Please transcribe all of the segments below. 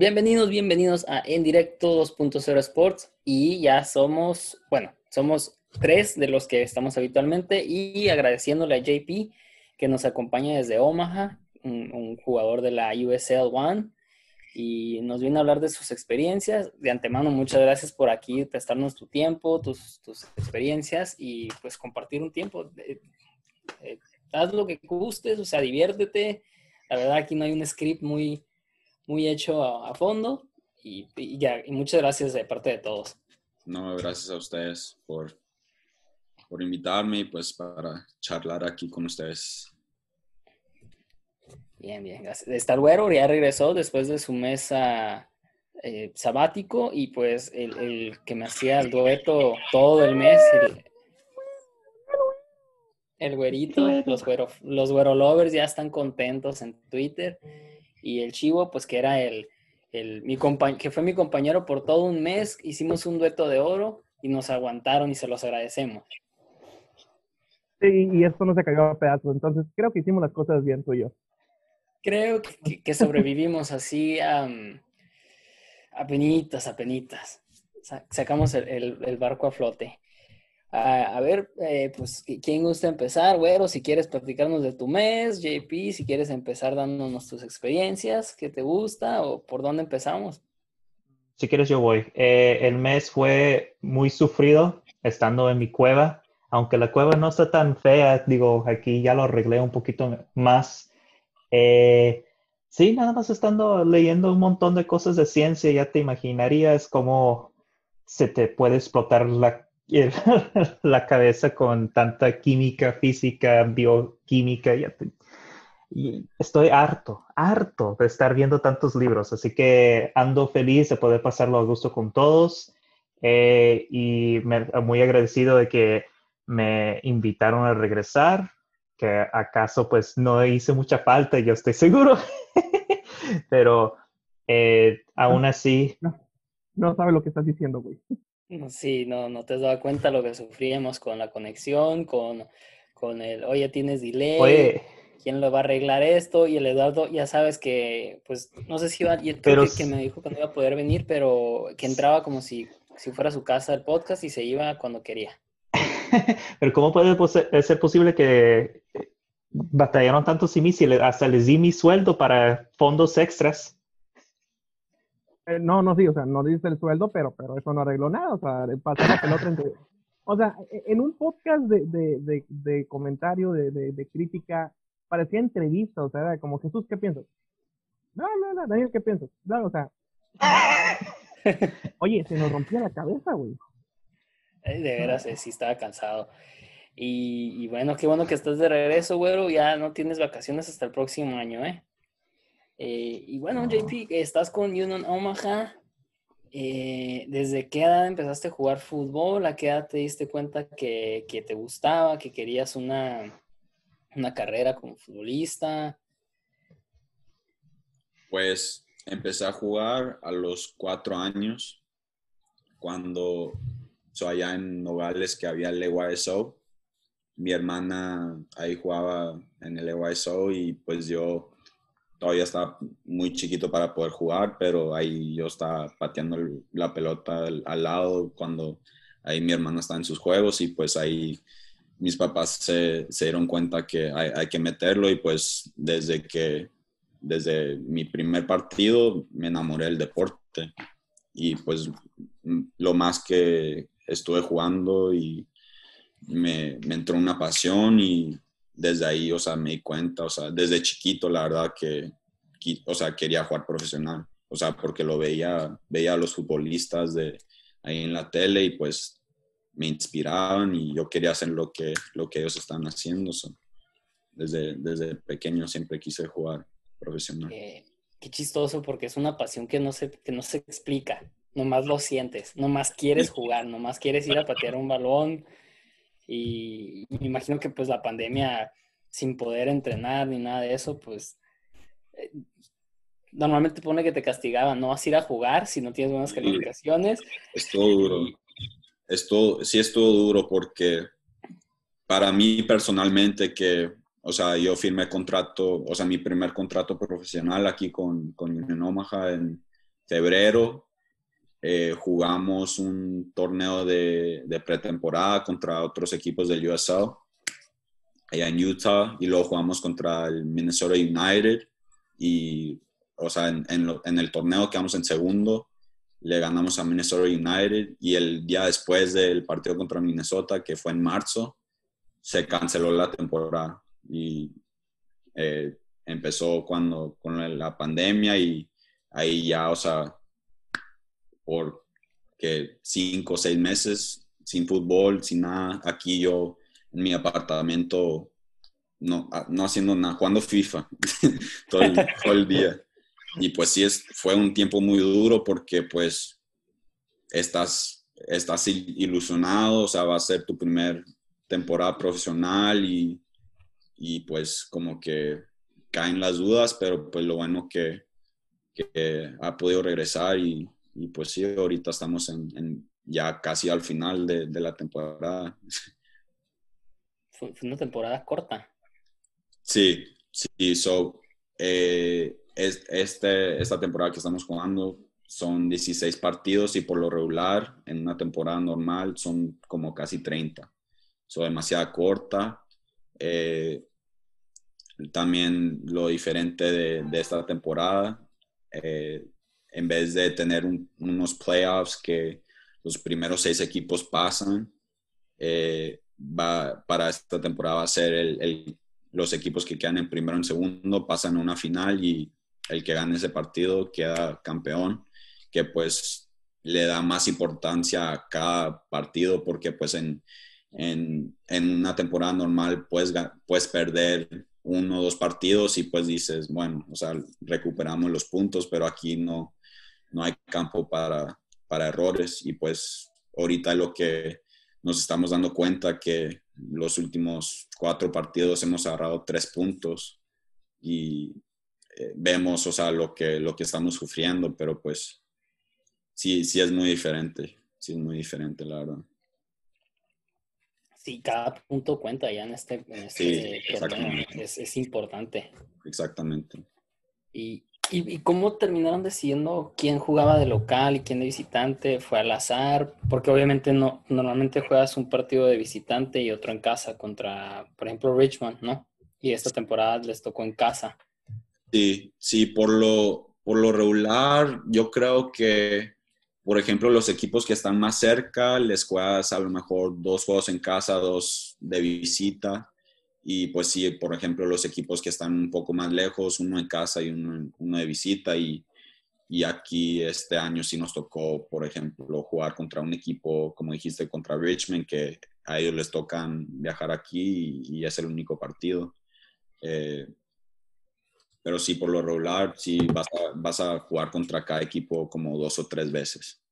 Bienvenidos, bienvenidos a En Directo 2.0 Sports y ya somos, bueno, somos tres de los que estamos habitualmente y agradeciéndole a JP que nos acompaña desde Omaha, un, jugador de la USL One y nos viene a hablar de sus experiencias. De antemano, muchas gracias por aquí prestarnos tu tiempo, tus, tus experiencias y pues compartir un tiempo. Eh, haz lo que gustes, o sea, diviértete. La verdad aquí no hay un script muy muy hecho a, fondo y, ya, y muchas gracias de parte de todos. No, gracias a ustedes por, por invitarme y pues para charlar aquí con ustedes. Bien, bien, gracias. Está güero, ya regresó después de su mesa eh, sabático y pues el, que me hacía el dueto todo el mes, el, güerito, los güero, los güero lovers ya están contentos en Twitter y el Chivo, pues que era el, el mi que fue mi compañero por todo un mes, hicimos un dueto de oro y nos aguantaron y se los agradecemos. Sí, y esto no se cayó a pedazos, entonces creo que hicimos las cosas bien tú y yo. Creo que, sobrevivimos así a, a penitas, a penitas. Sacamos el barco a flote. A, ver, eh, pues, ¿quién gusta empezar? Güero, si quieres platicarnos de tu mes, JP, si quieres empezar dándonos tus experiencias, ¿qué te gusta o por dónde empezamos? Si quieres, yo voy. Eh, el mes fue muy sufrido estando en mi cueva, aunque la cueva no está tan fea, digo, aquí ya lo arreglé un poquito más. Eh, sí, nada más estando leyendo un montón de cosas de ciencia, ya te imaginarías cómo se te puede explotar la la cabeza con tanta química, física, bioquímica. Y estoy harto, harto de estar viendo tantos libros, así que ando feliz de poder pasarlo a gusto con todos eh, y me, muy agradecido de que me invitaron a regresar, que acaso pues no hice mucha falta, yo estoy seguro, pero eh, aún así... No, no sabe lo que estás diciendo, güey. Sí, no, no te has dado cuenta lo que sufríamos con la conexión, con, con el, oye, tienes delay, ¿quién lo va a arreglar esto? Y el Eduardo, ya sabes que, pues, no sé si iba, pero, que, me dijo que no iba a poder venir, pero que entraba como si, si fuera su casa el podcast y se iba cuando quería. pero ¿cómo puede ser posible que batallaron tanto sin mí si hasta les di mi sueldo para fondos extras? Eh, no, no, sí, o sea, no dice el sueldo, pero, pero eso no arregló nada, o sea, pasó la pelota entre... O sea, e, en un podcast de, de, de, comentario, de, de, crítica, parecía entrevista, o sea, era como, Jesús, ¿qué piensas? No, no, no, Daniel, ¿qué piensas? No, o sea... Oye, se nos rompía la cabeza, güey. De veras, eh, sí estaba cansado. Y, y, bueno, qué bueno que estás de regreso, güero. Ya no tienes vacaciones hasta el próximo año, ¿eh? Eh, y bueno, JP, estás con Union Omaha. Eh, ¿Desde qué edad empezaste a jugar fútbol? ¿A qué edad te diste cuenta que, te gustaba, que querías una, una carrera como futbolista? Pues empecé a jugar a los cuatro años, cuando soy allá en Nogales que había el EYSO. Mi hermana ahí jugaba en el EYSO y pues yo todavía estaba muy chiquito para poder jugar, pero ahí yo estaba pateando la pelota al, lado cuando ahí mi hermano está en sus juegos y pues ahí mis papás se, se dieron cuenta que hay, hay, que meterlo y pues desde que, desde mi primer partido me enamoré del deporte y pues lo más que estuve jugando y me, me entró una pasión y desde ahí, o sea, me di cuenta, o sea, desde chiquito, la verdad que, o sea, quería jugar profesional, o sea, porque lo veía, veía a los futbolistas de ahí en la tele y pues me inspiraban y yo quería hacer lo que, lo que ellos están haciendo. desde, desde pequeño siempre quise jugar profesional. qué chistoso porque es una pasión que no se, que no se explica, nomás lo sientes, nomás quieres jugar, nomás quieres ir a patear un balón y me imagino que pues la pandemia sin poder entrenar ni nada de eso, pues eh, normalmente pone que te castigaban, no vas a ir a jugar si no tienes buenas calificaciones. Es todo duro. Es todo, sí es todo duro porque para mí personalmente que, o sea, yo firmé contrato, o sea, mi primer contrato profesional aquí con, con Union Omaha en, febrero eh, jugamos un torneo de, de, pretemporada contra otros equipos del USL allá en Utah y luego jugamos contra el Minnesota United y, o sea, en, en, el torneo quedamos en segundo, le ganamos a Minnesota United y el día después del partido contra Minnesota, que fue en marzo, se canceló la temporada y eh, empezó cuando con la pandemia y ahí ya, o sea, por que cinco o seis meses sin fútbol, sin nada, aquí yo en mi apartamento no, no haciendo nada, jugando FIFA todo, el, día. Y pues sí, es, fue un tiempo muy duro porque pues estás, estás ilusionado, o sea, va a ser tu primer temporada profesional y, y pues como que caen las dudas, pero pues lo bueno que, que ha podido regresar y, y, pues sí, ahorita estamos en, ya casi al final de, de la temporada. Fue una temporada corta. Sí, sí, so, eh, es, este, esta temporada que estamos jugando son 16 partidos y por lo regular en una temporada normal son como casi 30. Son demasiado corta. Eh, también lo diferente de, de esta temporada, eh, en vez de tener unos playoffs que los primeros seis equipos pasan, eh, va, para esta temporada va a ser el, los equipos que quedan en primero en segundo pasan a una final y el que gane ese partido queda campeón, que pues le da más importancia a cada partido porque pues en, en, en una temporada normal puedes, puedes perder uno o dos partidos y pues dices, bueno, o sea, recuperamos los puntos, pero aquí no, no hay campo para, para errores y pues ahorita lo que nos estamos dando cuenta que los últimos cuatro partidos hemos agarrado tres puntos y eh, vemos, o sea, lo que, lo que estamos sufriendo, pero pues sí, sí es muy diferente, sí es muy diferente, la verdad. Sí, cada punto cuenta ya en este, en este torneo. Es, es, importante. Exactamente. Y, y, cómo terminaron decidiendo quién jugaba de local y quién de visitante? ¿Fue al azar? Porque obviamente no, normalmente juegas un partido de visitante y otro en casa contra, por ejemplo, Richmond, ¿no? Y esta temporada les tocó en casa. Sí, sí, por lo, por lo regular, yo creo que por ejemplo, los equipos que están más cerca, les juegas a lo mejor dos juegos en casa, dos de visita. Y pues sí, por ejemplo, los equipos que están un poco más lejos, uno en casa y uno, uno de visita. Y, y, aquí este año sí nos tocó, por ejemplo, jugar contra un equipo, como dijiste, contra Richmond, que a ellos les tocan viajar aquí y, es el único partido. Eh, pero sí, por lo regular, sí vas a, vas a jugar contra cada equipo como dos o tres veces.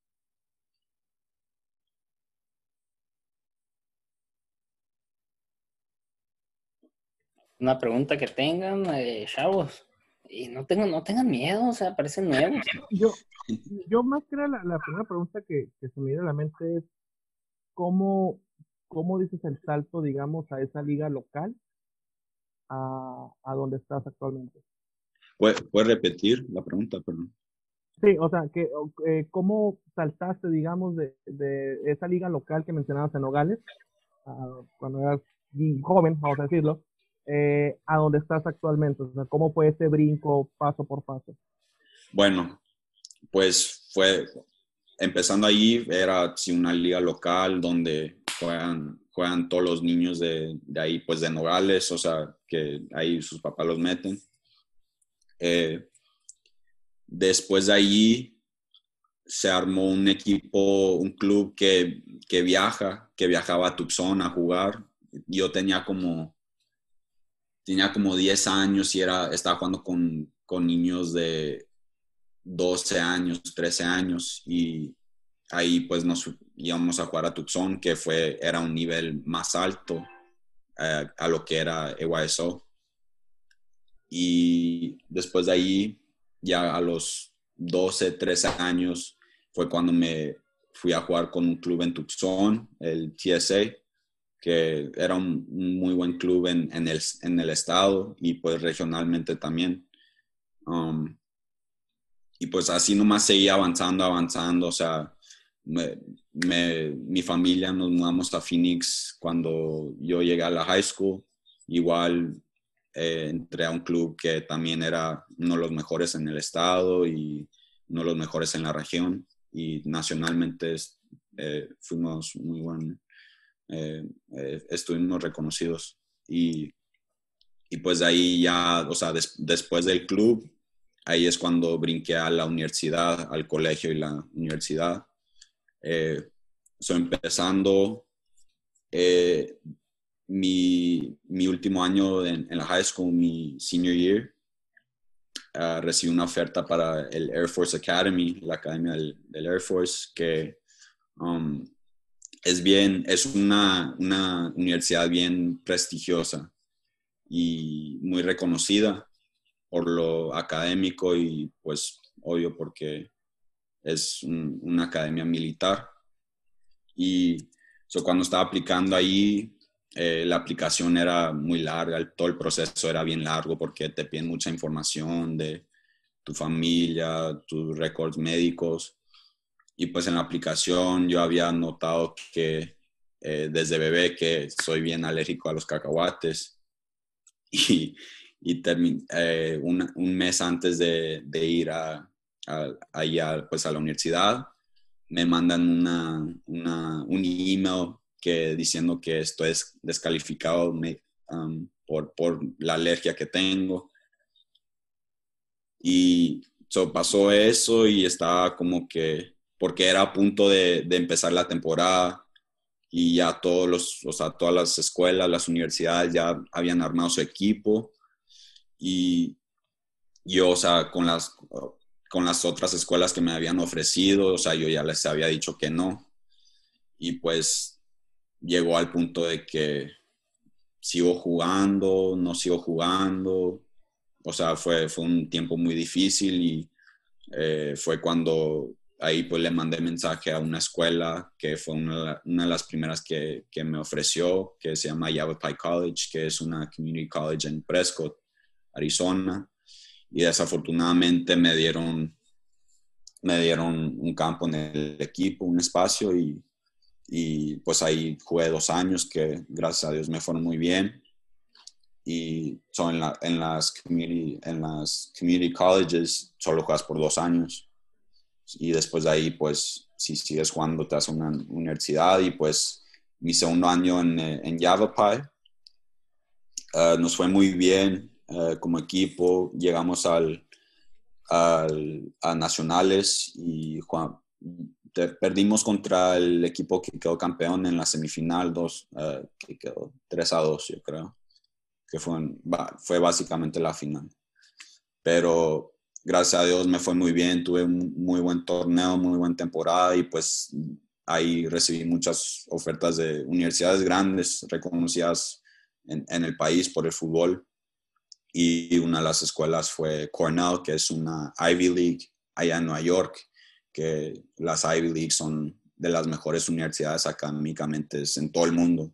Una pregunta que tengan, eh, chavos. Y no, tengo, no tengan miedo, o sea, parecen nuevos. Yo, yo más que la, la primera pregunta que, que, se me viene a la mente es, ¿cómo, ¿cómo dices el salto, digamos, a esa liga local a, a donde estás actualmente? ¿Puedes repetir la pregunta, perdón? Sí, o sea, que, eh, ¿cómo saltaste, digamos, de, de, esa liga local que mencionabas en Nogales, cuando eras joven, vamos a decirlo, eh, a donde estás actualmente? O sea, ¿cómo fue ese brinco paso por paso? Bueno, pues fue, empezando ahí, era sí, una liga local donde juegan, juegan todos los niños de, de ahí, pues de Nogales, o sea, que ahí sus papás los meten. Eh, después de allí se armó un equipo, un club que, que, viaja, que viajaba a Tucson a jugar. Yo tenía como, tenía como 10 años y era, estaba jugando con, con niños de 12 años, 13 años y ahí pues nos íbamos a jugar a Tucson, que fue, era un nivel más alto eh, a lo que era EYSO. Y después de ahí, ya a los 12, 13 años, fue cuando me fui a jugar con un club en Tucson, el TSA, que era un, muy buen club en, en, el, en, el, estado y pues regionalmente también. Um, y pues así nomás seguía avanzando, avanzando, o sea, mi familia nos mudamos a Phoenix cuando yo llegué a la high school, igual eh, entré a un club que también era uno de los mejores en el estado y uno de los mejores en la región y nacionalmente eh, fuimos muy buenos, eh, estuvimos reconocidos y, y, pues ahí ya, o sea, después del club, ahí es cuando brinqué a la universidad, al colegio y la universidad. Eh, empezando eh, mi, mi, último año en, la high school, mi senior year, uh, recibí una oferta para el Air Force Academy, la academia del, Air Force, que um, es bien, es una, una universidad bien prestigiosa y muy reconocida por lo académico y pues obvio porque es una academia militar. Y cuando estaba aplicando ahí, eh, la aplicación era muy larga, todo el proceso era bien largo porque te piden mucha información de tu familia, tus récords médicos. Y pues en la aplicación yo había notado que eh, desde bebé que soy bien alérgico a los cacahuates. Y, y eh, un, un, mes antes de, de ir a, a, pues a la universidad, me mandan una, una, un email que, diciendo que esto es descalificado por, por, la alergia que tengo. Y so, pasó eso y estaba como que, porque era a punto de, de empezar la temporada y ya todos los, o sea, todas las escuelas, las universidades ya habían armado su equipo y yo, o sea, con las, con las otras escuelas que me habían ofrecido, o sea, yo ya les había dicho que no. Y pues llegó al punto de que sigo jugando, no sigo jugando. O sea, fue, fue un tiempo muy difícil y eh, fue cuando ahí pues le mandé mensaje a una escuela que fue una, una de las primeras que, que, me ofreció, que se llama Yavapai College, que es una community college en Prescott. Arizona, y desafortunadamente me dieron, me dieron un campo en el equipo, un espacio, y, y pues ahí jugué dos años que gracias a Dios me fueron muy bien. Y son en, en, las community, en las community colleges solo juegas por dos años. Y después de ahí, pues, si sigues jugando, te a una universidad. Y pues, mi segundo año en, en Yavapai, uh, nos fue muy bien. Eh, como equipo, llegamos al, al, a nacionales y perdimos contra el equipo que quedó campeón en la semifinal, dos, uh, que quedó 3 a 2, yo creo, que fue, fue básicamente la final. Pero gracias a Dios me fue muy bien, tuve un muy buen torneo, muy buena temporada y pues ahí recibí muchas ofertas de universidades grandes reconocidas en, en el país por el fútbol y una de las escuelas fue Cornell, que es una Ivy League allá en Nueva York, que las Ivy League son de las mejores universidades académicamente en todo el mundo.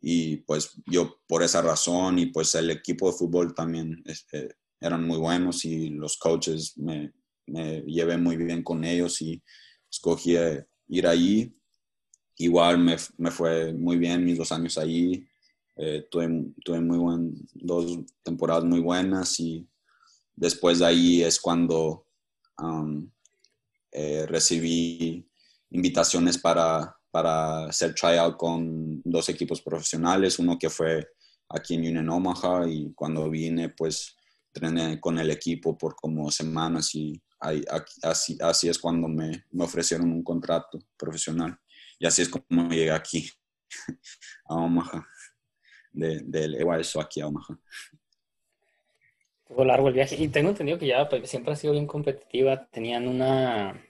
Y pues yo por esa razón y pues el equipo de fútbol también este, eran muy buenos y los coaches me, me llevé muy bien con ellos y escogí ir allí. Igual me, me fue muy bien mis dos años allí eh, tuve, tuve, muy buen, dos temporadas muy buenas y después de ahí es cuando um, eh, recibí invitaciones para, para hacer tryout con dos equipos profesionales, uno que fue aquí en Union Omaha y cuando vine pues entrené con el equipo por como semanas y así, así es cuando me, me ofrecieron un contrato profesional y así es como llegué aquí a Omaha del de eso aquí a Omaha. Fue largo el viaje y tengo entendido que ya pues, siempre ha sido bien competitiva, tenían una,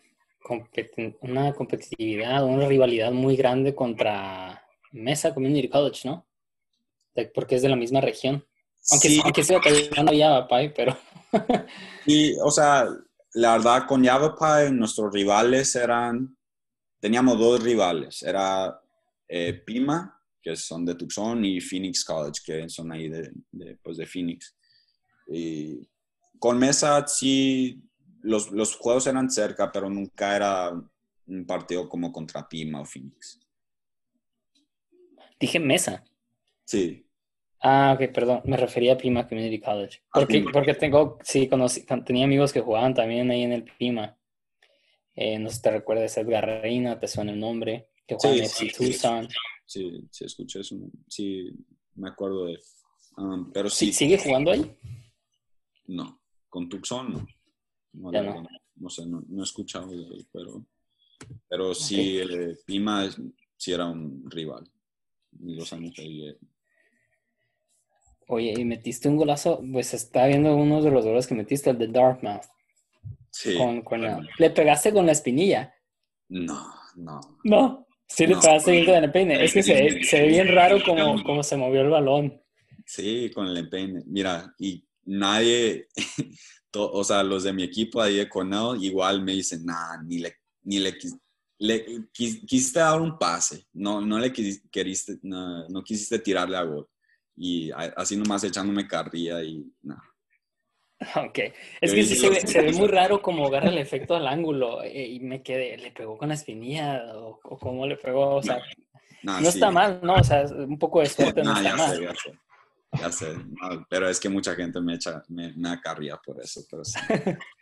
una competitividad, una rivalidad muy grande contra Mesa Community College, ¿no? porque es de la misma región. Aunque, sí. aunque sea no Yavapai, pero... y, o sea, la verdad, con Yavapai nuestros rivales eran... Teníamos dos rivales, era eh, Pima que son de Tucson, y Phoenix College, que son ahí de, de, pues de Phoenix. Y con Mesa sí, los, los juegos eran cerca, pero nunca era un partido como contra Pima o Phoenix. Dije mesa. Sí. Ah, ok, perdón. Me refería a Pima Community College. Ah, Porque, porque tengo, sí, conocí, tenía amigos que jugaban también ahí en el Pima. Eh, no sé si te recuerdas Edgar Reina, te suena el nombre, que juega en Sí, FC sí. Tucson. Sí, sí, escuché eso. Sí, me acuerdo de él. Um, pero Sí, ¿Sigue jugando ahí? No. Con Tucson, no. No, Ya no. no sé, no, no he escuchado de él, pero, pero sí, eh, Pima es- sí era un rival. Y los años ahí. eh, Oye, y metiste un golazo, pues está viendo uno de los goles que metiste, el de Dartmouth. Sí. con, con la- ¿Le pegaste con la espinilla? No, no. No. Sí, le pegaste bien con el peine. Es que se, ve- se ve bien raro como, como se movió el balón. Sí, con el empeine. Mira, y nadie, to- o sea, los de mi equipo ahí de Cornell igual me dicen, nah, ni le, ni le, le quis- quisiste dar un pase, no, no le quis- queriste, no, no quisiste tirarle a gol. Y así nomás echándome carrilla y nada. Ok. Es Yo que sí se ve, se ve muy raro como agarra el efecto al ángulo eh, y me quedé, ¿le pegó con la espinilla o, o cómo le pegó? O sea, Nah, no sí. está mal, ¿no? O sea, un poco de suerte no está mal. sé, ya sé. Ya sé, no, pero es que mucha gente me echa, me, me da carrilla por eso, pero sí.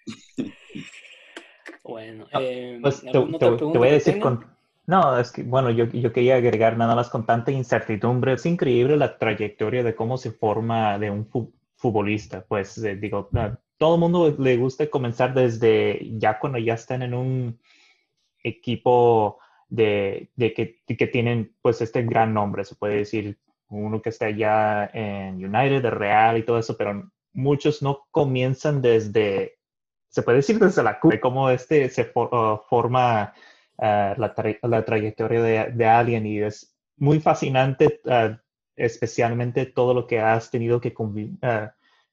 Bueno, eh, Pues te, ¿alguna te- otra te pregunta voy a decir con... No, es que, bueno, yo, yo quería agregar nada más con tanta incertidumbre. Es increíble la trayectoria de cómo se forma de un fu- futbolista. Pues eh, digo, a todo el mundo le gusta comenzar desde ya cuando ya están en un equipo de, de que, que tienen pues este gran nombre, se puede decir, uno que está ya en United, de Real y todo eso, pero muchos no comienzan desde, se puede decir desde la cuna, cómo este se for- uh, forma uh, la, tra- la trayectoria de, de alguien y es muy fascinante, uh, especialmente todo lo que has tenido que uh,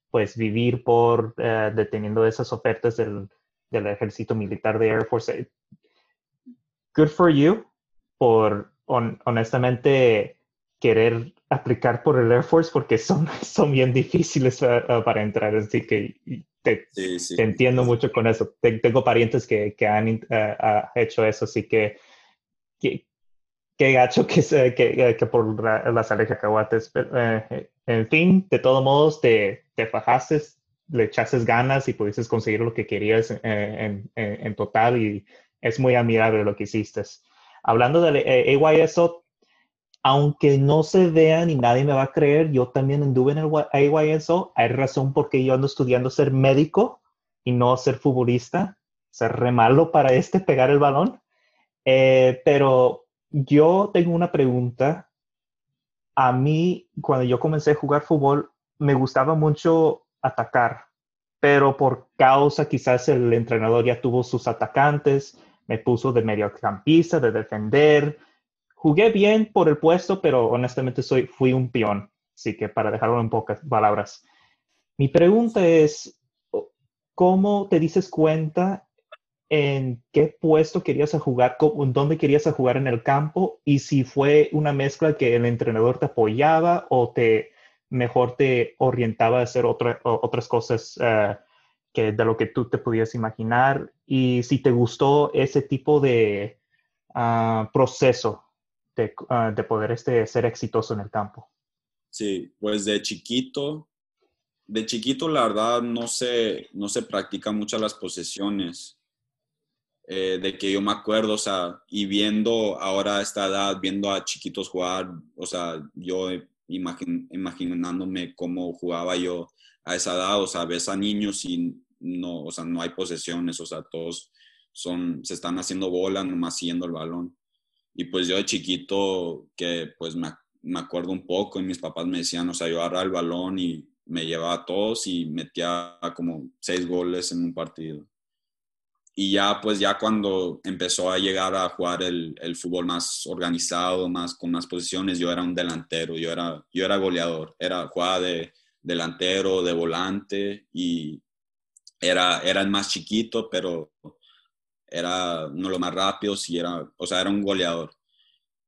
pues vivir por uh, deteniendo esas ofertas del, del ejército militar de Air Force. Good for you por hon- honestamente querer aplicar por el Air Force porque son, son bien difíciles uh, para entrar, así que te, Sí, sí. te entiendo mucho con eso. Te- tengo parientes que, que han uh, uh, hecho eso, así que qué gacho que, que, que por la- las cacahuates. Pero, eh, en fin, de todos modos, te, te fajaste, le echaste ganas y pudiste conseguir lo que querías eh, en, en- en total y es muy admirable lo que hiciste. Hablando del AYSO, aunque no se vea ni nadie me va a creer, yo también anduve en el AYSO. Hay razón porque yo ando estudiando ser médico y no ser futbolista. Re malo para este pegar el balón. Eh, pero yo tengo una pregunta. A mí, cuando yo comencé a jugar fútbol, me gustaba mucho atacar, pero por causa quizás el entrenador ya tuvo sus atacantes, me puso de mediocampista, de defender. Jugué bien por el puesto, pero honestamente soy, fui un peón. Así que para dejarlo en pocas palabras. Mi pregunta es, ¿cómo te dices cuenta en qué puesto querías jugar, dónde querías jugar en el campo y si fue una mezcla que el entrenador te apoyaba o te mejor te orientaba a hacer otra- otras cosas eh, que de lo que tú te podías imaginar y si te gustó ese tipo de ah, proceso de, ah, de poder este, ser exitoso en el campo. Sí, pues de chiquito, de chiquito la verdad no se, no se practica mucho las posesiones. Eh, de que yo me acuerdo, o sea, y viendo ahora esta edad, viendo a chiquitos jugar, o sea, yo imagin- imaginándome cómo jugaba yo a esa edad, o sea, ves a niños y no, o sea, no hay posesiones, o sea, todos son, se están haciendo bola, nomás siguiendo el balón. Y pues yo de chiquito, que pues me, me acuerdo un poco y mis papás me decían, o sea, yo agarraba el balón y me llevaba a todos y metía como seis goles en un partido. Y ya, pues ya cuando empezó a llegar a jugar el, el fútbol más organizado, más con más posiciones, yo era un delantero, yo era, yo era goleador, era, jugaba de delantero, de volante y era, era el más chiquito, pero era uno de los más rápidos y era, o sea, era un goleador.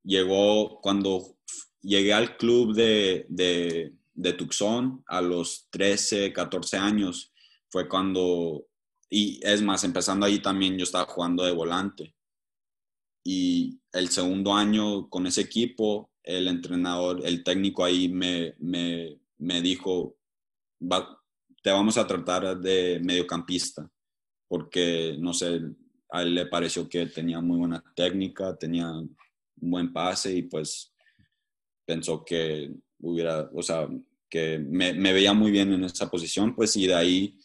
Llegó cuando llegué al club de, de, de Tucson a los 13, 14 años, fue cuando y es más, empezando ahí también yo estaba jugando de volante. Y el segundo año con ese equipo, el entrenador, el técnico ahí me, me, me dijo, te vamos a tratar de mediocampista, porque, no sé, a él le pareció que tenía muy buena técnica, tenía un buen pase y pues pensó que hubiera, o sea, que me, me veía muy bien en esa posición, pues y de ahí,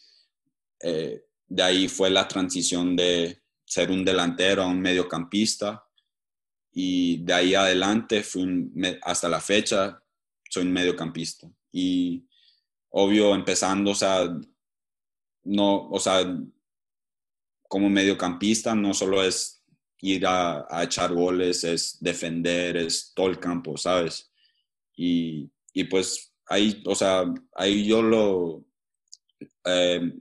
eh, de ahí fue la transición de ser un delantero a un mediocampista y de ahí adelante fui hasta la fecha soy un mediocampista. Y obvio empezando, o sea, no, o sea, como mediocampista no solo es ir a, echar goles, es defender, es todo el campo, ¿sabes? Y, y pues ahí, o sea, ahí yo lo, eh,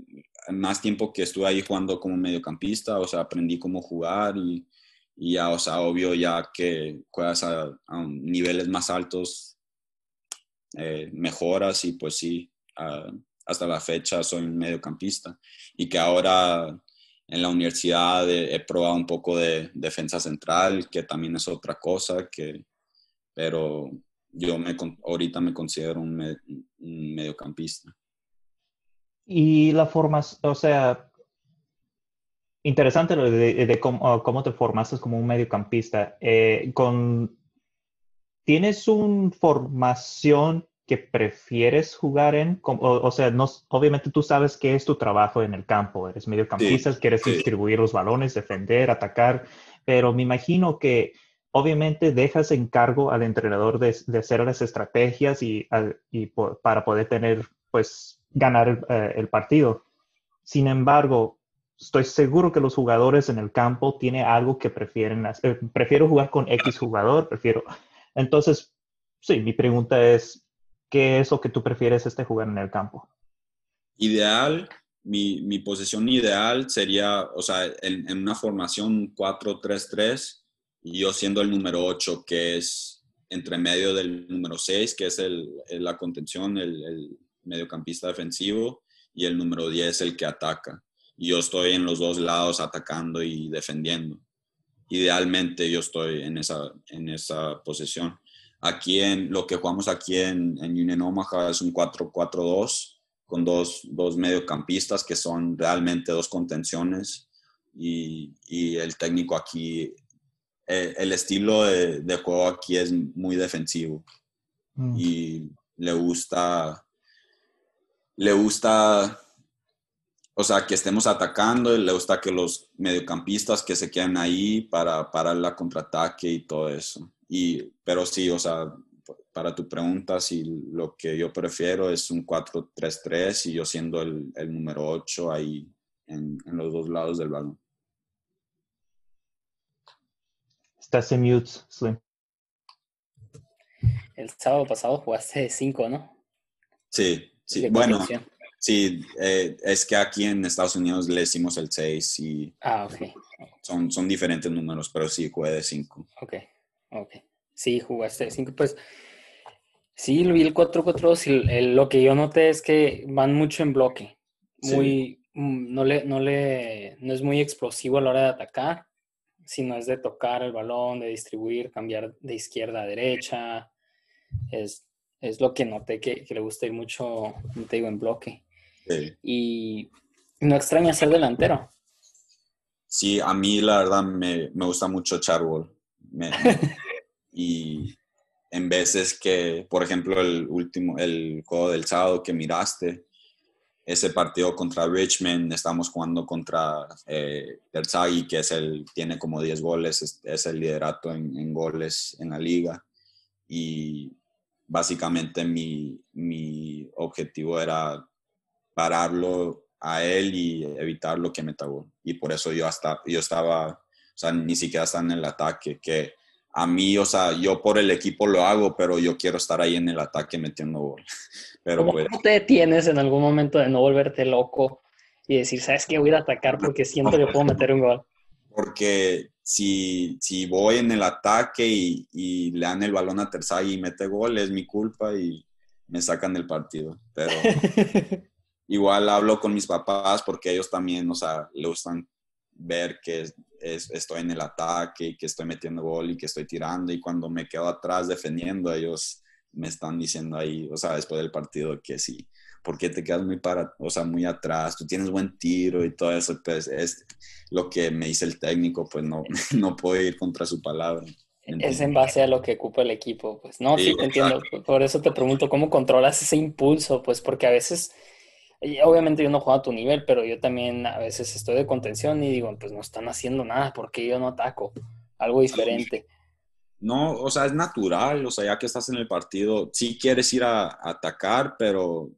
más tiempo que estuve ahí jugando como mediocampista, o sea, aprendí cómo jugar y, ya, o sea, obvio ya que juegas a, niveles más altos, eh, mejoras y pues sí, hasta la fecha soy mediocampista y que ahora en la universidad he, probado un poco de defensa central, que también es otra cosa, que, pero yo me, ahorita me considero un, mediocampista. Y la formación, o sea, interesante lo de, cómo, te formaste como un mediocampista. Eh, con, ¿Tienes una formación que prefieres jugar en? O, sea, no, obviamente tú sabes qué es tu trabajo en el campo. Eres mediocampista, quieres distribuir los balones, defender, atacar, pero me imagino que obviamente dejas en cargo al entrenador de, hacer las estrategias y, para poder tener, pues, ganar eh, el partido. Sin embargo, estoy seguro que los jugadores en el campo tienen algo que prefieren hacer. prefiero jugar con X jugador, prefiero. Entonces, sí, mi pregunta es, ¿qué es lo que tú prefieres este jugar en el campo? Ideal, mi, mi posición ideal sería, o sea, en, una formación 4-3-3, y yo siendo el número 8, que es entre medio del número 6, que es el, la contención, el, el, mediocampista defensivo, y el número 10, el que ataca. Y yo estoy en los dos lados atacando y defendiendo. Idealmente yo estoy en esa, en esa posición. Aquí en lo que jugamos aquí en, en Union Omaha es un 4-4-2 con dos, dos, mediocampistas que son realmente dos contenciones y, y el técnico aquí, eh, el, estilo de, de, juego aquí es muy defensivo mm. y le gusta, le gusta, o sea, que estemos atacando y le gusta que los mediocampistas que se queden ahí para parar la contraataque y todo eso. Y, pero sí, o sea, para tu pregunta, si lo que yo prefiero es un 4-3-3 y yo siendo el, el número 8 ahí en, en, los dos lados del balón. Estás en mute, Slim. El sábado pasado jugaste 5, ¿no? Sí, sí. Bueno, sí, eh, es que aquí en Estados Unidos le decimos el 6 y ah, okay. son, son diferentes números, pero sí jugué de 5. Ok. Ok. Sí, jugaste cinco. Pues sí, vi el 4-4-2 lo que yo noté es que van mucho en bloque. Muy, mm, no, le, no, le, no es muy explosivo a la hora de atacar, sino es de tocar el balón, de distribuir, cambiar de izquierda a derecha. Es, es lo que noté que, que le gusta ir mucho, te digo, en bloque. Y no extraña ser delantero. Sí, a mí la verdad me, me gusta mucho Charbol y en veces que, por ejemplo, el último, el juego del sábado que miraste, ese partido contra Richmond, estamos jugando contra eh, que es el, tiene como 10 goles, es, el liderato en, goles en la liga. Y básicamente mi, mi, objetivo era pararlo a él y evitar que meta gol. Y por eso yo, hasta, yo estaba o sea, ni siquiera están en el ataque, que a mí, o sea, yo por el equipo lo hago, pero yo quiero estar ahí en el ataque metiendo gol. Pero ¿Cómo pues, te detienes en algún momento de no volverte loco y decir, sabes que voy a atacar porque siento que puedo meter un gol? Porque si, si voy en el ataque y, y le dan el balón a Terzaghi y mete gol, es mi culpa y me sacan del partido. Pero, igual hablo con mis papás porque ellos también, o sea, le gustan ver que estoy en el ataque y que estoy metiendo gol y que estoy tirando y cuando me quedo atrás defendiendo, ellos me están diciendo ahí, o sea, después del partido que sí, porque te quedas muy para, o sea, muy atrás, tú tienes buen tiro y todo eso, pues es lo que me dice el técnico, pues no, no puedo ir contra su palabra. Es en base a lo que ocupa el equipo, pues no, sí, te entiendo, por eso te pregunto cómo controlas ese impulso, pues porque a veces, obviamente yo no juego a tu nivel, pero yo también a veces estoy de contención y digo, pues no están haciendo nada, porque yo no ataco? Algo diferente. No, o sea, es natural, o sea, ya que estás en el partido, sí quieres ir a, atacar, pero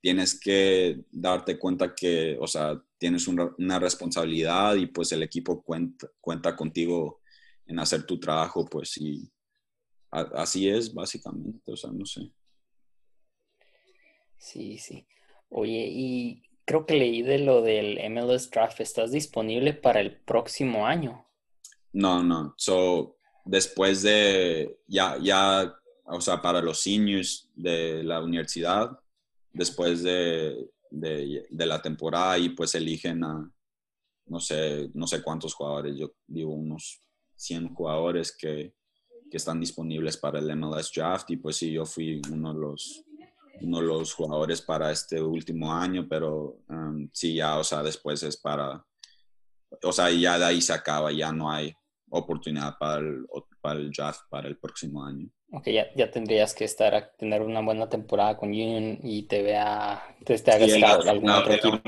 tienes que darte cuenta que, o sea, tienes una, responsabilidad y pues el equipo cuenta, cuenta contigo en hacer tu trabajo, pues sí, así es básicamente, o sea, no sé. Sí, sí. Oye, y creo que leí de lo del MLS Draft, ¿estás disponible para el próximo año? No, no, so, después de, ya, ya, o sea, para los seniors de la universidad, después de, de, la temporada y pues eligen a, no sé, no sé cuántos jugadores, yo digo unos 100 jugadores que, que, están disponibles para el MLS Draft y pues sí, yo fui uno de los, uno de los jugadores para este último año, pero um, sí, ya, o sea, después es para, o sea, ya de ahí se acaba, ya no hay oportunidad para el, para el draft para el próximo año. Ok, ya, ya tendrías que estar a tener una buena temporada con Union y te vea, te, te hagas algún otro equipo.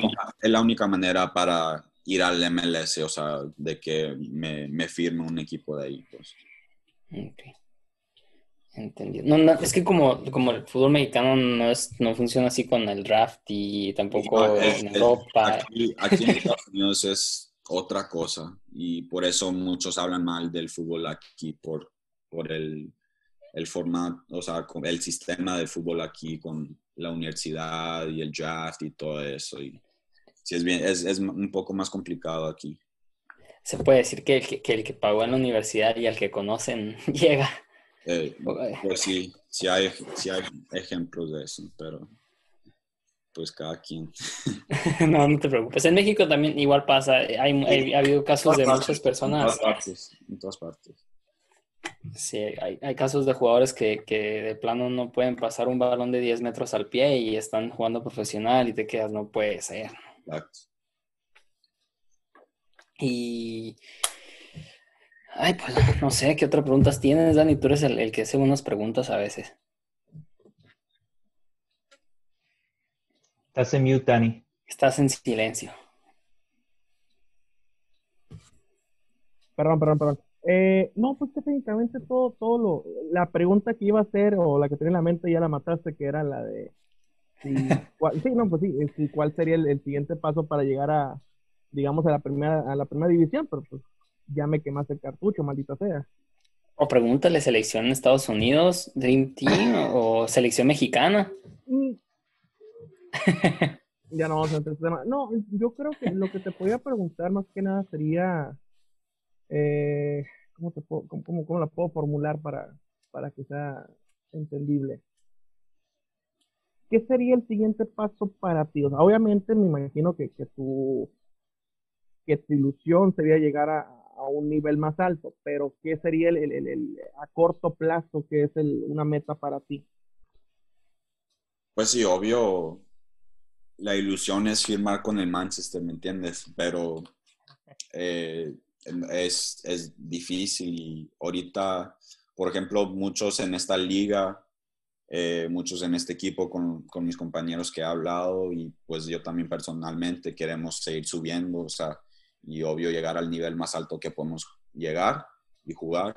es la única manera para ir al MLS, o sea, de que me, me firme un equipo de ahí. Pues. Ok. Entendido. No, no, es que como, como el fútbol mexicano no, es, no funciona así con el draft y tampoco en Europa. Aquí, aquí en Estados Unidos es otra cosa y por eso muchos hablan mal del fútbol aquí, por, por el, el formato, o sea, el sistema de fútbol aquí con la universidad y el draft y todo eso. Y, sí, es, bien, es, es un poco más complicado aquí. Se puede decir que el que, el que pagó en la universidad y el que conocen llega. Eh, pues sí, sí hay, sí hay ejemplos de eso, pero pues cada quien. no, no te preocupes. En México también igual pasa. Hay, ha habido casos de muchas personas. En todas partes. En todas partes. Sí, hay, hay casos de jugadores que, que, de plano no pueden pasar un balón de 10 metros al pie y están jugando profesional y te quedas, no puede ser. Exacto. Y. Ay, pues no sé, ¿qué otras preguntas tienes, Dani? Tú eres el, que hace unas preguntas a veces. Estás en mute, Dani. Estás en silencio. Perdón, perdón, perdón. Eh, no, pues que técnicamente todo, todo lo, la pregunta que iba a hacer o la que tenía en la mente ya la mataste, que era la de, sí, no, pues sí, cuál sería el, siguiente paso para llegar a, digamos, a la primera, a la primera división, pero pues ya me quemaste el cartucho, maldita sea. O pregúntale selección en Estados Unidos, Dream Team o selección mexicana. Mm. ya no vamos a entrar en tema. No, yo creo que lo que te podía preguntar más que nada sería eh, ¿cómo, te puedo, cómo, cómo, la puedo formular para, para que sea entendible? ¿Qué sería el siguiente paso para ti? obviamente me imagino que, que, tu, que tu ilusión sería llegar a, a un nivel más alto, pero ¿qué sería el, el, el, a corto plazo que es una meta para ti? Pues sí, obvio, la ilusión es firmar con el Manchester, ¿me entiendes? Pero eh, es, es difícil y ahorita, por ejemplo, muchos en esta liga, eh, muchos en este equipo con, con, mis compañeros que he hablado y pues yo también personalmente queremos seguir subiendo, o sea, y obvio llegar al nivel más alto que podemos llegar y jugar.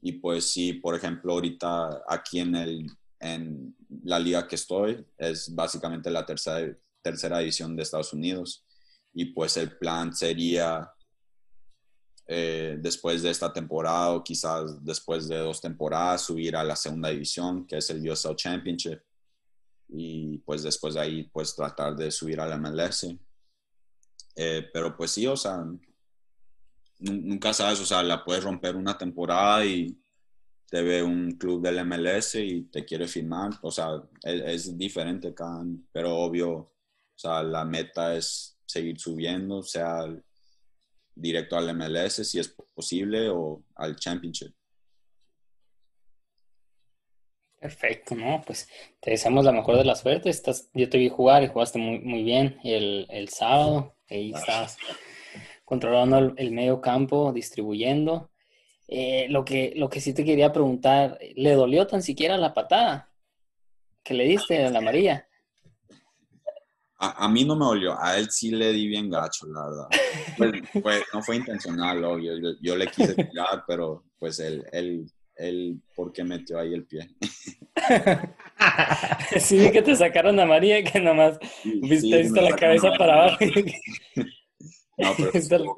Y pues sí, por ejemplo, ahorita aquí en, el, en la liga que estoy es básicamente la tercera, tercera edición de Estados Unidos. Y pues el plan sería eh, después de esta temporada o quizás después de dos temporadas subir a la segunda división, que es el USL Championship. Y pues después de ahí, pues tratar de subir a la MLS. Eh, pero pues sí, o sea, nunca sabes, o sea, la puedes romper una temporada y te ve un club del MLS y te quiere firmar. O sea, es, es diferente cada año, pero obvio, O sea, la meta es seguir subiendo, sea directo al MLS si es posible o al Championship. Perfecto, ¿no? Pues te deseamos la mejor de las suertes. Estás, yo te vi jugar y jugaste muy, muy bien el, el sábado. Ahí estás controlando el, el medio campo, distribuyendo. Eh, lo, que, lo que sí te quería preguntar, ¿le dolió tan siquiera la patada que le diste a la María? A, a, mí no me dolió, a él sí le di bien gacho, la verdad. Pues, no fue intencional, obvio. Yo, yo, le quise tirar, pero pues él, él, él, ¿por qué metió ahí el pie? sí, que te sacaron a María que nomás sí, viste, sí, la cabeza para abajo. No, pero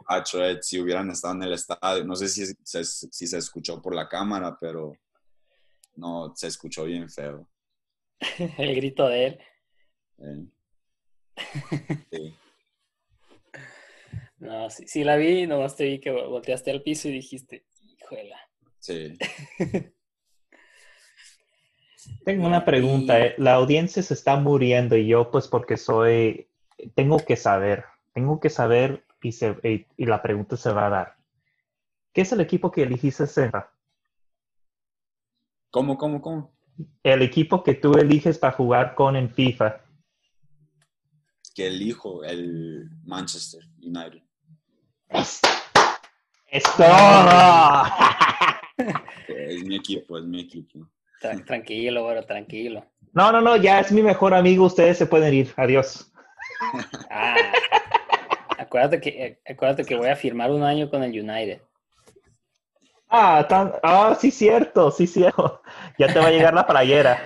gacho, eh, si hubieran estado en el estadio. No sé si se, si se escuchó por la cámara, pero no, se escuchó bien feo. El grito de él. Eh. Sí. No, sí, sí, la vi, nomás te vi que volteaste al piso y dijiste, híjola. Sí. Tengo una pregunta. ¿eh? La audiencia se está muriendo y yo, pues, porque soy, tengo que saber, tengo que saber y, se, y, y la pregunta se va a dar. ¿Qué es el equipo que elegiste, Serra? ¿Cómo, cómo, cómo? El equipo que tú eliges para jugar con en FIFA. Que elijo el Manchester United. ¡Es, es todo! es mi equipo, es mi equipo. Tranquilo, bueno, tranquilo. No, no, no, ya es mi mejor amigo. Ustedes se pueden ir. Adiós. Ah, acuérdate, que, acuérdate que voy a firmar un año con el United. Ah, tan, ah, sí, cierto, sí, cierto. Ya te va a llegar la playera.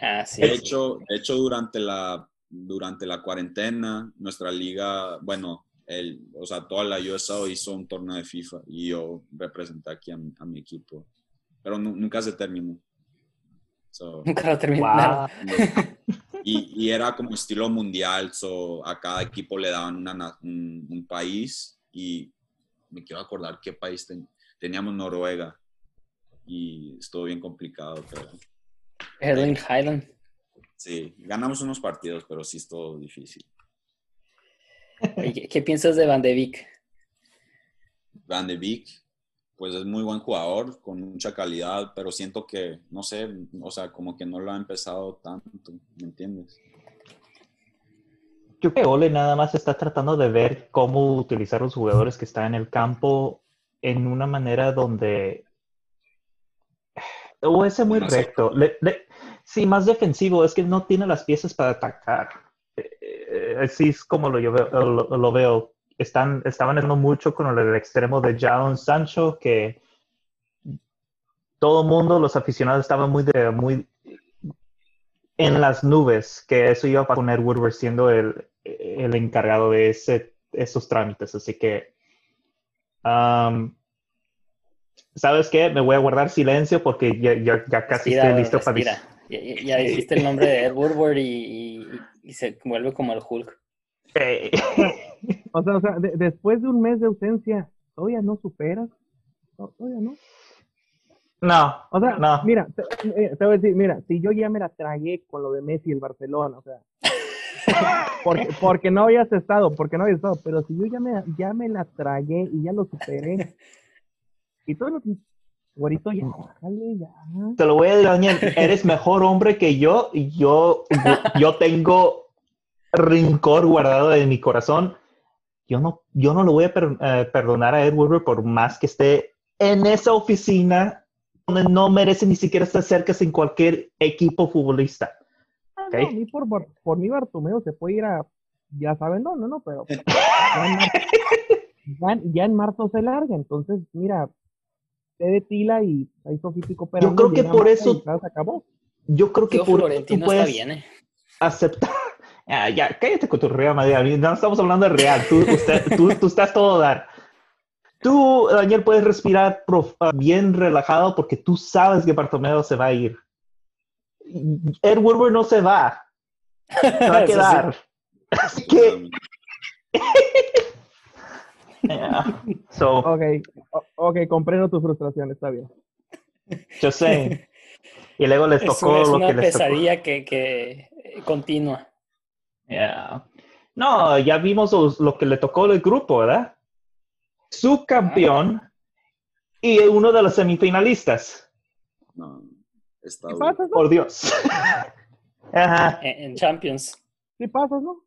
Ah, sí, de, sí. hecho, de hecho, durante la, durante la cuarentena, nuestra liga, bueno, el, o sea, toda la USO hizo un torneo de FIFA y yo representé aquí a, a mi equipo. Pero nunca se terminó. So, Nunca lo terminaron. y, y, era como estilo mundial, so, a cada equipo le daban una, un, un, país y me quiero acordar qué país ten, teníamos Noruega y estuvo bien complicado. Pero, Erling Highland. Sí, ganamos unos partidos, pero sí estuvo difícil. ¿Qué, ¿Qué, piensas de Van de Beek? Van de Beek, pues es muy buen jugador, con mucha calidad, pero siento que, no sé, o sea, como que no lo ha empezado tanto, ¿me entiendes? Yo creo que Ole nada más está tratando de ver cómo utilizar los jugadores que están en el campo en una manera donde o ese muy no recto. Le, le, sí, más defensivo, es que no tiene las piezas para atacar. Eh, así es como lo, yo veo, lo, lo veo. Están, estaban haciendo mucho con el extremo de Jadon Sancho, que todo el mundo, los aficionados, estaban muy, de, muy en las nubes, que eso iba a poner Woodward siendo el, el encargado de ese, esos trámites. Así que Um, ¿Sabes qué? Me voy a guardar silencio porque ya, ya, ya casi respira, estoy listo respira. para... Ya, ya dijiste el nombre de Ed Woodward y, y, y, se vuelve como el Hulk. Hey. o sea, o sea de, después de un mes de ausencia, ¿todavía no superas? ¿Todavía no? No, o sea, no. mira, te, te, voy a decir, mira, si yo ya me la tragué con lo de Messi y el Barcelona, o sea, porque, porque no habías estado, porque no habías estado, pero si yo ya me, ya me la tragué y ya lo superé, y todo lo que... Güerito, ya, bájale, ya. Te lo voy a decir, Daniel, eres mejor hombre que yo, y yo, yo tengo rincor guardado en mi corazón. Yo no, yo no lo voy a per, eh, perdonar a Ed Woodward por más que esté en esa oficina donde no merece ni siquiera estar cerca sin cualquier equipo futbolista. Ah, ¿Okay? No, ni por, por, por mi Bartomeo se puede ir a, ya saben dónde, ¿no? Pero ya en, marzo, ya, ya en marzo se larga, entonces, mira, de tila y ahí Sofítico Yo creo que por eso se acabó. Yo creo que Yo por Florentino tú puedes está bien, eh. aceptar. Ah, ya, cállate con tu Real Madrid. No estamos hablando de Real. Tú, usted, tú, tú estás todo dar. Tú, Daniel, puedes respirar prof, bien relajado porque tú sabes que Bartomeu se va a ir. Ed Woodward no se va. Se va a quedar. Sí. Así que. Yeah. So, ok, ok, comprendo tu frustración, está bien. Yo sé. Y luego les tocó es, es lo una que les pesadilla tocó. que, que continua. Yeah. No, ya vimos los- lo que le tocó del grupo, ¿verdad? Subcampeón y uno de los semifinalistas. No, está ¿Qué pasa, no? Por Dios. Ajá. En, en Champions. ¿Qué pasa, no?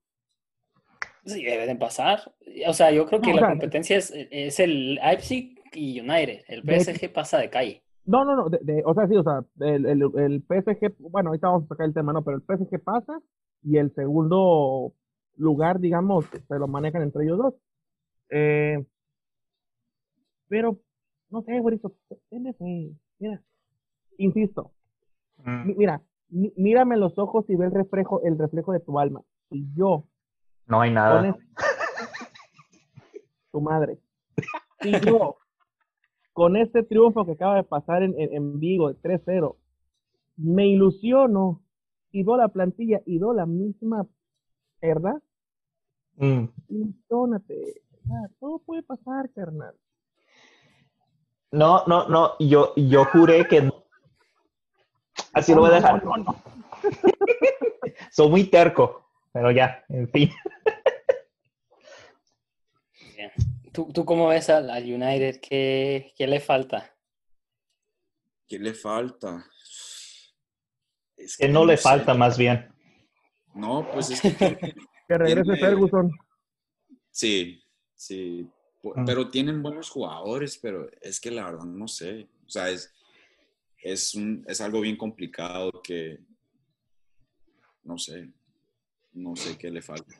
Sí, deben pasar. O sea, yo creo que No, o la sea, competencia es, es el Leipzig y United. El De- PSG pasa de calle. No, no, no, de, de- o sea, sí, o sea, el, el, el PSG, bueno, ahorita vamos a sacar el tema, no, pero el PSG pasa y el segundo lugar, digamos, se lo manejan entre ellos dos. Eh, pero, no sé, güerito, fe, mira, insisto, Mm. mi- mira, mi- mírame los ojos y ve el reflejo, el reflejo de tu alma. Y yo, No hay nada. tu madre. Y yo, con este triunfo que acaba de pasar en, en, en Vigo de 3-0, me ilusiono y veo la plantilla y veo la misma verdad. Mm. Ilusionate. Ah, todo puede pasar, carnal. No, no, no. Yo, yo juré que no. Así lo voy a dejar. No, no, no. Soy muy terco. Pero ya, en fin. Bien. ¿Tú, tú cómo ves al, al United? ¿Qué, ¿Qué le falta? ¿Qué le falta? Es Que no le sé. falta más bien. No, pues es que Que regrese Tiene- Ferguson. sí, sí. Mm. Pero tienen buenos jugadores, pero es que la verdad no sé. O sea, es, es, un, es algo bien complicado que no sé. No sé qué le falta.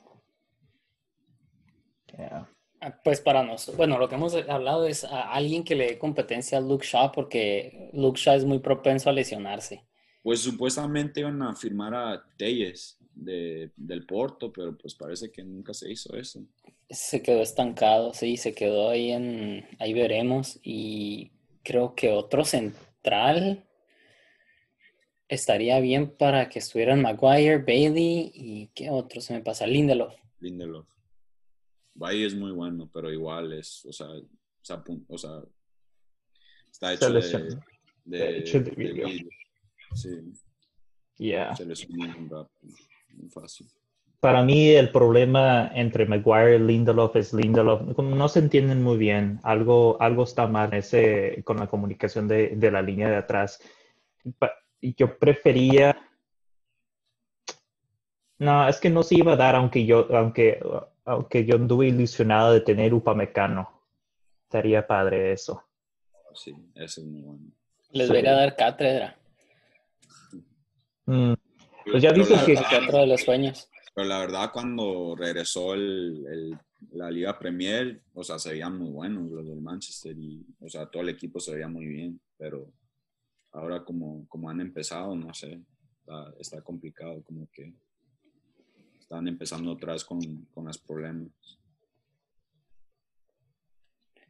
Yeah. Ah, Pues para nosotros, bueno, lo que hemos hablado es a alguien que le dé competencia a Luke Shaw porque Luke Shaw es muy propenso a lesionarse. Pues supuestamente iban a firmar a Telles de, del Porto, pero pues parece que nunca se hizo eso. Se quedó estancado, sí, se quedó ahí en, ahí veremos. Y creo que otro central estaría bien para que estuvieran Maguire, Bailey y qué otro se me pasa, Lindelof. Lindelof. Valle es muy bueno, pero igual es, o sea, o sea está hecho de, de, hecho de de vidrio. Sí, Yeah. se les muy fácil. Para mí el problema entre Maguire y Lindelof es Lindelof. No se entienden muy bien. Algo, algo está mal ese, con la comunicación de, de la línea de atrás. Pa- Yo prefería... No, es que no se iba a dar aunque yo, aunque, aunque yo anduve ilusionado de tener Upamecano. Estaría padre eso. Sí, ese es muy bueno. Les Sí. debería dar cátedra. Mm, Pues ya la que- teatro de los sueños. Pero la verdad, cuando regresó el, el- la Liga Premier, o sea, se veían muy buenos los del Manchester y, o sea, todo el equipo se veía muy bien, pero ahora como, como han empezado, no sé, está, complicado, como que están empezando vez con, con los problemas.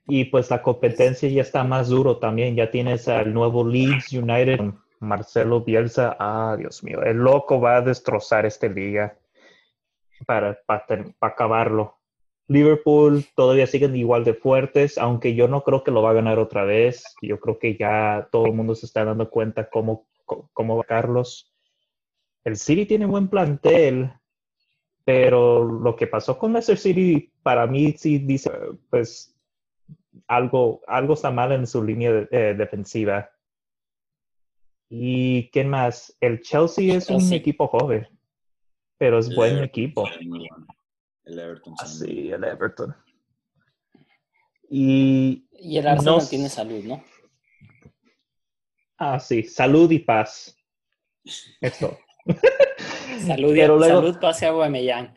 Y pues la competencia ya está más duro también. Ya tienes al nuevo Leeds United, Marcelo Bielsa. Ah, Dios mío, el loco va a destrozar esta liga para, para, para acabarlo. Liverpool todavía siguen igual de fuertes, aunque yo no creo que lo va a ganar otra vez. Yo creo que ya todo el mundo se está dando cuenta cómo, cómo, va Carlos. El City tiene buen plantel, pero lo que pasó con Leicester City para mí sí dice, pues algo, algo está mal en su línea de- eh, defensiva. ¿Y quién más? El Chelsea es un equipo joven, pero es buen equipo. El Everton. muy Así, el Everton. Y, Y el Arsenal No tiene salud, ¿no? ah, sí, salud y paz. Esto. Salud, y, Pero luego- salud pase a Aubameyang.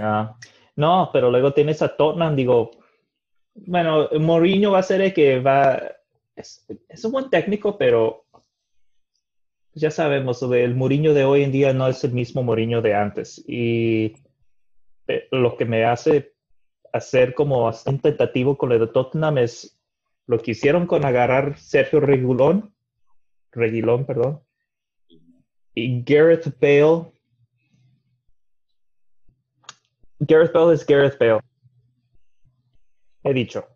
Ah, no, pero luego tienes a Tottenham, digo, bueno, Mourinho va a ser el que va, es, es un buen técnico, pero ya sabemos, el Mourinho de hoy en día no es el mismo Mourinho de antes. Y eh, lo que me hace hacer como un tentativo con el de Tottenham es lo que hicieron con agarrar Sergio Reguilón, Reguilón, perdón, y Gareth Bale Gareth Bale es Gareth Bale. He dicho.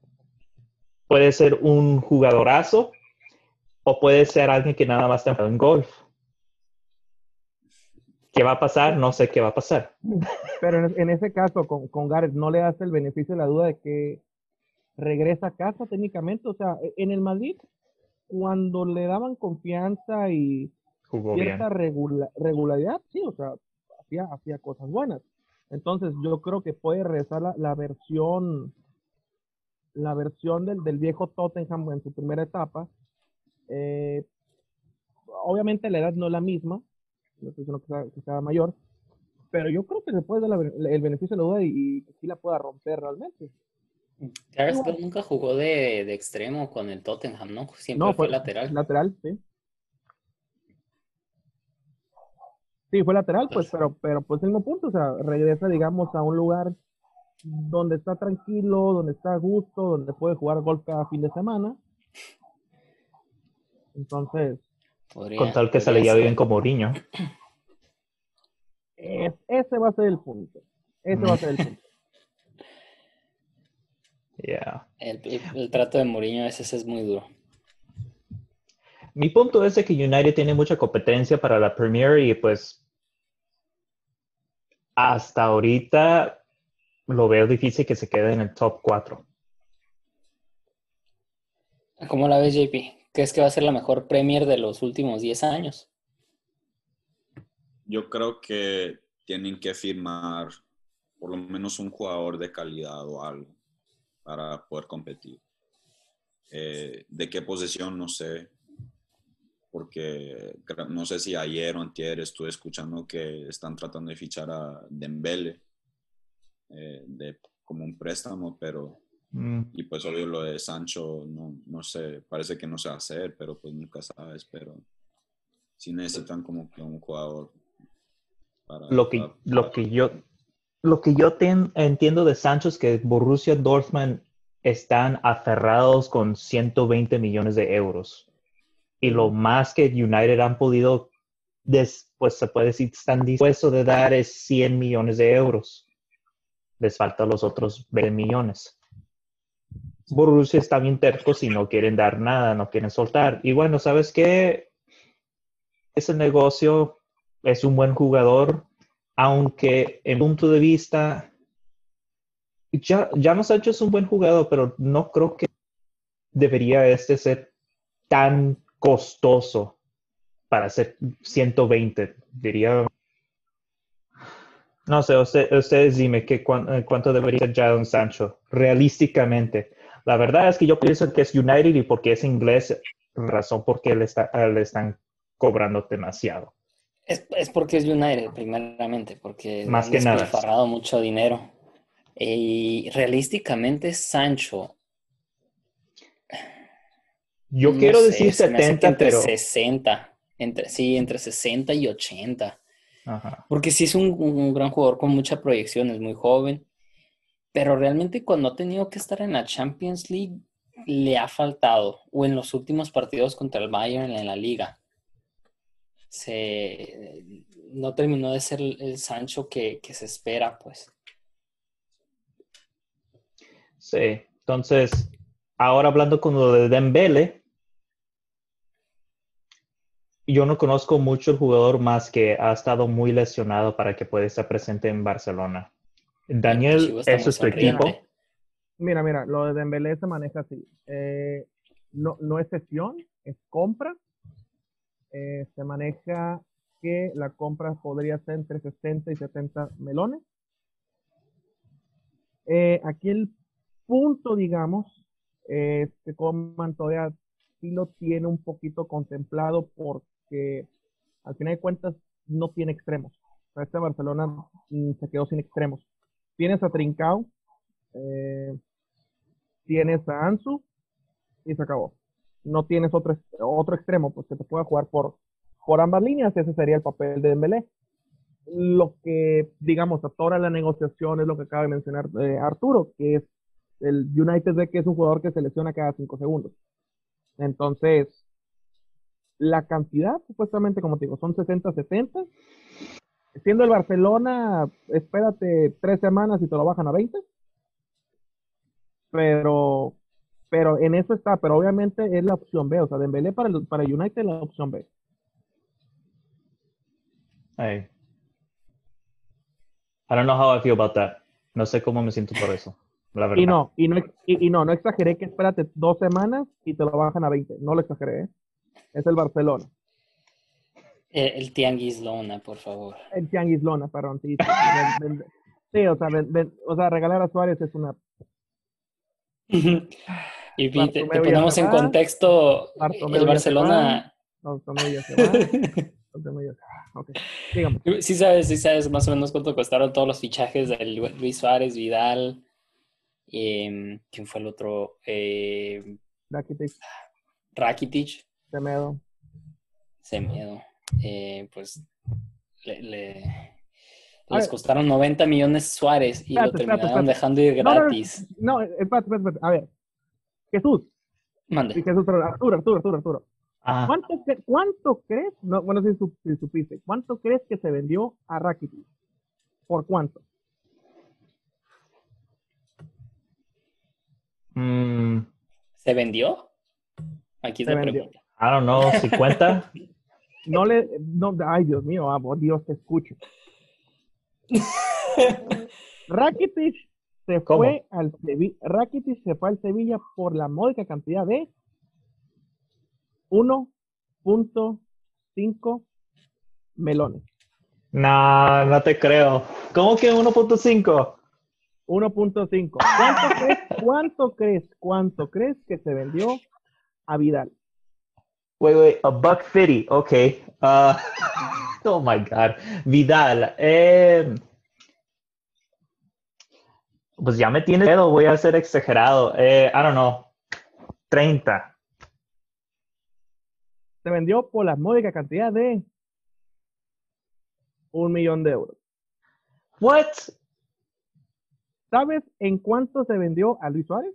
Puede ser un jugadorazo o puede ser alguien que nada más está en golf. ¿Qué va a pasar? No sé qué va a pasar. Pero en, ese caso, con, con Gareth, no le hace el beneficio de la duda de que regresa a casa técnicamente. O sea, en el Madrid, cuando le daban confianza y Jugó cierta regula- regularidad, sí, o sea, hacía, hacía cosas buenas. Entonces, yo creo que puede regresar la, la versión, la versión del, del viejo Tottenham en su primera etapa. Eh, obviamente la edad no es la misma, no estoy diciendo que sea, que sea mayor, pero yo creo que se puede dar la- el beneficio de la duda y, que sí la pueda romper realmente. Gareth Bale nunca jugó de, de extremo con el Tottenham, ¿no? Siempre No, fue, fue lateral. Lateral, sí. Sí, fue lateral, pues, pero, pero pues el mismo punto, o sea, regresa, digamos, a un lugar donde está tranquilo, donde está a gusto, donde puede jugar golf cada fin de semana. Entonces, Podría- Con tal que se le lleve bien con Mourinho. es- ese va a ser el punto. Ese va a ser el punto. Yeah. El, el- el trato de Mourinho a veces es muy duro. Mi punto es de que United tiene mucha competencia para la Premier y pues hasta ahorita lo veo difícil que se quede en el top 4. ¿Cómo la ves, JP? ¿Crees que va a ser la mejor Premier de los últimos 10 años? Yo creo que tienen que firmar por lo menos un jugador de calidad o algo para poder competir. Eh, ¿De qué posición? No sé. Porque no sé si ayer o antier estuve escuchando que están tratando de fichar a Dembele eh, de, como un préstamo, pero Mm, y pues obvio lo de Sancho, no, no sé, parece que no se va a hacer, pero pues nunca sabes, pero sí necesitan como que un jugador para... Lo que, para- lo que yo, lo que yo ten- entiendo de Sancho es que Borussia Dortmund están aferrados con 120 millones de euros. Y lo más que United han podido, des- pues se puede decir, están dispuestos de dar es 100 millones de euros. Les faltan los otros 20 millones. Borussia está bien tercos y no quieren dar nada, no quieren soltar. Y bueno, ¿sabes qué? Ese negocio es un buen jugador, aunque en punto de vista, ya, Jano Sancho es un buen jugador, pero no creo que debería este ser tan costoso para ser 120. Diría, no sé, usted- ustedes dime que cuán- cuánto debería ser Jadon Sancho, realísticamente. La verdad es que yo pienso que es United y porque es inglés, razón por qué le, está- le están cobrando demasiado. Es, es porque es United, primeramente, porque Más han que nada. mucho dinero. Y realísticamente, Sancho. Yo no quiero sé, decir se me hace que 70, entre pero... 60. Entre, sí, entre 60 y 80. Ajá. Porque sí es un, un gran jugador con mucha proyección, es muy joven. Pero realmente cuando ha tenido que estar en la Champions League, le ha faltado. O en los últimos partidos contra el Bayern en la liga. Se, no terminó de ser el, Sancho que, que se espera, pues. Sí, entonces, ahora hablando con lo de Dembele, yo no conozco mucho el jugador más que ha estado muy lesionado para que pueda estar presente en Barcelona. Daniel, Chivo está ¿eso muy es tu equipo? Mira, mira, lo de Dembélé se maneja así. Eh, no, no es sesión, es compra. Eh, se maneja que la compra podría ser entre 60 y 70 melones. Eh, aquí el punto, digamos, es que Coman todavía sí lo tiene un poquito contemplado porque al final de cuentas no tiene extremos. Este Barcelona mm, se quedó sin extremos. Tienes a Trincao, eh, tienes a Ansu y se acabó. No tienes otro, otro extremo pues, que te pueda jugar por, por ambas líneas. Ese sería el papel de Dembélé. Lo que, digamos, atora la negociación es lo que acaba de mencionar eh, Arturo, que es el United de que es un jugador que se lesiona cada cinco segundos. Entonces, la cantidad, supuestamente, como te digo, son 60-70. Siendo el Barcelona, espérate tres semanas y te lo bajan a 20 pero pero en eso está, pero obviamente es la opción B, o sea, Dembélé para el, para United es la opción B. Ay. I don't know how I feel about that. No sé cómo me siento por eso. La verdad. Y no, y no, y, y no, no exageré que espérate dos semanas y te lo bajan a 20. No lo exageré, ¿eh? Es el Barcelona. Eh, el Tianguis Lona, por favor. El Tianguis Lona, perdón. Sí, o sea, ven- ven- o sea, regalar a Suárez es una... Y te, ponemos en contexto, Bartomeu el Barcelona, Bartomeu ya se va. Bartomeu ya se va. Ok, dígame. sí sabes, sí sabes más o menos cuánto costaron todos los fichajes de Lu- Luis Suárez, Vidal, em, ¿quién fue el otro? Eh, Rakitic, Rakitic, Semedo. Semedo. Eh, pues le, les ver. costaron 90 millones Suárez y Espérate, lo terminaron espérate. dejando ir No, no, no, gratis. No, espérate, espérate, espérate. A ver. Jesús. Mande. Jesús, pero Arturo, Arturo, Arturo, Arturo. Ah, ¿Cuánto, cuánto crees? No, bueno, si, su- si supiste. ¿Cuánto crees que se vendió a Rakitic? ¿Por cuánto? mm, ¿Se vendió? Aquí es Se la vendió. pregunta. I don't know, 50. No le, no, ay Dios mío, ah, por Dios te escucho. Rakitic se ¿Cómo? fue al Sevilla, Rakitic se fue al Sevilla por la módica cantidad de 1.5 melones. no, no te creo. ¿Cómo que 1.5? 1.5. ¿Cuánto crees, cuánto crees, cuánto crees que se vendió a Vidal? Wait, wait, a buck fifty, okay. Uh, oh my God. Vidal, eh, pues ya me tienes miedo, voy a ser exagerado. Eh, I don't know, 30. Se vendió por la módica cantidad de un millón de euros. What? ¿Sabes en cuánto se vendió a Luis Suárez?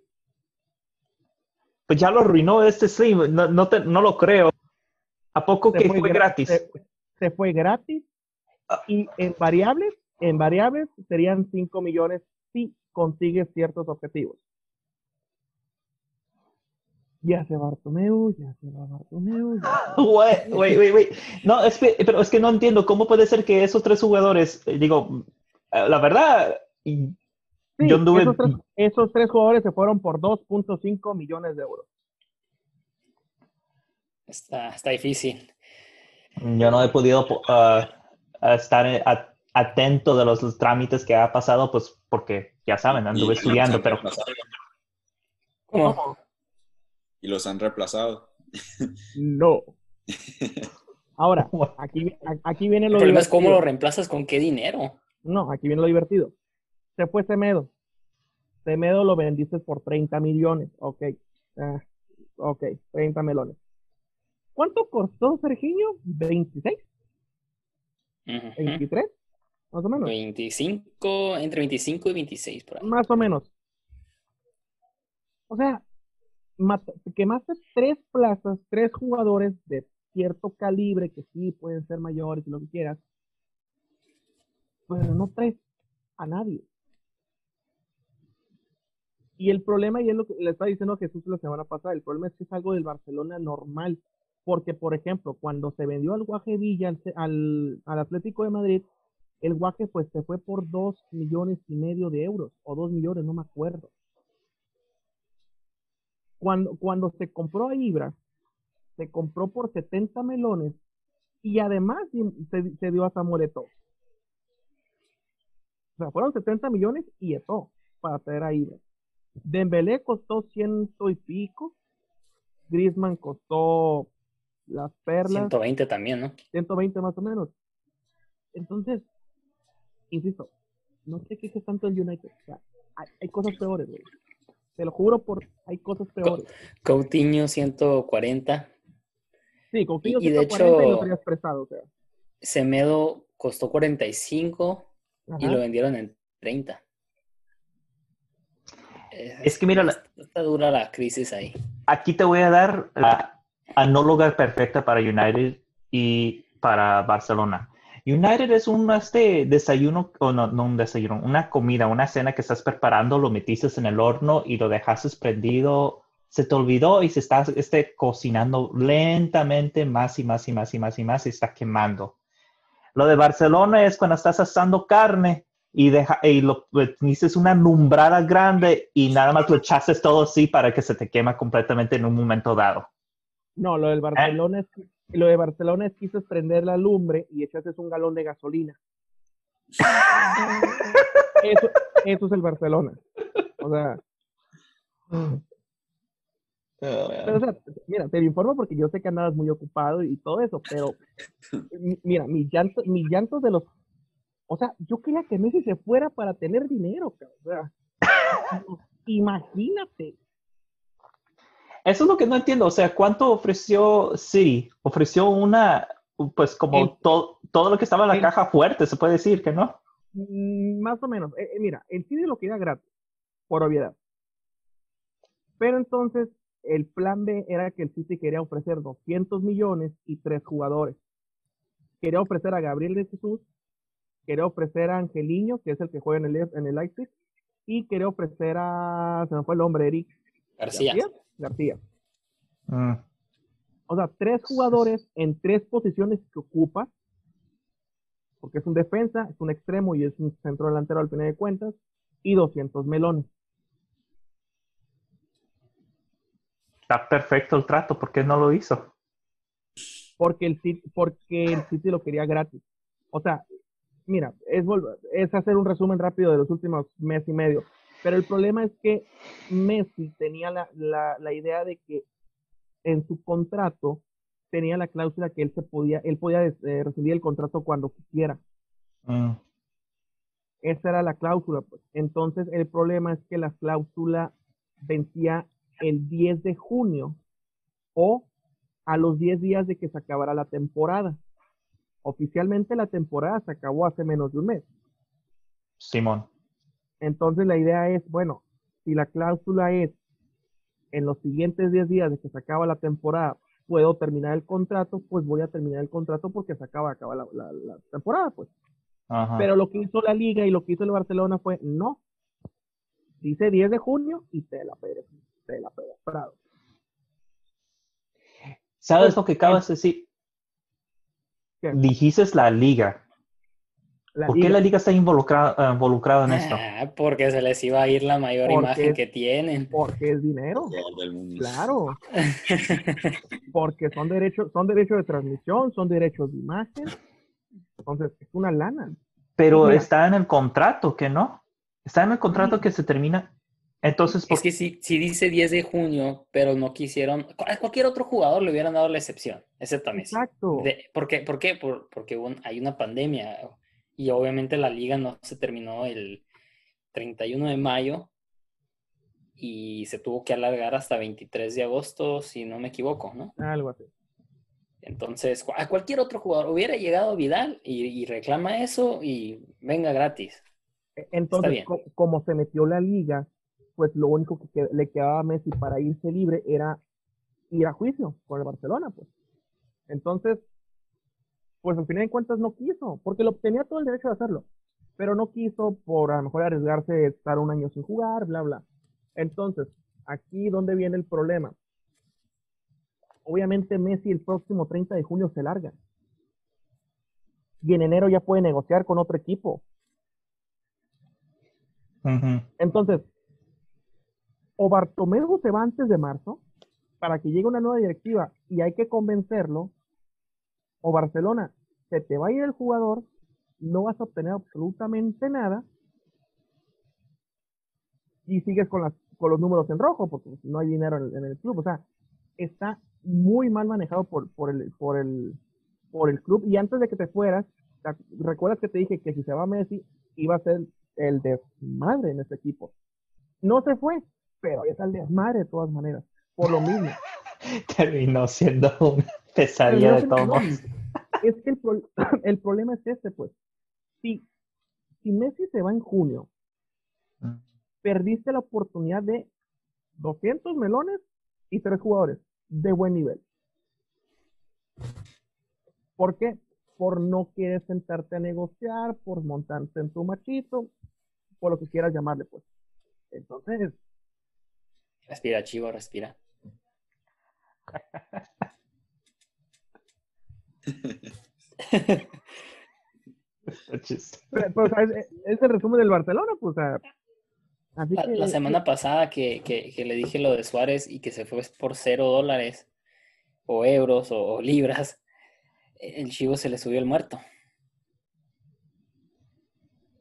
Pues ya lo arruinó este stream, no, no, te- no lo creo. ¿A poco Se que fue gra- gratis? Se, se fue gratis y en variables, en variables serían 5 millones si consigues ciertos objetivos. Ya se Bartomeu, ya se va Bartomeu. Wait, wait, wait. No, es que, pero es que no entiendo cómo puede ser que esos tres jugadores, eh, digo, eh, la verdad, Sí, Yo anduve- esos, tres, esos tres jugadores se fueron por 2.5 millones de euros. Está, está difícil. yo no he podido po- ah, estar eh, a- atento de los, los trámites que ha pasado, pues porque ya saben, anduve estudiando, pero. ¿Cómo? Y los han reemplazado. No. Ahora, aquí, aquí viene El lo problema es cómo divertido. lo reemplazas con qué dinero. No, aquí viene lo divertido. Se fue Semedo. Semedo lo vendiste por 30 millones. Ok. Ah, ok, 30 melones. ¿Cuánto costó Serginho? ¿26? Ujú. ¿23? Más o menos. 25, entre 25 y 26 por ahí. Más o menos. O sea, quemaste tres plazas, tres jugadores de cierto calibre que sí pueden ser mayores y lo que quieras, pero no traes a nadie. Y el problema, y es lo que le estaba diciendo Jesús la semana pasada, el problema es que es algo del Barcelona normal. Porque, por ejemplo, cuando se vendió al Guaje Villa al, al, al Atlético de Madrid, el Guaje pues se fue por dos millones y medio de euros, o dos millones, no me acuerdo. Cuando, cuando se compró a Ibra, se compró por 70 melones y además se, se dio a Samuel Eto'o. O sea, fueron 70 millones y Eto'o para traer a Ibra. Dembélé costó ciento y pico. Griezmann costó las perlas. 120 también, ¿no? 120 más o menos. Entonces, insisto, no te quejes tanto del United. O sea, hay, hay cosas peores, güey. Te lo juro por, hay cosas peores. Coutinho 140. Sí, Coutinho y de 140 y lo hecho- tenías prestado, o sea. Semedo costó 45 y Ajá. lo vendieron en 30. Eh, Es que mira, la- está, dura la crisis ahí. aquí te voy a dar la anóloga perfecta para United y para Barcelona. United es un este desayuno, o no, no un desayuno, una comida, una cena que estás preparando, lo metiste en el horno y lo dejaste prendido, se te olvidó y se está este, cocinando lentamente más y más y más y más y más y está quemando. Lo de Barcelona es cuando estás asando carne y, deja, y lo dices una alumbrada grande y nada más lo echaste todo así para que se te quema completamente en un momento dado. No, lo del ¿Eh? Barcelona es lo de Barcelona es quiso prender la lumbre y echaste un galón de gasolina. eso, eso es el Barcelona. O sea, pero, o sea, mira, te lo informo porque yo sé que andabas muy ocupado y todo eso, pero mi- mira, mis llantos, mis llantos de los, o sea, yo quería que Messi se fuera para tener dinero, cabrón. O sea, imagínate. Eso es lo que no entiendo. O sea, ¿cuánto ofreció City? Ofreció una, pues como El- to- todo lo que estaba en la el- caja fuerte, se puede decir que no. Mm, Más o menos. Eh, eh, mira, el City lo quería gratis, por obviedad. Pero entonces, el plan B era que el City quería ofrecer 200 millones y tres jugadores. Quería ofrecer a Gabriel de Jesús, quería ofrecer a Angeliño, que es el que juega en el, en el Leipzig, y quería ofrecer a, se me fue el nombre, Eric García. García. Mm. O sea, tres jugadores en tres posiciones que ocupa, porque es un defensa, es un extremo y es un centro delantero al final de cuentas, y 200 melones. Está perfecto el trato, ¿por qué no lo hizo? Porque el, City, porque el City lo quería gratis. O sea, mira, es, es hacer un resumen rápido de los últimos mes y medio. Pero el problema es que Messi tenía la, la, la idea de que en su contrato tenía la cláusula que él se podía, él podía eh, rescindir el contrato cuando quisiera. Mm. Esa era la cláusula, pues. Entonces, el problema es que la cláusula vencía el 10 de junio o a los 10 días de que se acabara la temporada. Oficialmente la temporada se acabó hace menos de un mes. Simón. Entonces, la idea es, bueno, si la cláusula es en los siguientes 10 días de que se acaba la temporada, puedo terminar el contrato, pues voy a terminar el contrato porque se acaba, acaba la, la- la temporada, pues. Ajá. Pero lo que hizo la liga y lo que hizo el Barcelona fue, no. Dice 10 de junio y te la pegas, te la pegas, Prado. ¿Sabes pues, lo que acabas de decir? ¿Qué? Dijiste la liga. La ¿Por qué la liga está involucrada involucrada en esto? Ah, porque se les iba a ir la mayor Porque- imagen que tienen. Porque es dinero, claro. Porque son derechos, son derechos de transmisión, son derechos de imagen. Entonces, es una lana. Pero Mira. está en el contrato, ¿que no? Está en el contrato que se termina. Entonces, ¿por Es que sí, sí dice 10 de junio, pero no quisieron. A cualquier otro jugador le hubieran dado la excepción, excepto a Messi. Exacto. De- ¿por, qué? ¿Por qué? Por- porque un- hay una pandemia y obviamente la liga no se terminó el 31 de mayo y se tuvo que alargar hasta 23 de agosto, si no me equivoco, ¿no? Algo así. Entonces, a cualquier otro jugador hubiera llegado Vidal y, y reclama eso y venga gratis. E- Entonces, como se metió la liga, pues lo único que le quedaba a Messi para irse libre era ir a juicio con el Barcelona, pues. Entonces, pues al final de cuentas no quiso, porque lo tenía todo el derecho de hacerlo, pero no quiso por a lo mejor arriesgarse de estar un año sin jugar, bla, bla. Entonces, aquí donde viene el problema. Obviamente Messi el próximo 30 de junio se larga. Y en enero ya puede negociar con otro equipo. Entonces, o Bartomeu se va antes de marzo para que llegue una nueva directiva y hay que convencerlo, o Barcelona, se te va a ir el jugador, no vas a obtener absolutamente nada y sigues con, las, con los números en rojo porque no hay dinero en, el- club. O sea, está muy mal manejado por, por, el, por, el, por el club. Y antes de que te fueras, ¿te ac- recuerdas que te dije que si se va Messi iba a ser el desmadre en este equipo. No se fue, pero es el desmadre de todas maneras, por lo mismo. Terminó siendo una pesadilla de todos. Es que el, pro- el problema es este, pues. Si, si Messi se va en junio, Mm. perdiste la oportunidad de 200 melones y tres jugadores de buen nivel. ¿Por qué? Por no querer sentarte a negociar, por montarte en tu machito, por lo que quieras llamarle, pues. Entonces, Respira, chivo, respira. Pues, es, es el resumen del Barcelona, pues, así La, que- la semana pasada que, que- que le dije lo de Suárez y que se fue por cero dólares o euros o, o libras, el chivo se le subió el muerto.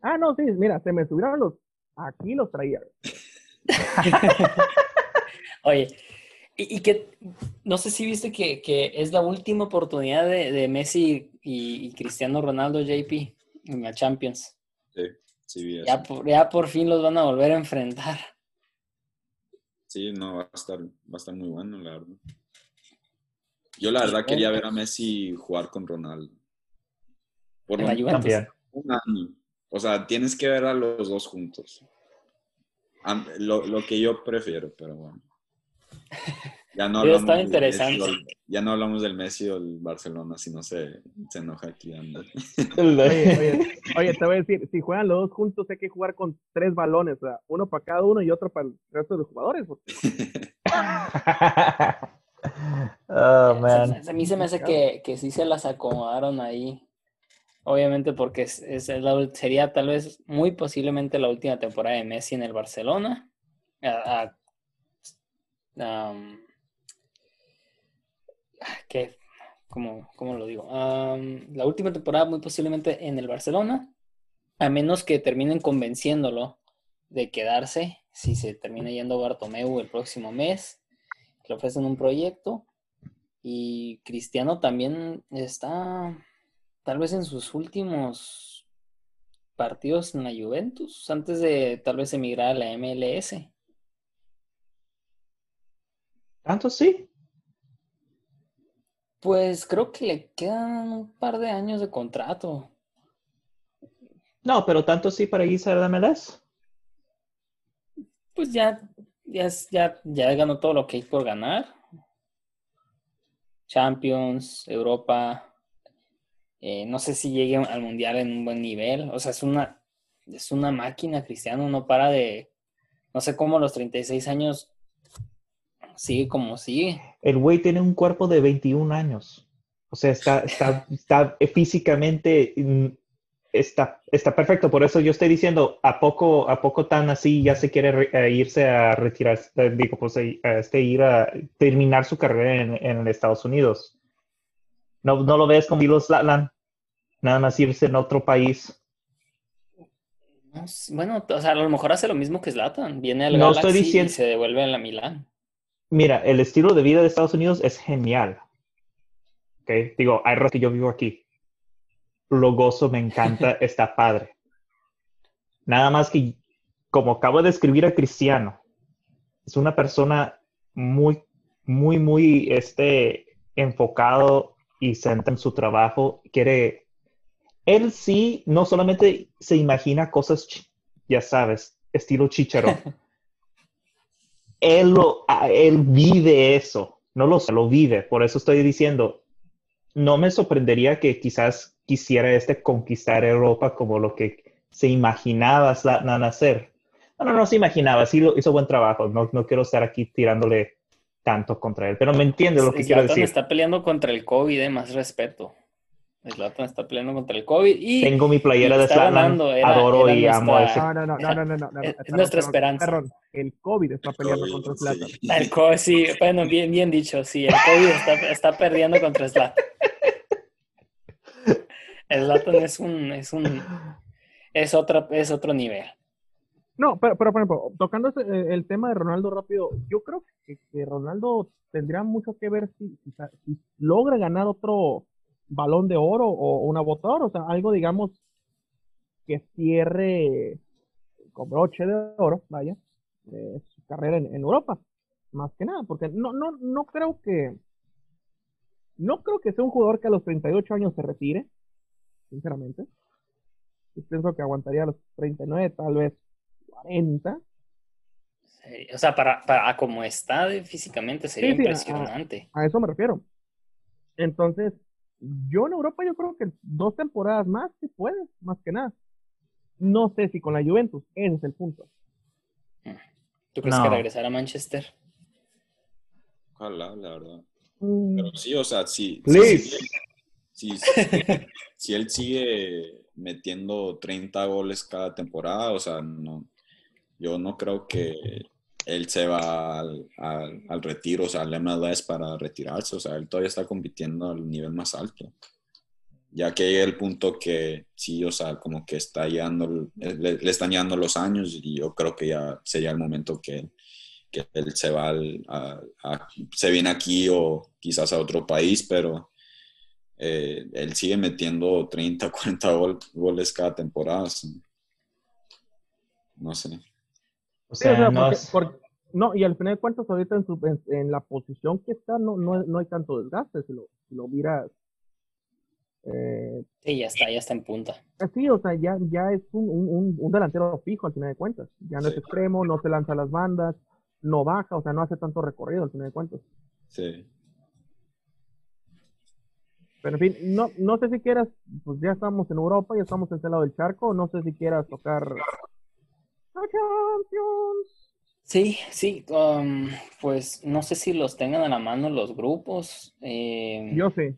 Ah, no, sí, mira, se me subieron los, aquí los traía. Oye, y, y que no sé si viste que, que es la última oportunidad de, de Messi y, y Cristiano Ronaldo JP en la Champions. Sí, sí, vi eso. Ya por, ya por fin los van a volver a enfrentar. Sí, no, va a estar, va a estar muy bueno, la verdad. Yo la verdad quería ver a Messi jugar con Ronaldo. Por En lo la menos un año. O sea, tienes que ver a los dos juntos. Lo, lo que yo prefiero, pero bueno. Ya no hablamos del interesante. Messi o el- ya no hablamos del Messi o el Barcelona, si no se, se enoja aquí. anda. Oye, oye, oye, te voy a decir, si juegan los dos juntos hay que jugar con tres balones, o sea, uno para cada uno y otro para el resto de los jugadores. porque- oh, man. A mí se me hace que, que sí se las acomodaron ahí. Obviamente porque es, es la ul- sería tal vez muy posiblemente la última temporada de Messi en el Barcelona. A- a- am, ¿qué? ¿Cómo, cómo lo digo? La última temporada muy posiblemente en el Barcelona, a menos que terminen convenciéndolo de quedarse, si se termina yendo Bartomeu el próximo mes, le ofrecen un proyecto y Cristiano también está tal vez en sus últimos partidos en la Juventus, antes de tal vez emigrar a la MLS. ¿Tanto sí? Pues creo que le quedan un par de años de contrato. No, pero tanto sí para irse a la MLS. Pues ya, ya, ya, ya ganó todo lo que hay por ganar. Champions, Europa. eh, no sé si llegue al Mundial en un buen nivel. O sea, es una, es una máquina, Cristiano. No para de... No sé cómo a los 36 años sigue como sigue. El güey tiene un cuerpo de 21 años. O sea, está, está, está físicamente, mm, está, está perfecto. Por eso yo estoy diciendo, ¿a poco, a poco tan así ya se quiere re- eh, irse a retirar, eh, digo, pues eh, a este, ir a terminar su carrera en, en Estados Unidos? ¿No, no lo ves como Milo Zlatan? Nada más irse en otro país. Bueno, o sea, a lo mejor hace lo mismo que Zlatan. Viene al No Galaxy estoy diciendo- y se devuelve a la Milán. Mira, el estilo de vida de Estados Unidos es genial. ¿Ok? Digo, hay rato que yo vivo aquí. Lo gozo, me encanta, está padre. Nada más que, como acabo de escribir a Cristiano, es una persona muy, muy, muy este, enfocado y centrado en su trabajo. Quiere. Él sí, no solamente se imagina cosas, ya sabes, estilo chicharo él, lo, él vive eso, no lo, sé, lo vive, por eso estoy diciendo, no me sorprendería que quizás quisiera este conquistar Europa como lo que se imaginaba Zlatan hacer. No, no, no se imaginaba, sí lo hizo buen trabajo, no, no quiero estar aquí tirándole tanto contra él, pero me entiende lo que quiero decir. está peleando contra el COVID, eh, más respeto. Zlatan está peleando contra el COVID y Tengo mi playera de Zlatan, adoro era y amo nuestra- ese. No, no, no, no, no, no, no, no, Es nuestra perdón, esperanza. Perdón, el COVID está peleando COVID, contra sí. El COVID, sí, bueno, bien, bien dicho, sí, el COVID está, está perdiendo contra Zlatan. Zlatan es un, es un, es otro, es otro nivel. No, pero, pero por ejemplo, tocando ese- eh, el tema de Ronaldo rápido, yo creo que, que Ronaldo tendría mucho que ver si, si, si logra ganar otro balón de oro o una bota de oro, o sea, algo digamos que cierre con broche de oro, vaya, eh, su carrera en, en Europa, más que nada, porque no, no, no creo que, no creo que sea un jugador que a los 38 años se retire, sinceramente. Yo pienso que aguantaría a los 39, tal vez 40. Sí, O sea, para, para como está físicamente sería Sí, sí, a- impresionante. A eso me refiero. Entonces, yo en Europa yo creo que dos temporadas más sí puede, más que nada. No sé si con la Juventus, ese es el punto. ¿Tú crees No. que regresar a Manchester? Ojalá, la verdad. Mm, Pero sí, o sea, si, Please. si, si, si él sigue metiendo 30 goles cada temporada, o sea, no, yo no creo que él se va al, al, retiro, o sea, al MLS para retirarse, o sea, él todavía está compitiendo al nivel más alto. Ya que llega el punto que sí, o sea, como que está llegando, le, están llegando los años y yo creo que ya sería el momento que, que él se va, a, se viene aquí o quizás a otro país, pero eh, él sigue metiendo 30, 40 goles cada temporada. No sé. O sea, no, y al final de cuentas, ahorita en, su, en, la posición que está, no, no, no hay tanto desgaste. Si lo, si lo miras. Eh, sí, ya está, ya está en punta. Eh, sí, o sea, ya, ya es un, un, un delantero fijo al final de cuentas. Ya no es extremo, no se lanza a las bandas, no baja, o sea, no hace tanto recorrido al final de cuentas. Sí. Pero en fin, no, no sé si quieras, pues ya estamos en Europa, ya estamos en este lado del charco, no sé si quieras tocar. Sí, sí, um, pues no sé si los tengan a la mano los grupos. Eh, yo sí.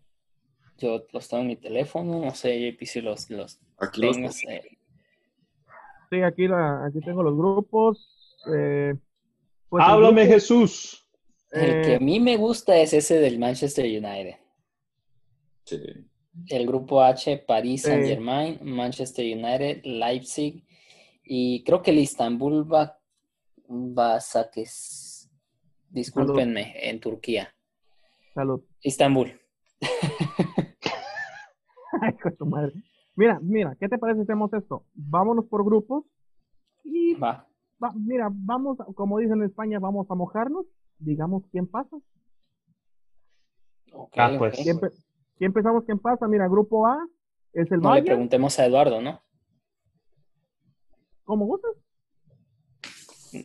Yo los tengo en mi teléfono, no sé, JP, si los, los aquí tengo. Sí, aquí, la, aquí tengo los grupos. Eh, pues Háblame, Jesús. El que a mí me gusta es ese del Manchester United. El grupo H, París, Saint Germain, Manchester United, Leipzig y creo que el Istanbul va, va a que discúlpenme, en Turquía. Salud. Istanbul. Ay, tu madre. Mira, mira, ¿qué te parece si hacemos esto? Vámonos por grupos y va. mira, vamos, como dicen en España, vamos a mojarnos, digamos quién pasa. Okay, ah, pues. ¿Quién empezamos? ¿Quién pasa? Mira, grupo A es el No le preguntemos a Eduardo, ¿no? ¿Cómo gustas?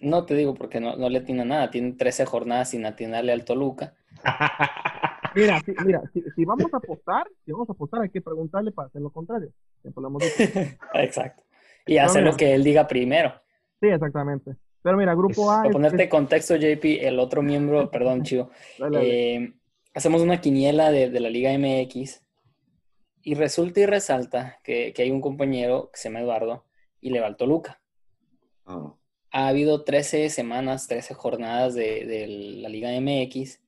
No te digo porque no, no le tiene nada. Tiene 13 jornadas sin atinarle al Toluca. mira, mira si, vamos a apostar, si vamos a apostar, hay que preguntarle para hacer lo contrario. Exacto. Y hacer lo que él diga primero. Sí, exactamente. Pero mira, grupo A. Para ponerte contexto, JP, el otro miembro, perdón, Chivo. Eh, hacemos una quiniela de, la Liga MX y resulta y resalta que, hay un compañero que se llama Eduardo y le va al Toluca. Ah. Ha habido 13 semanas, 13 jornadas de, la Liga MX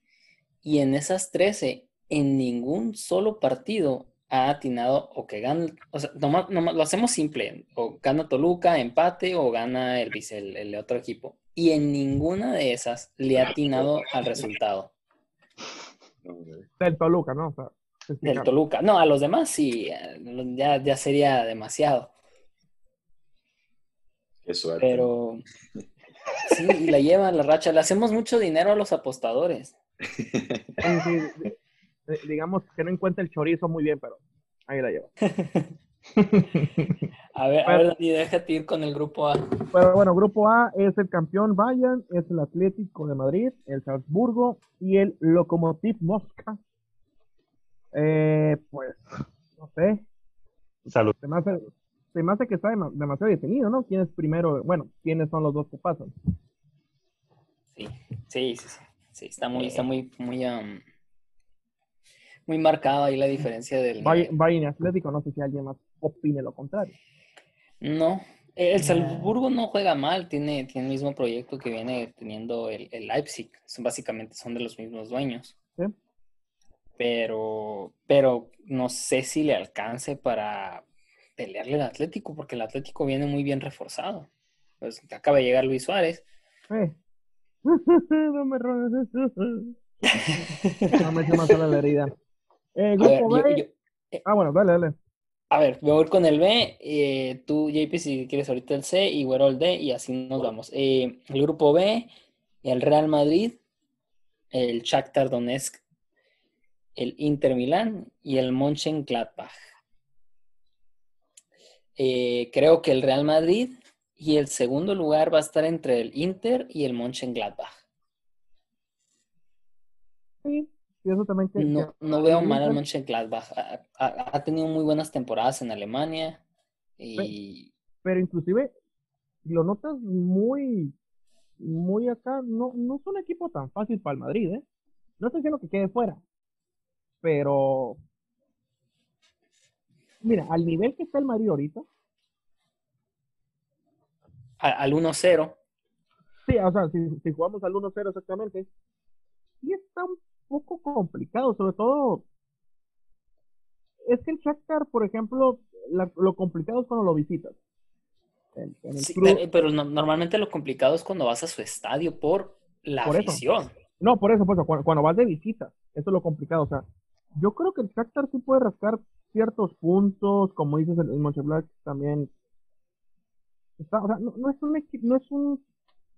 y en esas 13, en ningún solo partido ha atinado o que gana, o sea, lo hacemos simple, o gana Toluca, empate o gana el, el, el otro equipo. Y en ninguna de esas le ha atinado al resultado. Del Toluca, ¿no? del Toluca. No, a los demás sí, ya, ya sería demasiado. Qué suerte. Pero sí, la lleva la racha. Le hacemos mucho dinero a los apostadores. digamos que no encuentra el chorizo muy bien, pero ahí la lleva. a ver, a ver, déjate ir con el grupo A. Pero bueno, grupo A es el campeón Bayern, es el Atlético de Madrid, el Salzburgo y el Lokomotiv Mosca. Eh, pues, no sé. Salud. Se me hace, que está demasiado detenido, ¿no? ¿Quién es primero? Bueno, ¿quiénes son los dos que pasan? Sí, sí, sí, sí. está muy, está muy, muy, um, muy marcada ahí la diferencia del... Bayern Atlético, no sé si alguien más opine lo contrario. No, el Salzburgo no juega mal, tiene, tiene el mismo proyecto que viene teniendo el, Leipzig. Son, básicamente son de los mismos dueños. ¿Sí? Pero, pero no sé si le alcance para pelearle al Atlético, porque el Atlético viene muy bien reforzado. Pues acaba de llegar Luis Suárez. Eh. no me robes no me más a la herida. Eh, eh, ah, bueno, dale, dale. A ver, voy a ir con el B, eh, tú, JP, si quieres ahorita el C y Güero el D, y así nos vamos. El grupo B, el Real Madrid, el Shakhtar Donetsk, el Inter Milán y el Mönchengladbach. Eh, creo que el Real Madrid y el segundo lugar va a estar entre el Inter y el Mönchengladbach. Sí, eso también no, no veo mal al Mönchengladbach. Ha, ha, tenido muy buenas temporadas en Alemania. Y... Pero, inclusive lo notas muy, muy acá. No, no es un equipo tan fácil para el Madrid, ¿eh? No estoy diciendo que quede fuera. Pero Mira, al nivel que está el Madrid ahorita, A- al 1-0. sí, o sea, si, si jugamos al 1-0 exactamente, sí está un poco complicado, sobre todo, es que el Shakhtar, por ejemplo, la- lo complicado es cuando lo visitas. En, en el Sí, club- pero, pero no- normalmente lo complicado es cuando vas a su estadio por la Por eso. afición. No, por eso, por eso, cuando, cuando vas de visita, eso es lo complicado. O sea, yo creo que el Shakhtar sí puede rascar ciertos puntos, como dices, el, el Mönchengladbach también. Está, o sea, no, no es un equi- no es un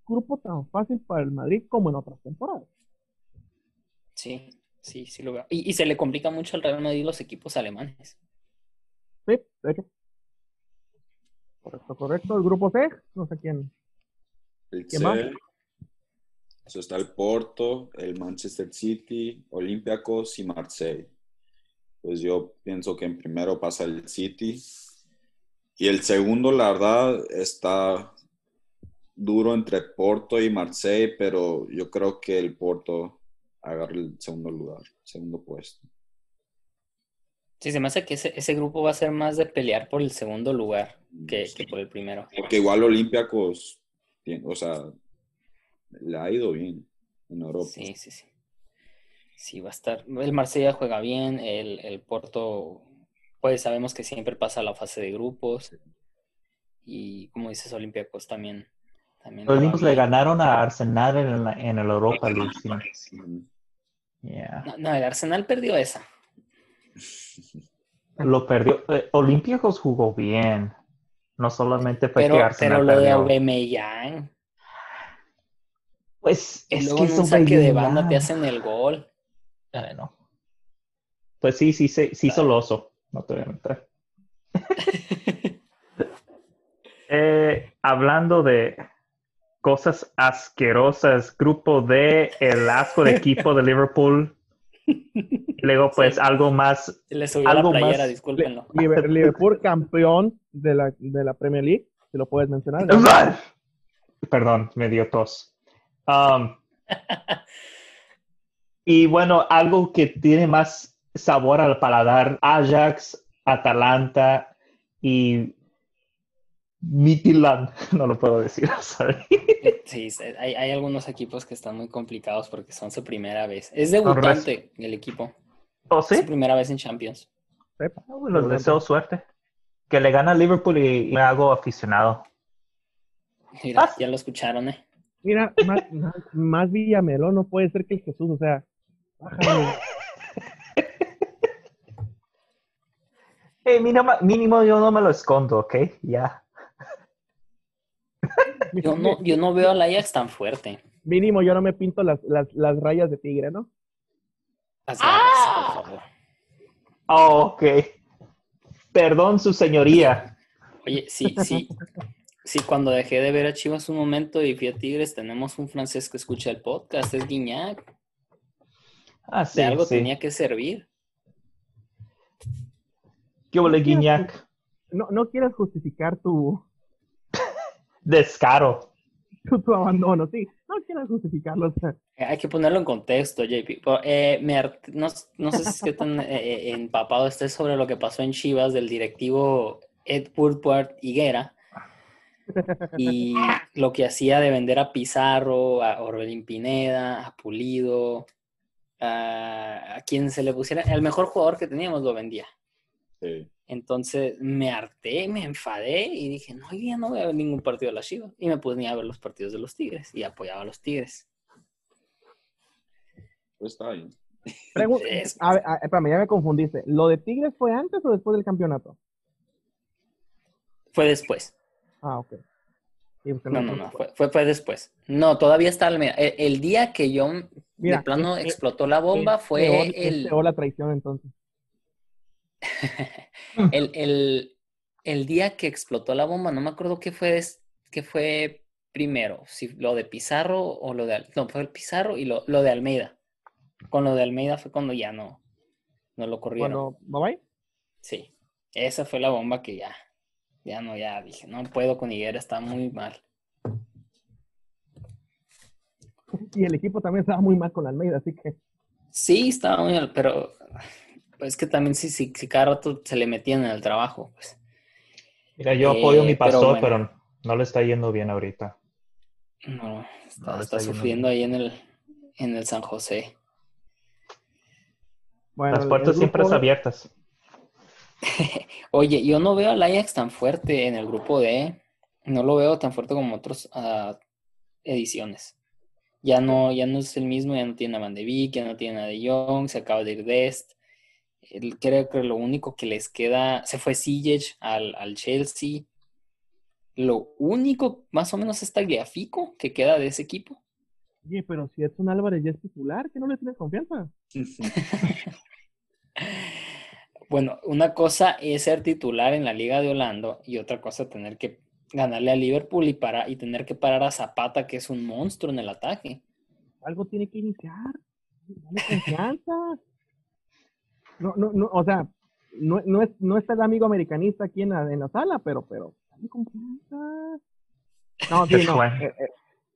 grupo tan fácil para el Madrid como en otras temporadas. Sí, sí, sí lo veo. Y, y se le complica mucho al Real Madrid los equipos alemanes. Sí, de hecho. Correcto, correcto. El grupo C, no sé quién. El ¿Qué más? C, eso está el Porto, el Manchester City, Olympiacos y Marseille. Pues yo pienso que en primero pasa el City. Y el segundo, la verdad, está duro entre Porto y Marseille, pero yo creo que el Porto agarra el segundo lugar, segundo puesto. Sí, se me hace que ese, ese grupo va a ser más de pelear por el segundo lugar que, que por el primero. Porque igual Olympiacos, o sea, le ha ido bien en Europa. Sí, sí, sí. Sí, va a estar. El Marsella juega bien, el, el Porto, pues sabemos que siempre pasa la fase de grupos. Y como dices, Olympiacos también. también Los Olympiacos le ganaron a Arsenal en, la, en el Europa League. sí. Yeah. No, no, el Arsenal perdió esa. Lo perdió. eh, Olympiacos jugó bien. No solamente fue Pero, que Arsenal pero lo de perdió. Aubameyang, Pues y es luego que en un saque de banda te hacen el gol. Ay, no. Pues sí, sí, sí, sí hizo lo oso. No te voy a mentir. Eh, hablando de cosas asquerosas, grupo D, el asco de equipo de Liverpool. Luego, pues, Sí. algo más. Le subió Algo la playera, más- discúlpenlo. Liverpool campeón de la, de la Premier League, si lo puedes mencionar. Perdón, me dio tos. Um, y bueno, algo que tiene más sabor al paladar, Ajax, Atalanta y Midtjylland. No lo puedo decir, sorry. Sí, se- hay, hay algunos equipos que están muy complicados porque son su primera vez. Es debutante el equipo. ¿O Es su sí? primera vez en Champions. Sí, Les deseo suerte. Que le gana a Liverpool y me hago aficionado. Mira, Ah. ya lo escucharon, ¿eh? Mira, más, más, más Villamelón no puede ser que el Jesús, o sea, bájale. Eh, mínimo, mínimo yo no me lo escondo, ¿ok? Ya. Yo no, yo no veo al Ajax tan fuerte. Mínimo yo no me pinto las, las, las rayas de tigre, ¿no? Las garras, por favor. Oh, ok. Perdón, su señoría. Oye, sí, sí. Sí, cuando dejé de ver a Chivas un momento y fui a Tigres, tenemos un francés que escucha el podcast, es Guiñac. Ah, De algo sí. tenía que servir. ¿Qué huele, Guiñac? No, no quieras justificar tu, Descaro. tu, tu abandono, sí. No quieras justificarlo. O sea, Hay que ponerlo en contexto, JP. Eh, me no, no sé si es que tan eh, eh, empapado estés sobre lo que pasó en Chivas del directivo Ed Woodward Higuera y lo que hacía de vender a Pizarro, a Orbelín Pineda, a Pulido, a, a quien se le pusiera, el mejor jugador que teníamos lo vendía. Sí. Entonces me harté, me enfadé y dije, no, hoy día no voy a ver ningún partido de las Chivas. Y me ponía a ver los partidos de los Tigres y apoyaba a los Tigres. Pues está bien. Es- a ver, a- espérame, ya me confundiste. ¿Lo de Tigres fue antes o después del campeonato? Fue después. Ah, ok. No, no, no, fue, fue, fue después. No, todavía está Almeida. El, el día que yo Mira, de plano explotó la bomba fue peor- el, peor la traición entonces. el, el, el día que explotó la bomba. No me acuerdo qué fue, qué fue primero, si lo de Pizarro o lo de... No, fue el Pizarro y lo, lo de Almeida. Con lo de Almeida fue cuando ya no, no lo corrieron. Cuando, bye. Sí, esa fue la bomba que ya, ya no, ya dije, no puedo con Higuera, está muy mal. Y el equipo también estaba muy mal con Almeida, así que Sí, estaba muy mal, pero pues es que también si, si, si cada rato se le metían en el trabajo, pues. Mira, yo Eh, apoyo a mi pastor, pero, bueno. no le está yendo bien ahorita. No, está, No, le está está yendo sufriendo ahí en el, en el San José. Bueno, Las puertas el siempre grupo- abiertas. Oye, yo no veo al Ajax tan fuerte en el grupo D. No lo veo tan fuerte como otras ediciones. Ya no, ya no es el mismo, ya no tiene a Van de Beek, ya no tiene a De Jong, se acaba de ir Dest. El- Creo que lo único que les queda, se fue Siege al, al Chelsea. Lo único, más o menos, es Tagliafico que queda de ese equipo. Oye, pero si Edson Álvarez ya es titular, que no le tienes confianza. Bueno, una cosa es ser titular en la Liga de Holanda y otra cosa tener que ganarle a Liverpool y, para, y tener que parar a Zapata, que es un monstruo en el ataque. Algo tiene que iniciar. Dale confianza. No, no, no, o sea, no, no, es, no está el amigo americanista aquí en la, en la sala, pero, pero, dale confianza. No, sí, no. eh, eh,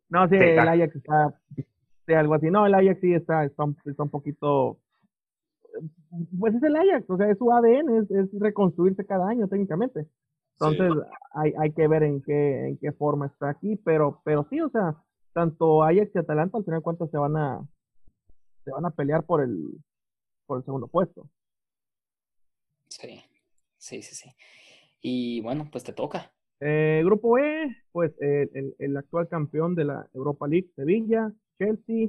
no, sí, el. Ajax está, sí, algo así. No, el Ajax sí está, está, un- está un poquito, pues es el Ajax, o sea, es su ADN, es, es reconstruirse cada año técnicamente. Entonces, hay, hay que ver en qué, en qué forma está aquí, pero, pero sí, o sea, tanto Ajax y Atalanta al final de cuentas se van a, se van a pelear por el, por el segundo puesto. Sí, sí, sí, sí. Y bueno, pues te toca. Eh, grupo E, pues eh, el, el actual campeón de la Europa League, Sevilla, Chelsea.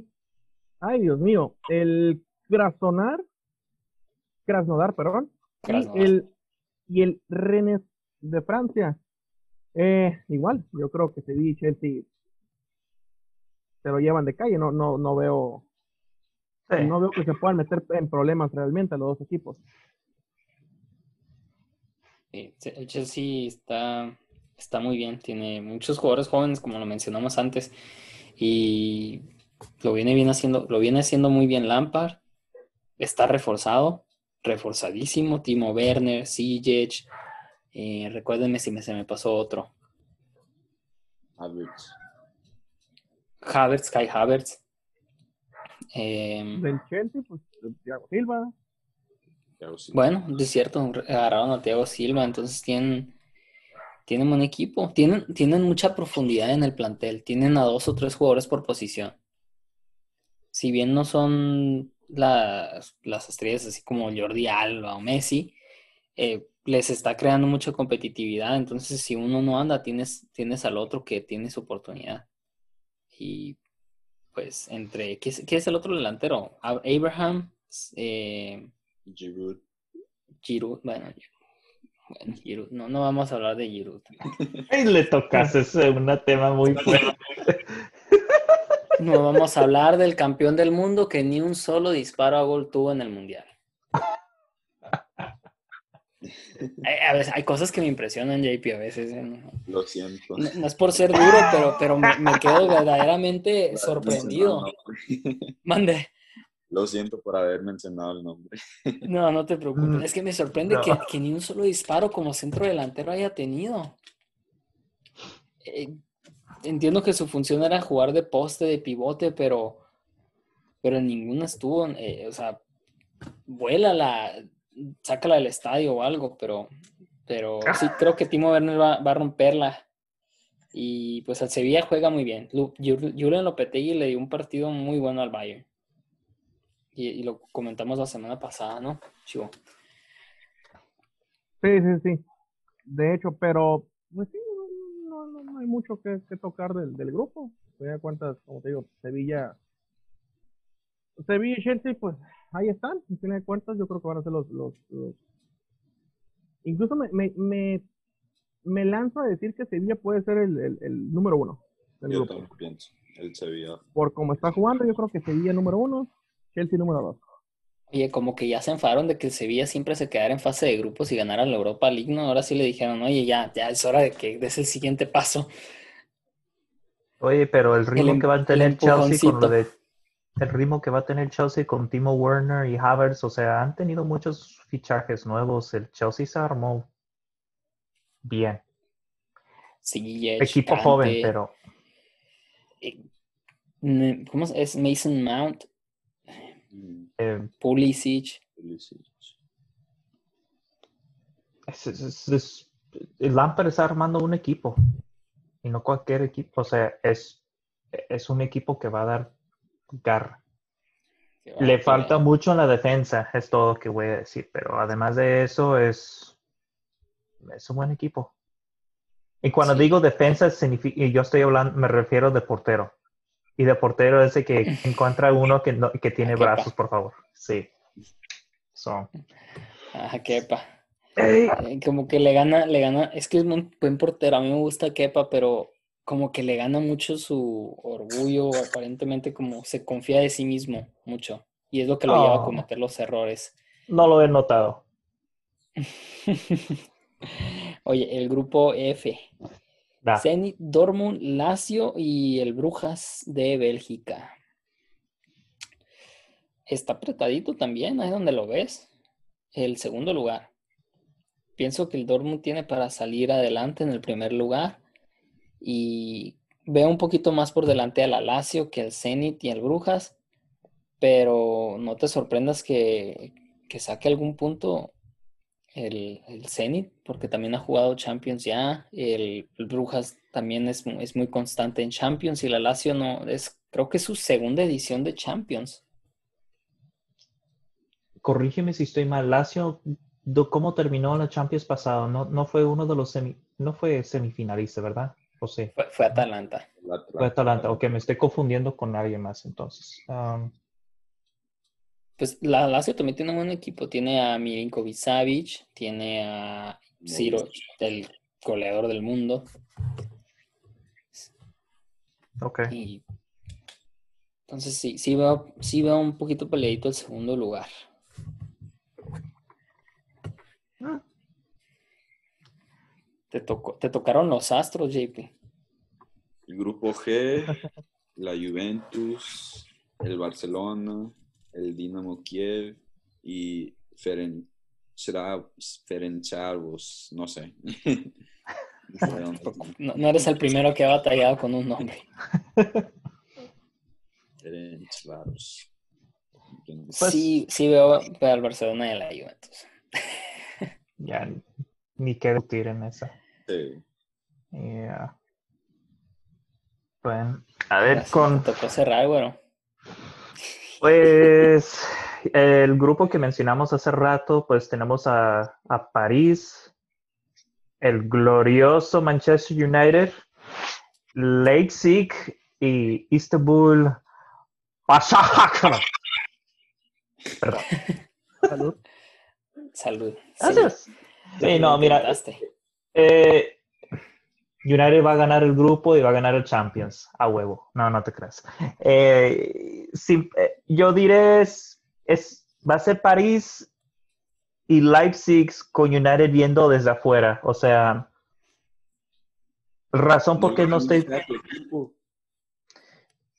Ay, Dios mío, el Krasnodar, Krasnodar, perdón, Krasnodar. y el, y el Rennes de Francia. Eh, igual, yo creo que Sevilla y Chelsea se lo llevan de calle, no, no, no veo, Sí. no veo que se puedan meter en problemas realmente a los dos equipos. Sí, el Chelsea está, está muy bien, tiene muchos jugadores jóvenes, como lo mencionamos antes, y lo viene bien haciendo, lo viene haciendo muy bien Lampard, está reforzado, reforzadísimo, Timo Werner, Sijic, eh, recuérdenme si me, se me pasó otro, Havertz. Havertz, Kai Havertz. Eh, Del Chelsea, pues Thiago Silva, Thiago Silva. Bueno, es cierto, agarraron a Thiago Silva, entonces tienen, tienen un equipo, tienen, tienen mucha profundidad en el plantel, tienen a dos o tres jugadores por posición. Si bien no son las, las estrellas así como Jordi Alba o Messi, eh, les está creando mucha competitividad, entonces si uno no anda, tienes, tienes al otro que tiene su oportunidad. Y pues entre, ¿qué es, qué es el otro delantero? Abraham, eh, Giroud. Giroud, bueno, bueno, Giroud, no, no vamos a hablar de Giroud. Le tocaste ese un tema muy fuerte. No vamos a hablar del campeón del mundo que ni un solo disparo a gol tuvo en el mundial. Hay, a veces, hay cosas que me impresionan, JP, a veces. ¿eh? No, Lo siento. no- no es por ser duro, pero, pero me, me quedo verdaderamente sorprendido. Mande. Lo siento por haber mencionado el nombre. No, no te preocupes. Es que me sorprende no. que, que ni un solo disparo como centro delantero haya tenido. Eh, entiendo que su función era jugar de poste, de pivote, pero, pero en ninguna estuvo. eh, o sea, vuélala, sácala del estadio o algo, pero, pero sí creo que Timo Werner va, va a romperla. Y pues al Sevilla juega muy bien. Julian Lopetegui le dio un partido muy bueno al Bayern. Y, y lo comentamos la semana pasada, ¿no? Chivo. Sí, sí, sí. De hecho, pero pues sí, no, hay mucho que, que tocar del, del grupo. Te das cuenta, como te digo, Sevilla. Sevilla y Chelsea, pues ahí están. En fin de cuentas, yo creo que van a ser los. los, los- Incluso me, me, me, me lanzo a decir que Sevilla puede ser el, el, el número uno del Yo grupo. también pienso. El Sevilla. Por cómo está jugando, yo creo que Sevilla número uno, Chelsea número dos. Oye, como que ya se enfadaron de que el Sevilla siempre se quedara en fase de grupos y ganara la Europa League, ¿no? Ahora sí le dijeron, oye, ya, ya es hora de que des el siguiente paso. Oye, pero el ritmo em- que va a tener Chelsea con lo de el ritmo que va a tener Chelsea con Timo Werner y Havertz, o sea, han tenido muchos fichajes nuevos. El Chelsea se armó bien. Sí, Equipo joven, pero ¿Cómo es? Es Mason Mount, eh, Pulisic. Pulisic. es, es- es- el Lampard está armando un equipo. Y no cualquier equipo. O sea, es, es un equipo que va a dar garra. Le falta mucho en la defensa, es todo lo que voy a decir. Pero además de eso, es, es un buen equipo. Y cuando Sí. digo defensa, significa, y yo estoy hablando, me refiero de portero. Y de portero es de que encuentra uno que, no- que tiene brazos, por favor. Sí. So. Ah. Ey, Eh, Como que le gana, le gana, es que es un buen portero, a mí me gusta Kepa, pero como que le gana mucho su orgullo, aparentemente como se confía de sí mismo mucho, y es lo que lo lleva a Oh. cometer los errores. no lo he notado. Oye, el grupo F, Zenit, Dortmund, Lazio y el Brujas de Bélgica. Está apretadito también, ahí donde lo ves. El segundo lugar. Pienso que el Dortmund tiene para salir adelante en el primer lugar. Y veo un poquito más por delante a la Lazio que el Zenit y el Brujas. Pero no te sorprendas que saque algún punto el, el Zenit, porque también ha jugado Champions ya. El, el Brujas también es, es muy constante en Champions y la Lazio no, es creo que es su segunda edición de Champions. Corrígeme si estoy mal. Lazio, do- ¿cómo terminó la Champions pasado? No, no fue uno de los semi, no fue semifinalista, ¿verdad? O sí. Fue, fue Atalanta. La- Fue Atalanta. Ok, me estoy confundiendo con alguien más entonces. Um, Pues la Lazio también tiene un buen equipo. Tiene a Milinkovic Savic, tiene a Ciro, el goleador del mundo. ok. Y entonces sí, sí veo, sí veo un poquito peleadito el segundo lugar. Ah. Te tocó, te tocaron los astros, JP. El grupo G, la Juventus, el Barcelona, el Dinamo Kiev y Feren, será Ferencváros, no sé. No sé dónde está. No, no eres el primero que ha batallado con un nombre. Ferencváros. Pues- sí, sí veo veo al Barcelona y a la Juventus. Ya ni qué discutir en esa. Sí. Yeah. Bueno, a ver, Ahora con tocó cerrar, bueno. Pues el grupo que mencionamos hace rato, pues tenemos a, a París, el glorioso Manchester United, Leipzig y Istanbul. Başakşehir. Perdón. Salud. Salud. Gracias. Sí, no, mira. Eh, United va a ganar el grupo y va a ganar el Champions a huevo. No, no te creas. Eh, eh, yo diré es, es- va a ser París y Leipzig con United viendo desde afuera. O sea, razón por qué no estoy. tu equipo.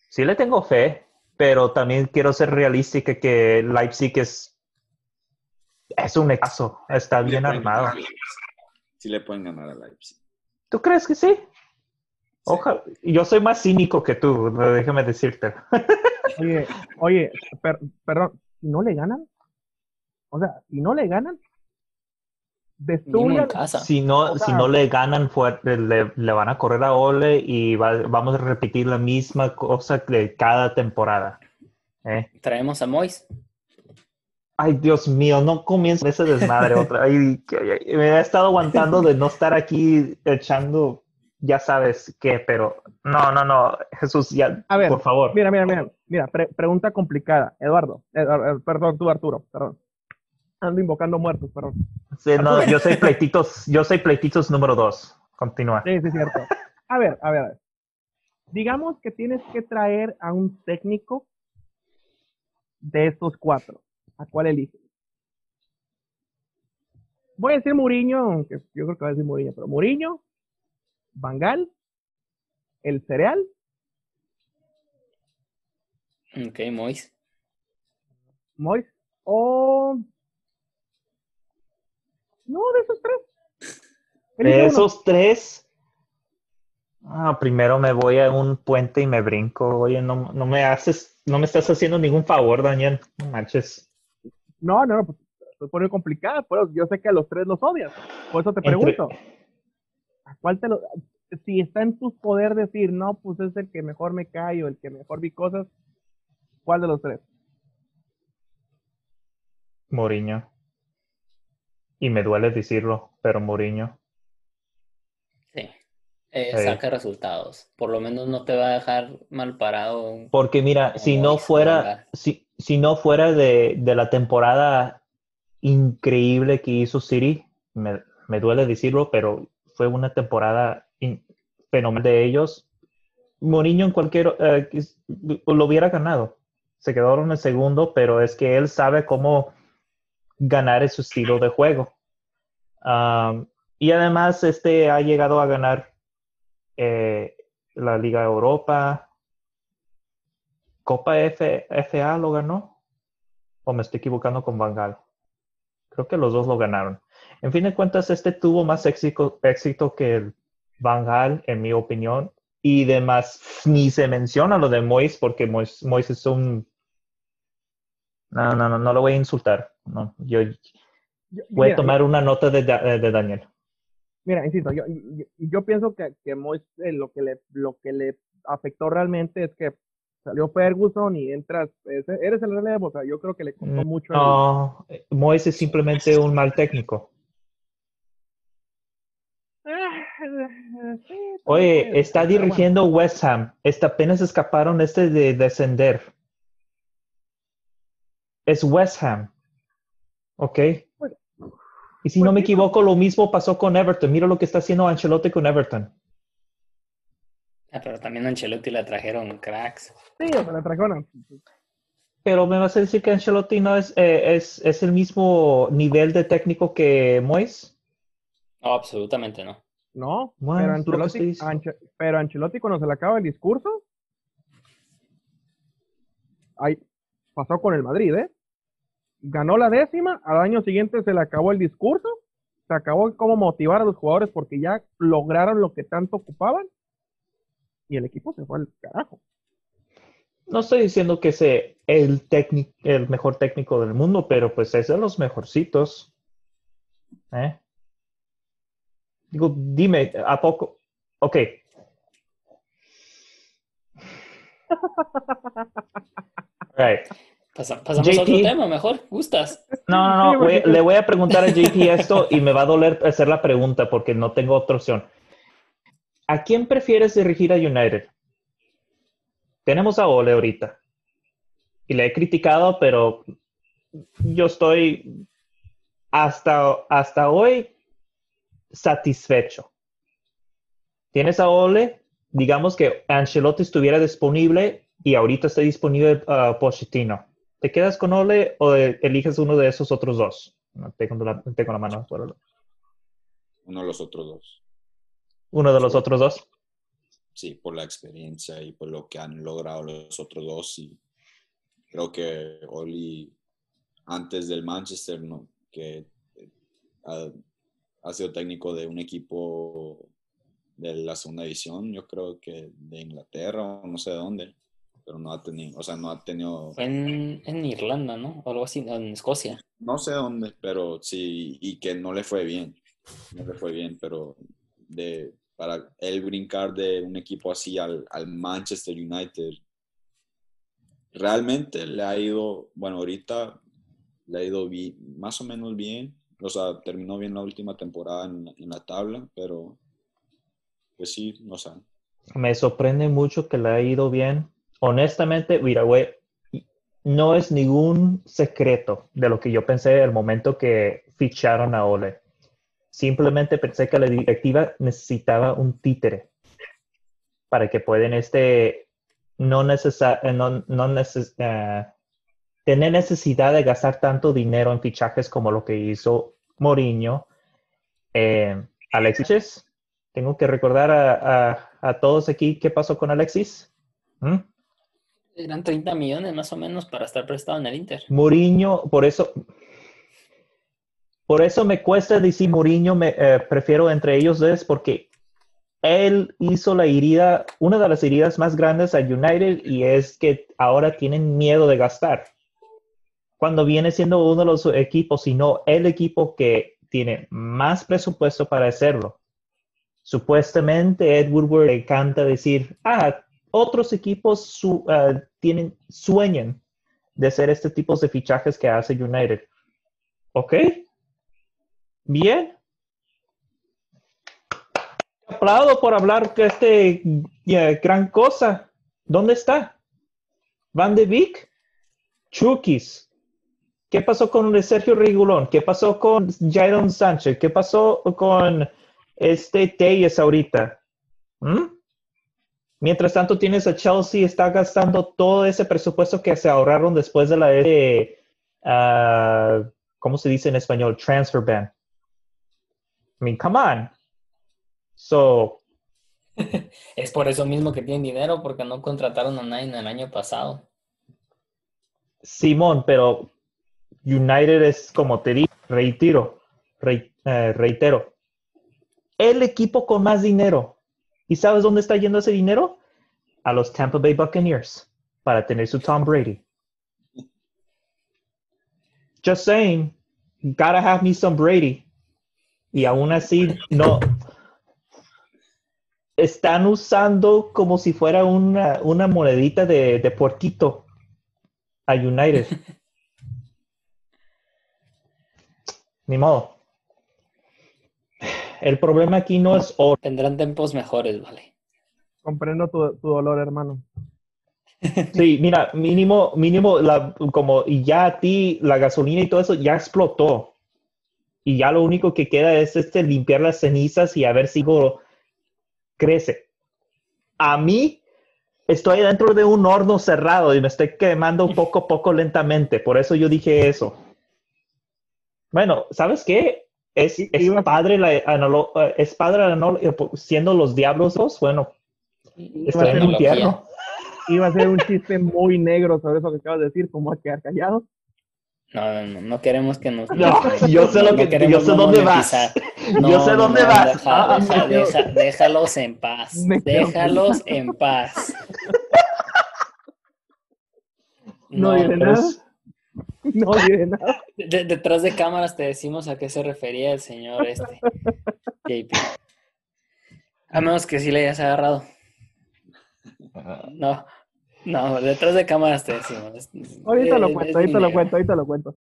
Sí le tengo fe, pero también quiero ser realística que Leipzig es es un equipo, está bien armado. Sí le pueden ganar a Leipzig. ¿Tú crees que sí? Ojalá. Yo soy más cínico que tú, déjame decirte. Oye, oye, per- perdón, ¿y no le ganan? O sea, ¿y no le ganan? Destruyan, casa. Si no, O sea- si no le ganan fuerte, le, le van a correr a Ole y va- vamos a repetir la misma cosa de cada temporada. ¿eh? Traemos a Mois. Ay, Dios mío, no comienzo ese desmadre otra. Ay, me he estado aguantando de no estar aquí echando, ya sabes qué, pero no, no, no, Jesús, ya, A ver, por favor. Mira, mira, mira, mira, pre- pregunta complicada. Eduardo, Edu- eh, perdón, tú Arturo, perdón. Ando invocando muertos, perdón. Sí, no, yo soy pleititos, yo soy pleititos número dos. Continúa. Sí, sí, es cierto. A ver, a ver, a ver. Digamos que tienes que traer a un técnico de estos cuatro. ¿A cuál eliges? Voy a decir Mourinho, aunque yo creo que va a decir Mourinho, pero Mourinho, Bangal, el cereal, Ok, Mois. Mois, o... No, de esos tres. Elige De uno. esos tres, ah, primero me voy a un puente y me brinco. Oye, no, no me haces, no me estás haciendo ningún favor, Daniel. No manches. No, no, no, pues, estoy poniendo complicada, pero yo sé que a los tres los odias. Por eso te pregunto. ¿A cuál te lo, si está en tu poder decir, no, pues es el que mejor me cae o el que mejor vi cosas, ¿cuál de los tres? Mourinho. Y me duele decirlo, pero Mourinho. Sí. Eh, saca resultados. Por lo menos no te va a dejar mal parado. Porque mira, si no fuera, si, si no fuera de, de, la temporada increíble que hizo City, me, me duele decirlo, pero fue una temporada fenomenal de ellos. Mourinho en cualquier eh, lo hubiera ganado. Se quedaron en segundo, pero es que él sabe cómo ganar su estilo de juego. y además, este ha llegado a ganar eh, la Liga Europa. Copa F, FA lo ganó. ¿O me estoy equivocando con Bangal? Creo que los dos lo ganaron. En fin de cuentas, este tuvo más éxito, éxito que el Van en mi opinión. Y demás, ni se menciona lo de Mois, porque Mois, es un... No, no, no, no lo voy a insultar. No, yo, voy a tomar una nota de, de, Daniel. Mira, insisto, yo, yo, pienso que, que Mois eh, lo, que le, lo que le afectó realmente es que salió Ferguson y entras, eres el relevo, o sea, yo creo que le costó mucho. No, Mois es simplemente un mal técnico. Oye, está dirigiendo West Ham. Está, apenas escaparon este de descender. Es West Ham. ¿Ok? Y si no me equivoco, lo mismo pasó con Everton. Mira lo que está haciendo Ancelotti con Everton. Ah, pero también Ancelotti le trajeron cracks. Sí, le trajeron. Pero me vas a decir que Ancelotti no es, eh, es, es, el mismo nivel de técnico que Mois. No, absolutamente no. No, pero, Ancelotti, pero Ancelotti cuando se le acaba el discurso, ahí pasó con el Madrid, ¿eh? Ganó la décima, al año siguiente se le acabó el discurso, se acabó cómo motivar a los jugadores porque ya lograron lo que tanto ocupaban y el equipo se fue al carajo. No estoy diciendo que sea el, el mejor técnico del mundo, pero pues es de los mejorcitos. ¿eh? Digo, dime, ¿a poco? Ok. Right. pasamos a otro tema, mejor. ¿Gustas? No, no, no. le voy a preguntar a JP esto y me va a doler hacer la pregunta porque no tengo otra opción. ¿A quién prefieres dirigir a United? Tenemos a Ole ahorita. Y le he criticado, pero yo estoy hasta, hasta hoy satisfecho. Tienes a Ole, digamos que Ancelotti estuviera disponible y ahorita está disponible uh, Pochettino. ¿Te quedas con Ole o eliges uno de esos otros dos? Tengo la mano. Uno de los otros dos. ¿Uno de los otros dos? Sí, por la experiencia y por lo que han logrado los otros dos. Y creo que Oli, antes del Manchester, no, que uh, ha sido técnico de un equipo de la segunda división, yo creo que de Inglaterra o no sé de dónde, pero no ha tenido, o sea, no ha tenido... en, en Irlanda, ¿no? O algo así, en Escocia. No sé dónde, pero sí, y que no le fue bien, no le fue bien, pero de, para él brincar de un equipo así al, al Manchester United, realmente le ha ido, bueno, ahorita le ha ido bien, más o menos bien, o sea, terminó bien la última temporada en, la tabla, pero pues sí, no sé. Me sorprende mucho que le ha ido bien. Honestamente, mira, güey, no es ningún secreto de lo que yo pensé el momento que ficharon a Ole. Simplemente pensé que la directiva necesitaba un títere para que puedan este no, necesar, no, no neces eh, tener necesidad de gastar tanto dinero en fichajes como lo que hizo Mourinho. Eh, Alexis, tengo que recordar a, todos aquí qué pasó con Alexis. ¿Mm? Eran 30 millones más o menos para estar prestado en el Inter. Mourinho, por eso, por eso me cuesta decir Mourinho, me eh, prefiero entre ellos dos porque él hizo la herida, una de las heridas más grandes a United y es que ahora tienen miedo de gastar. cuando viene siendo uno de los equipos, sino el equipo que tiene más presupuesto para hacerlo. Supuestamente Ed Woodward le encanta decir, ah, otros equipos ah, tienen, sueñan de hacer este tipo de fichajes que hace United. ¿Ok? Bien. Aplaudo por hablar de este gran cosa. ¿Dónde está? Van de Beek, Chukis. ¿Qué pasó con Sergio Rigulón? ¿Qué pasó con Jadon Sánchez? ¿Qué pasó con este Teyes ahorita? ¿Mm? Mientras tanto, tienes a Chelsea, está gastando todo ese presupuesto que se ahorraron después de la, de, uh, ¿cómo se dice en español? Transfer ban. I mean, come on. So. es por eso mismo que tienen dinero, porque no contrataron a nadie en el año pasado. Simón, pero United es como te digo, reitero, eh, reitero, el equipo con más dinero. ¿Y sabes dónde está yendo ese dinero? A los Tampa Bay Buccaneers para tener su Tom Brady. Just saying, gotta have me some Brady. Y aún así, no. Están usando como si fuera una, una monedita de, de puerquito a United. Ni modo. El problema aquí no es oro. Tendrán tiempos mejores, vale. Comprendo tu, dolor, hermano. Sí, mira, mínimo, mínimo, la, como, y ya a ti, la gasolina y todo eso ya explotó. Y ya lo único que queda es este limpiar las cenizas y a ver si crece. A mí, estoy dentro de un horno cerrado y me estoy quemando poco a poco lentamente. Por eso yo dije eso. Bueno, ¿sabes qué? Es, es padre la es padre eh, siendo los diablos bueno, estoy en el infierno. Iba a ser un chiste muy negro sobre eso que acabas de decir, como a quedar callado. No, no, no, queremos que nos. No, yo sé lo que yo sé dónde vas. yo sé dónde vas. déjalos en paz. Déjalos en paz. No, diré nada. No diré nada. detrás de cámaras te decimos a qué se refería el señor este. JP. A menos que sí le hayas agarrado. No, no, detrás de cámaras te decimos. Ahorita lo cuento, ahorita lo cuento, ahorita lo cuento.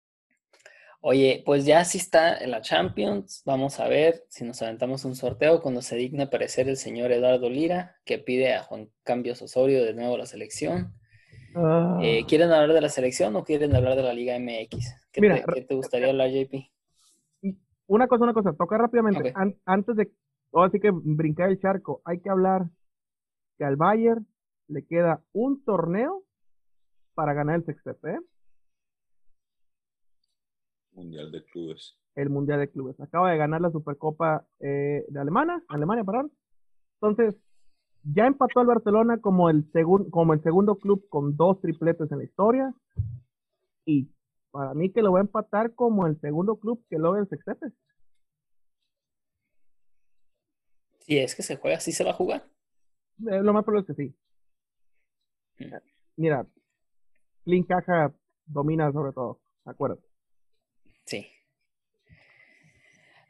Oye, pues ya sí está en la Champions. Vamos a ver si nos aventamos un sorteo cuando se digne aparecer el señor Eduardo Lira, que pide a Juan Cambios Osorio de nuevo la selección. Ah. Eh, ¿Quieren hablar de la selección o quieren hablar de la Liga MX? ¿Qué, te, gustaría hablar, JP? Una cosa, una cosa, toca rápidamente. antes de, ahora sí que brincar el charco, hay que hablar que al Bayern le queda un torneo para ganar el sextete. ¿eh? Mundial de Clubes. El Mundial de Clubes. Acaba de ganar la Supercopa eh, de Alemania, Alemania, perdón. Entonces, ya empató al Barcelona como el, como el segundo club con dos tripletes en la historia. Y para mí que lo va a empatar como el segundo club que logra el sextete. Si es que se juega, sí se va a jugar. Eh, lo más probable es que sí. Mira, Link Caja domina sobre todo, ¿de acuerdo? Sí.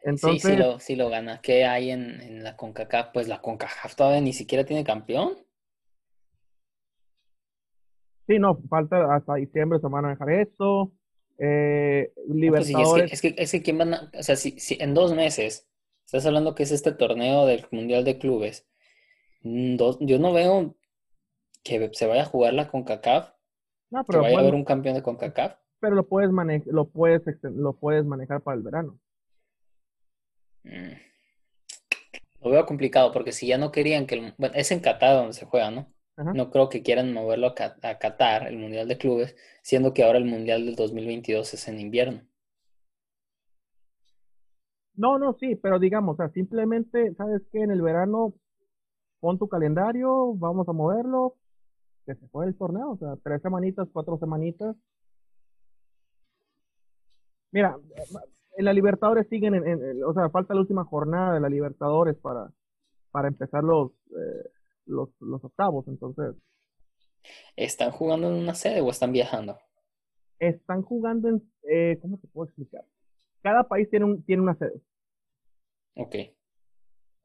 Entonces, sí, sí lo, sí lo gana. ¿Qué hay en, la CONCACAF? Pues la CONCACAF todavía ni siquiera tiene campeón. Sí, no, falta hasta diciembre se van a dejar esto. Eh, Libertadores. es, que, es, que, ¿quién van a, o sea, si, si, en dos meses estás hablando que es este torneo del Mundial de Clubes, mm, yo no veo que se vaya a jugar la CONCACAF, no, pero que vaya a haber un campeón de CONCACAF. Pero lo puedes, lo, puedes, lo puedes manejar para el verano. Mm. Lo veo complicado porque si ya no querían que... bueno, es en Qatar donde se juega, ¿no? No creo que quieran moverlo a, a, Qatar, el Mundial de Clubes, siendo que ahora el Mundial del 2022 es en invierno. No, no, sí, pero digamos, o sea, simplemente, ¿sabes qué? En el verano pon tu calendario, vamos a moverlo, que se fue el torneo, o sea, tres semanitas, cuatro semanitas. Mira, en la Libertadores siguen, en, o sea, falta la última jornada de la Libertadores para, para empezar los, eh, los, los octavos, entonces. ¿Están jugando en una sede o están viajando? están jugando en, eh, ¿cómo te puedo explicar? Cada país tiene, un, tiene una sede. Ok.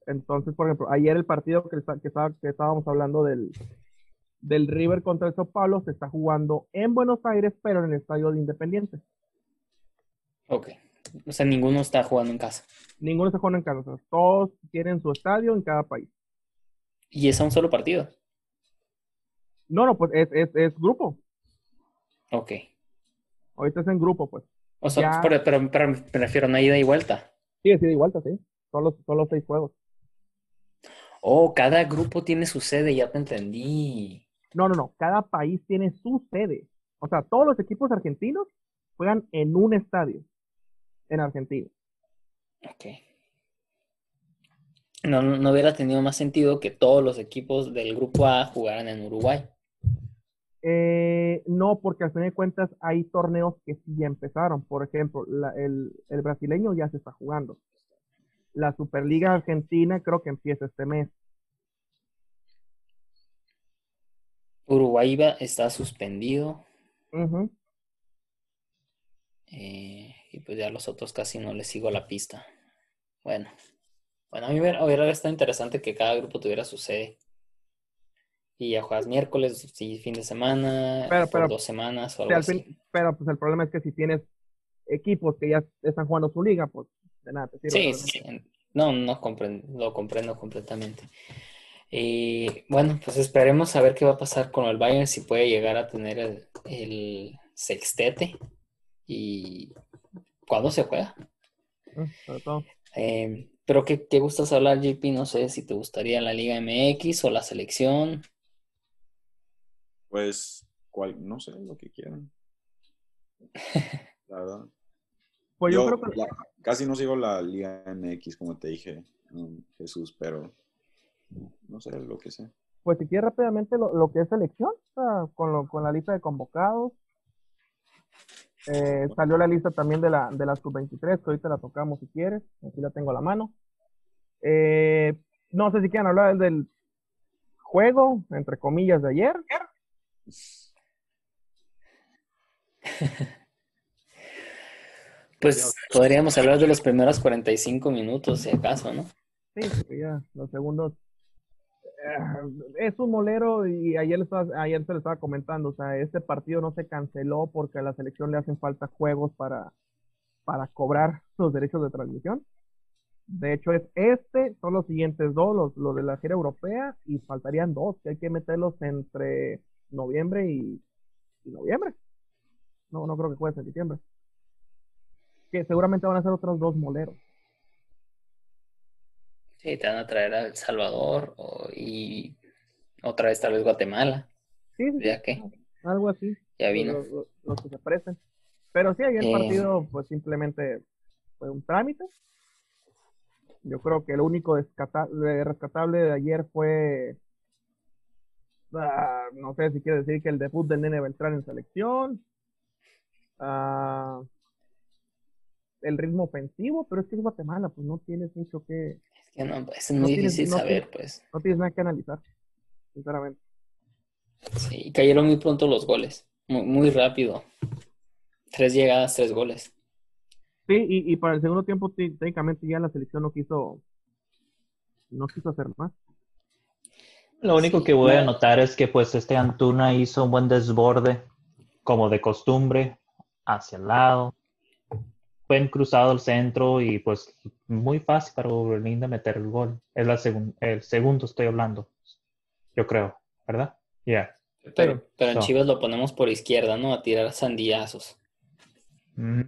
Entonces, por ejemplo, ayer el partido que, que, que estábamos hablando del, del River contra el Sao Paulo se está jugando en Buenos Aires, pero en el estadio de Independiente. Ok. O sea, ninguno está jugando en casa. Ninguno se juega en casa. o sea, todos tienen su estadio en cada país. Y es a un solo partido. No, no, pues es, es, es grupo. Ok. Ahorita es en grupo, pues. O sea, Ya. pero, pero, pero me refiero a una ida y vuelta. Sí, es ida y vuelta, sí. Son los, son los seis juegos. Oh, cada grupo tiene su sede, ya te entendí. No, no, no. Cada país tiene su sede. O sea, todos los equipos argentinos juegan en un estadio en Argentina. Ok. No, no, hubiera tenido más sentido que todos los equipos del grupo A jugaran en Uruguay. Eh, no, porque al fin de cuentas hay torneos que sí ya empezaron. Por ejemplo, la- el, el brasileño ya se está jugando. La Superliga Argentina creo que empieza este mes. Uruguay está suspendido. Ujú. eh, y pues ya los otros casi no les sigo la pista. Bueno. Bueno, a mí hubiera, hubiera estado interesante que cada grupo tuviera su sede. Y ya juegas miércoles, sí, fin de semana, Pero- pero- dos semanas o algo al así. pero pues el problema es que si tienes equipos que ya están jugando su liga, pues de nada te sirve. Sí, sí, no, no comprendo, lo comprendo completamente. Y bueno, pues esperemos a ver qué va a pasar con el Bayern, si puede llegar a tener el, el sextete y cuándo se juega. Mm. Eh, pero ¿qué, qué gustas hablar, JP? No sé si te gustaría la Liga MX o la selección. Pues, cual, no sé, lo que quieran. La verdad. Pues yo, Yo creo que la- casi no sigo la Liga MX, como te dije, um, Jesús, pero no sé, lo que sé. pues si quieres rápidamente lo, lo que es selección, o sea, con, lo- con la lista de convocados. Eh, salió la lista también de la, de la sub-23, que ahorita la tocamos si quieres, aquí la tengo a la mano. Eh, no sé si quieren hablar del juego, entre comillas, de ayer. Pues podríamos hablar de los primeros 45 minutos, si acaso, ¿no? Sí, porque ya los segundos. Eh, es un molero y ayer, ayer se le estaba comentando, o sea, este partido no se canceló porque a la selección le hacen falta juegos para, para cobrar los derechos de transmisión. De hecho, es este, son los siguientes dos, los, los de la gira europea, y faltarían dos, que hay que meterlos entre noviembre y, y noviembre. No, no creo que juegue en diciembre. Que seguramente van a ser otros dos moleros. Sí, te van a traer a El Salvador o- y otra vez tal vez Guatemala, Sí, ya que algo así. ya vino. Los, que se presten. Pero sí, ayer el Eh. partido, pues simplemente fue un trámite. Yo creo que lo único rescatable de ayer fue, ah, no sé si quiere decir que el debut de Nene Beltrán en selección, ah, el ritmo ofensivo, pero es que es Guatemala, pues no tienes mucho que, que no, es No muy tienes- difícil no saber, tienes- pues. no tienes nada que analizar, sinceramente. Sí, cayeron muy pronto los goles, muy, muy rápido. Tres llegadas, tres goles. Sí, y, y para el segundo tiempo técnicamente ya la selección no quiso, no quiso hacer más. Lo único Sí, que voy a no. notar es que pues este Antuna hizo un buen desborde, como de costumbre, hacia el lado. Buen cruzado al centro y pues muy fácil para Oberlin de meter el gol. Es la segun- el segundo estoy hablando, yo creo, ¿verdad? Ya. Pero, pero en. Chivas lo ponemos por izquierda, ¿no? A tirar sandillazos. Mm,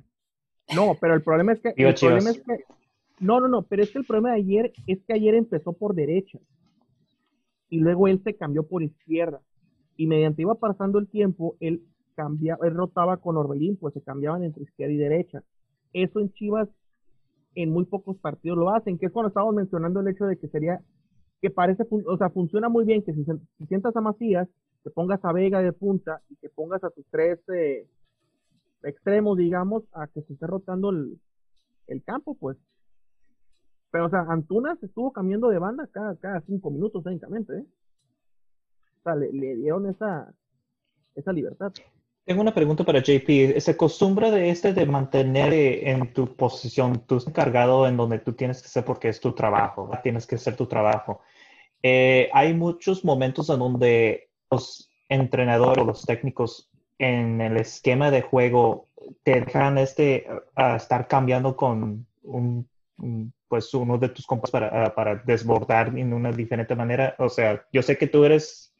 No, pero el problema es que. El problema es que no, no, no, pero es que el problema de ayer es que ayer empezó por derecha. Y luego él se cambió por izquierda. Y mediante iba pasando el tiempo, él cambiaba, él rotaba con Orbelín, pues se cambiaban entre izquierda y derecha. Eso en Chivas en muy pocos partidos lo hacen, que es cuando estábamos mencionando el hecho de que sería, que parece, o sea, funciona muy bien que si, si sientas a Macías, que pongas a Vega de punta y que pongas a tus tres eh, extremos, digamos, a que se esté rotando el, el campo, pues. Pero, o sea, Antuna se estuvo cambiando de banda cada, cada cinco minutos técnicamente, ¿eh? O sea, le, le dieron esa, esa libertad. Tengo una pregunta para JP. ¿Se acostumbra de este de mantener eh, en tu posición, tú encargado en donde tú tienes que ser porque es tu trabajo, tienes que hacer tu trabajo? Eh, hay muchos momentos en donde los entrenadores los técnicos en el esquema de juego te dejan este, a estar cambiando con un, pues uno de tus compas para, para desbordar en una diferente manera. O sea, yo sé que tú eres,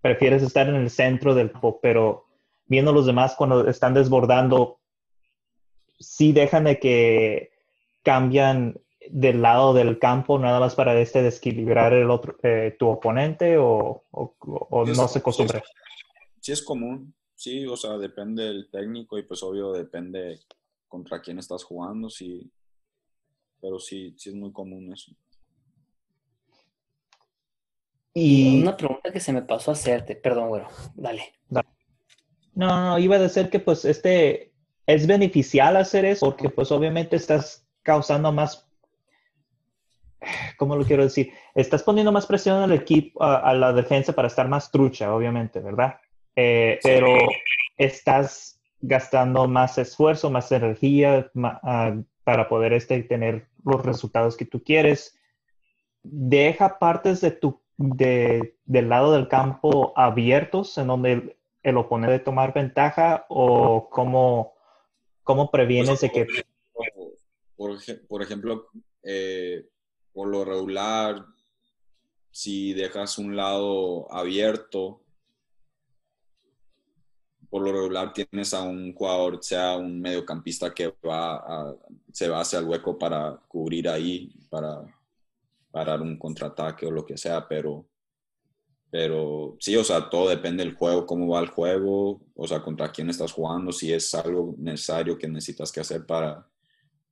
prefieres estar en el centro del pero viendo a los demás cuando están desbordando, sí dejan de que cambian del lado del campo nada más para este desequilibrar el otro, eh, tu oponente o, no se acostumbra? Sí es, común, sí, o sea, depende del técnico y pues obvio depende contra quién estás jugando, sí, pero sí, sí es muy común eso. Y una pregunta que se me pasó a hacerte, perdón, bueno, dale. No, no, iba a decir que pues este es beneficial hacer eso porque pues obviamente estás causando más, ¿cómo lo quiero decir? Estás poniendo más presión al equipo, a, la defensa para estar más trucha, obviamente, ¿verdad? Eh, pero estás gastando más esfuerzo, más energía ah, para poder este, tener los resultados que tú quieres. Deja partes de tu, de, del lado del campo abiertos en donde el oponente tomar ventaja o cómo, cómo previenes de que... Por, ejemplo, eh, por lo regular, si dejas un lado abierto, por lo regular tienes a un jugador, sea un mediocampista que va a, se va hacia el hueco para cubrir ahí, para, para dar un contraataque o lo que sea, pero pero sí, o sea, todo depende del juego, cómo va el juego, o sea, contra quién estás jugando, si es algo necesario que necesitas que hacer para,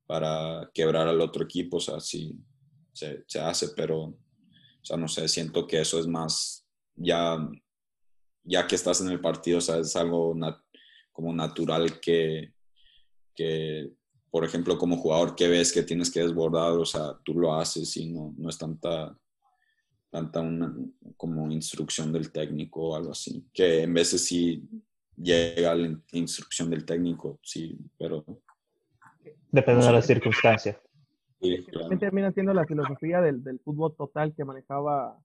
para quebrar al otro equipo, o sea, sí se, se hace, pero, o sea, no sé, siento que eso es más, ya, ya que estás en el partido, o sea, es algo como natural que, que, por ejemplo, como jugador que ves que tienes que desbordar, o sea, tú lo haces y no, no es tanta tanta una como instrucción del técnico o algo así, que en veces sí llega la instrucción del técnico, sí, pero... Depende de la circunstancia. Sí, termina siendo la filosofía del, del, fútbol total que manejaba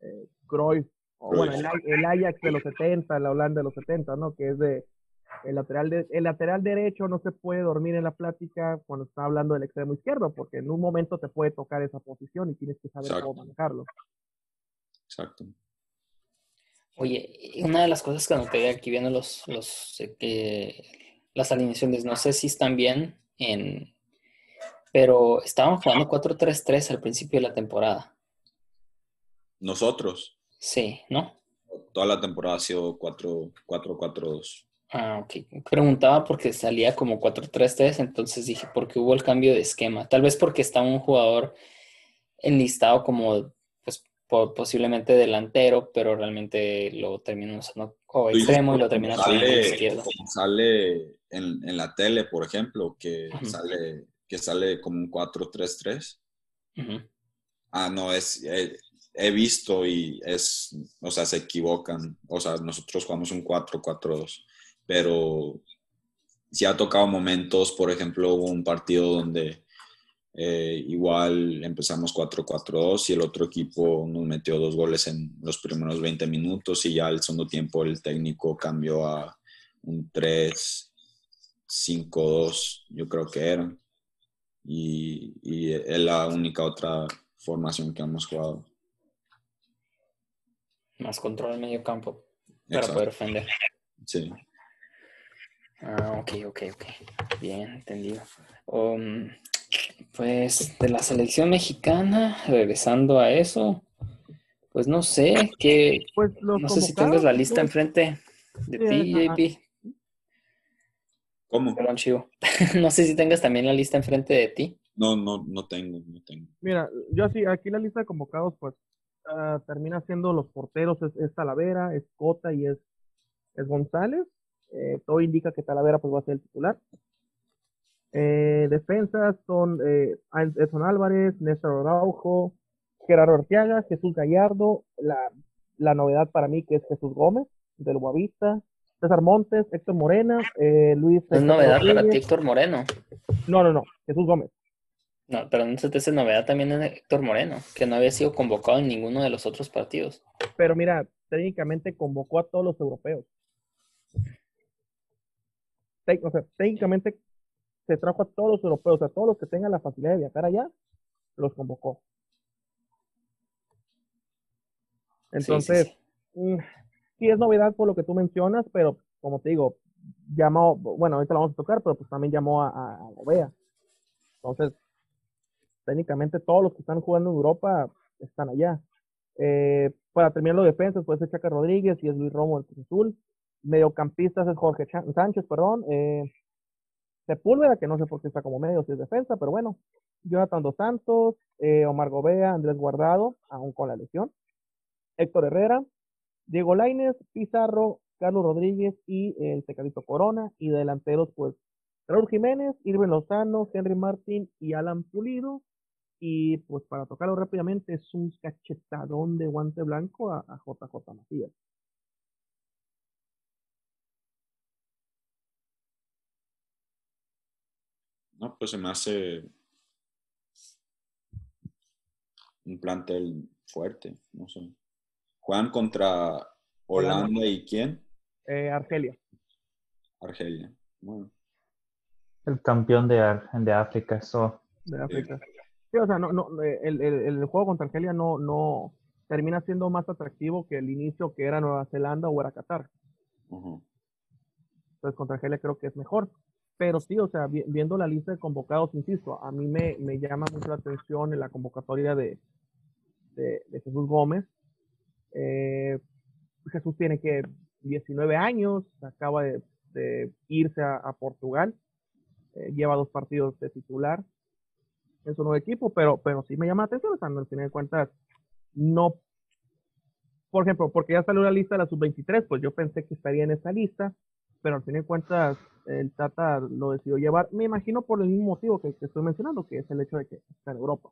eh, Cruyff, o bueno, el, el, Ajax de los 70, la Holanda de los 70, ¿no? Que es de el lateral, de, el lateral derecho no se puede dormir en la plática cuando está hablando del extremo izquierdo, porque en un momento te puede tocar esa posición y tienes que saber cómo manejarlo. Exacto. Oye, una de las cosas que noté aquí viendo los, los las alineaciones, no sé si están bien en, pero estaban jugando 4-3-3 al principio de la temporada. Nosotros. Sí, ¿no? Toda la temporada ha sido 4-4-2. Ah, ok. Preguntaba porque salía como 4-3-3, entonces dije, ¿por qué hubo el cambio de esquema? Tal vez porque está un jugador enlistado como, pues, posiblemente delantero, pero realmente lo terminó usando como extremo y lo termina sale, izquierdo. Sale en, la tele, por ejemplo, que, sale, que sale como un 4-3-3. Ah, no, es, eh, he visto y es, o sea, se equivocan. O sea, nosotros jugamos un 4-4-2 pero sí ha tocado momentos, por ejemplo, hubo un partido donde eh, igual empezamos 4-4-2 y el otro equipo nos metió dos goles en los primeros 20 minutos y ya al segundo tiempo el técnico cambió a un 3-5-2, yo creo que era. Y, y es la única otra formación que hemos jugado. Más control en medio campo para poder defender. Sí. Ah, ok, ok, ok. Bien, entendido. Um, pues de la selección mexicana, regresando a eso, pues no sé, que pues no sé si tengas la lista enfrente de ti, JP. ¿Cómo? Perdón, Chivo. no sé si tengas también la lista enfrente de ti. No, no, no tengo, no tengo. Mira, yo así, aquí la lista de convocados, pues uh, termina siendo los porteros, es, es Talavera, es Cota y es, es González. Eh, todo indica que Talavera pues va a ser el titular. Eh, defensas son eh, Edson Álvarez, Néstor Araujo, Gerardo Arteaga, Jesús Gallardo, la, la, novedad para mí que es Jesús Gómez del Guavista, César Montes, Héctor Morena, eh, Luis. Es novedad para ti, Héctor Moreno. No, no, no, Jesús Gómez. No, pero no se te hace novedad también es Héctor Moreno, que no había sido convocado en ninguno de los otros partidos. Pero mira, técnicamente convocó a todos los europeos. Tec- O sea, técnicamente se trajo a todos los europeos, a todos los que tengan la facilidad de viajar allá, los convocó. Sí, sí, Entonces, sí. mm, sí es novedad por lo que tú mencionas, pero como te digo, llamó, bueno, ahorita la vamos a tocar, pero pues también llamó a, a, a Gobea. Entonces, técnicamente todos los que están jugando en Europa están allá. Eh, para terminar los defensas, puede ser Chaca Rodríguez y es Luis Romo del Cruz Azul. Mediocampistas es Jorge Sánchez, perdón. Eh, Sepúlveda, que no sé por qué está como medio, si es defensa, pero bueno. Jonathan Dos Santos, eh, Omar Gobea, Andrés Guardado, aún con la lesión. Héctor Herrera, Diego Lainez, Pizarro, Carlos Rodríguez y el Tecadito Corona. Y de delanteros, pues, Raúl Jiménez, Irving Lozano, Henry Martín y Alan Pulido. Y pues para tocarlo rápidamente es un cachetadón de guante blanco a, a JJ Macías. No, pues se me hace un plantel fuerte, no sé. Juegan contra Holanda y quién? Eh, Argelia. Argelia. Bueno, El campeón de, Ar- de África, eso. de África. Sí, o sea, no, no, eh, el, el, el juego contra Argelia no, no termina siendo más atractivo que el inicio que era Nueva Zelanda o era Qatar. Entonces contra Argelia creo que es mejor. Pero sí, o sea, vi- viendo la lista de convocados, insisto, a mí me, me llama mucho la atención en la convocatoria de, de, Jesús Gómez. Eh, Jesús tiene que 19 años, acaba de, irse a, Portugal, eh, lleva dos partidos de titular en su nuevo equipo, pero, pero sí me llama la atención, o al final de cuentas, no, por ejemplo, porque ya salió la lista de la sub-23, pues yo pensé que estaría en esa lista, pero al fin de cuentas el Tata lo decidió llevar, me imagino por el mismo motivo que, que estoy mencionando, que es el hecho de que está en Europa.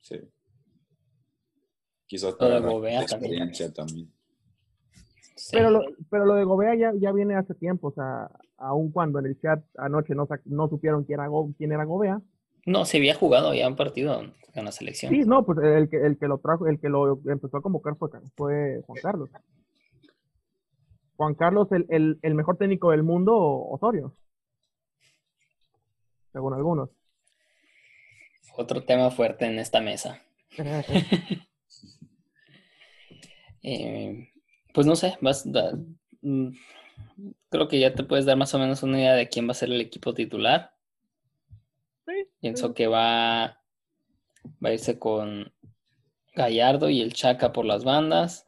Sí. Quizás Lo de para Gobea la también. experiencia también. Sí. Pero, lo, pero lo de Gobea ya, ya viene hace tiempo, o sea, aun cuando en el chat anoche no, no supieron quién era, Go- quién era Gobea. No, se había jugado ya un partido con la selección. Sí, no, pues el que, el que lo trajo, el que lo empezó a convocar fue, fue Juan Carlos. Juan Carlos, el, el, el mejor técnico del mundo, Osorio. Según algunos. Otro tema fuerte en esta mesa. Eh, pues no sé, vas, da- mm, creo que ya te puedes dar más o menos una idea de quién va a ser el equipo titular. Sí, Pienso sí. que va, va a irse con Gallardo y el Chaca por las bandas.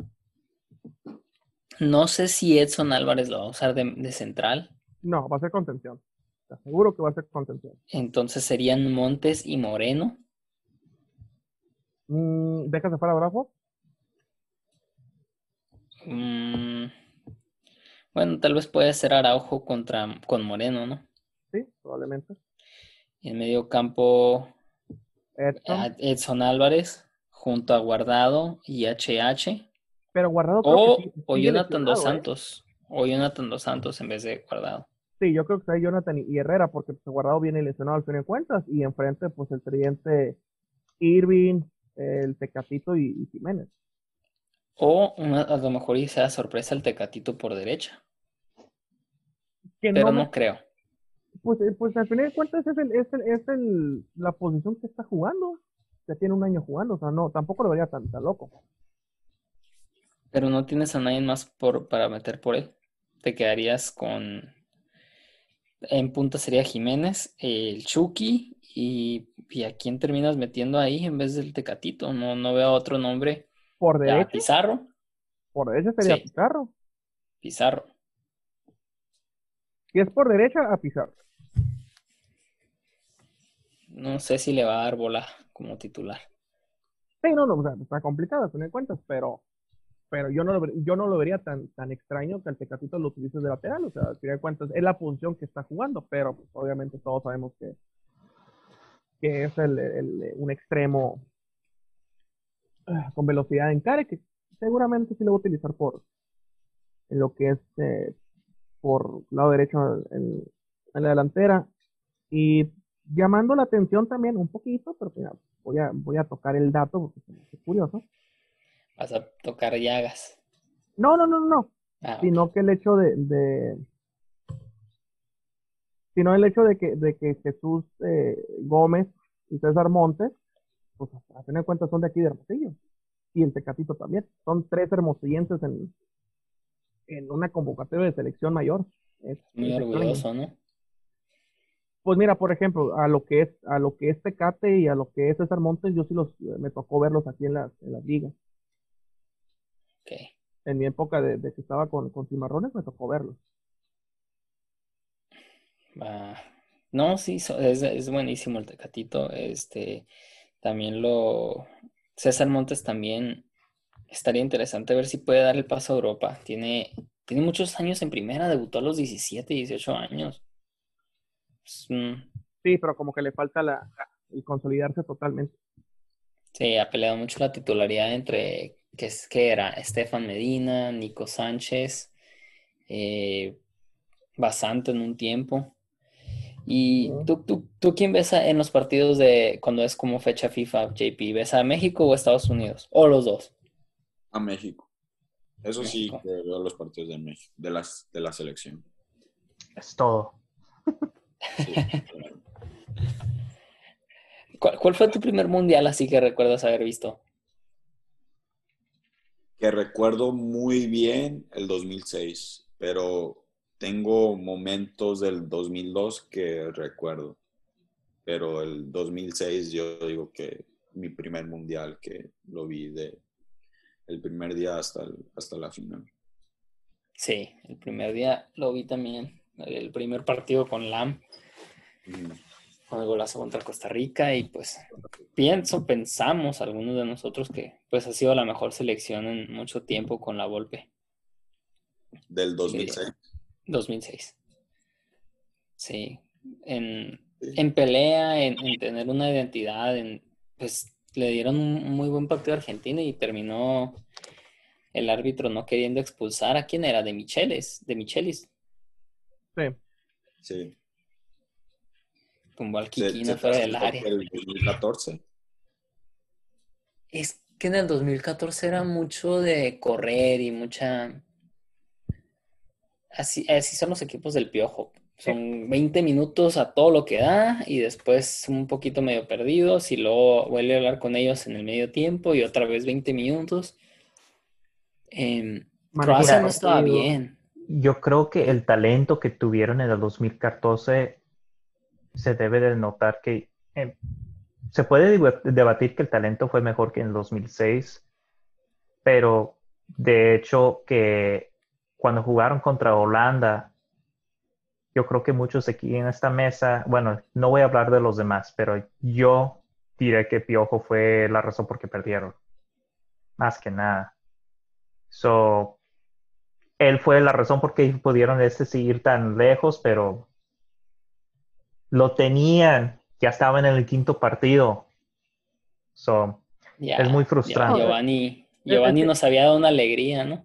No sé si Edson Álvarez lo va a usar de, de central. No, va a ser contención. Te aseguro que va a ser contención. Entonces serían Montes y Moreno. Mm, ¿Dejas de fuera a Bravo? Mm, bueno, tal vez puede ser Araujo contra, con Moreno, ¿no? Sí, probablemente. Y en medio campo Edson. Edson Álvarez junto a Guardado y HH. Pero Guardado creo O, que sí- o Jonathan Dos ¿eh? Santos. O Jonathan Dos Santos en vez de Guardado. Sí, yo creo que está Jonathan y Herrera, porque pues, Guardado viene lesionado al fin de cuentas, y enfrente, pues el tridente Irving, el Tecatito y, y Jiménez. O una- a lo mejor y sea sorpresa el Tecatito por derecha. Que Pero no, no me- creo. pues, eh, pues al fin de cuentas es, el, es, el, es el, la posición que está jugando. Ya tiene un año jugando, o sea, no, tampoco lo vería tan, tan loco. Pero no tienes a nadie más por, para meter por él. Te quedarías con. En punta sería Jiménez, el Chucky y, y a quién terminas metiendo ahí en vez del Tecatito. No, no veo otro nombre. Por derecha, Pizarro. por derecha sería Sí. Pizarro. Pizarro. Si es por derecha, a Pizarro. No sé si le va a dar bola como titular. Sí, no, no, o sea, está complicado, a de cuentas, pero, pero yo no lo, yo no lo vería tan, tan extraño que el Tecatito lo utilice de lateral, o sea, a fin de cuentas es la función que está jugando, pero pues, obviamente todos sabemos que, que es el, el- un extremo ah, con velocidad en care, que seguramente sí lo va a utilizar por en lo que es eh, por lado derecho en, la delantera. Y llamando la atención también un poquito, pero voy, a, voy a tocar el dato porque es curioso. Vas a tocar llagas. No, no, no, no. Ah, Sino que el hecho de, de sino el hecho de que, de que Jesús eh, Gómez y César Montes, pues a tener en cuenta son de aquí de Hermosillo. Y el Tecatito también. Son tres hermosillenses en, en una convocatoria de selección mayor. Es, Muy orgulloso, extraño. ¿no? Pues mira, por ejemplo, a lo que es, a lo que es Tecate y a lo que es César Montes, yo sí los, me tocó verlos aquí en las, en las ligas. En mi época de, de que estaba con, con Cimarrones, me tocó verlos. Va. No, sí, es, es buenísimo el Tecatito. Este, también lo. César Montes también estaría interesante ver si puede dar el paso a Europa. Tiene, tiene muchos años en primera, debutó a los 17, 18 años. Es un- Sí, pero como que le falta la, el consolidarse totalmente. Sí, ha peleado mucho la titularidad entre, que es que era Estefan Medina, Nico Sánchez, eh, Basante en un tiempo. ¿Y tú, tú, tú quién ves en los partidos de cuando es como fecha FIFA, JP? ¿Ves a México o Estados Unidos? O los dos. A México. Eso sí, que veo los partidos de México, de, las, de la selección. Es todo. Sí, claro. ¿Cuál, cuál fue tu primer mundial así que recuerdas haber visto? Que recuerdo muy bien el 2006, pero tengo momentos del 2002 que recuerdo. Pero el 2006 yo digo que mi primer mundial que lo vi de el primer día hasta, el- hasta la final. Sí, el primer día lo vi también. El primer partido con LAM. Con el golazo contra Costa Rica y pues pienso, pensamos algunos de nosotros que pues ha sido la mejor selección en mucho tiempo con la Volpe, Del 2006. 2006. Sí, en, en pelea, en, en tener una identidad, en, pues le dieron un muy buen partido a Argentina y terminó el árbitro no queriendo expulsar a quién era, de Micheles, de Michelis, Sí. Sí. Tumbó al Kikina se fuera del área. El 2014. Es que en el 2014 era mucho de correr y mucha... Así, así son los equipos del Piojo. Son 20 minutos a todo lo que da y después un poquito medio perdidos y luego vuelve a hablar con ellos en el medio tiempo y otra vez 20 minutos. Manejar Croacia no estaba bien. Yo creo que el talento que tuvieron en el 2014 se debe de notar que eh, se puede deba- debatir que el talento fue mejor que en el 2006, pero de hecho que cuando jugaron contra Holanda, yo creo que muchos aquí en esta mesa, bueno, no voy a hablar de los demás, pero yo diré que Piojo fue la razón por qué perdieron. Más que nada. So, él fue la razón por qué pudieron este seguir tan lejos, pero lo tenían, ya estaban en el quinto partido. So, Es muy frustrante. Giovanni, Es Giovanni nos había dado una alegría, ¿no?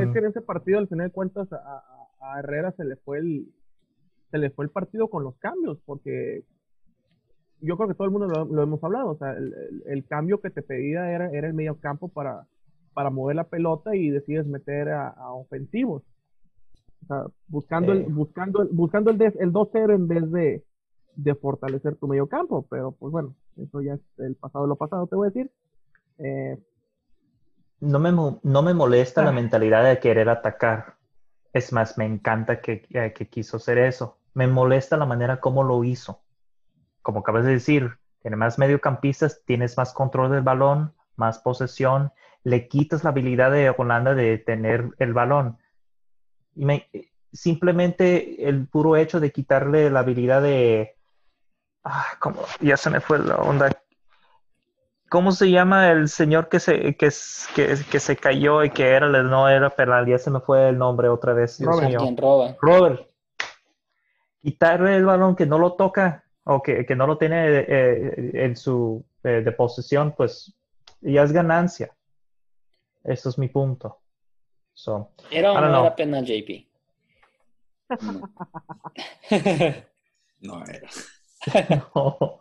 Es mm, que en ese partido, al final de cuentas, a, a- a Herrera se le fue el se le fue el partido con los cambios, porque yo creo que todo el mundo lo, lo hemos hablado, o sea, el, el- el cambio que te pedía era, era el medio campo para, para mover la pelota y decides meter a, a ofensivos. O sea, buscando el, buscando el, buscando el, des- el 2-0 en vez de, de fortalecer tu medio campo, pero pues bueno, eso ya es el pasado de lo pasado, te voy a decir. Eh, no, me, no me molesta la Ah. mentalidad de querer atacar. Es más, me encanta que, eh, que quiso hacer eso. Me molesta la manera como lo hizo. Como acabas de decir, tiene más mediocampistas, tienes más control del balón, más posesión, le quitas la habilidad de Holanda de tener el balón. Y me- simplemente el puro hecho de quitarle la habilidad de... Ah, ¿cómo? Ya se me fue la onda. ¿Cómo se llama el señor que se, que, es- que, que se cayó y que era, no era penal? Ya se me fue el nombre otra vez. Robert. Quien roba. Robert, quitarle el balón que no lo toca o que, que no lo tiene eh, en su eh, de posesión, pues ya es ganancia. Eso es mi punto. So, ¿Era o I don't no know. era penal, JP? No era. No.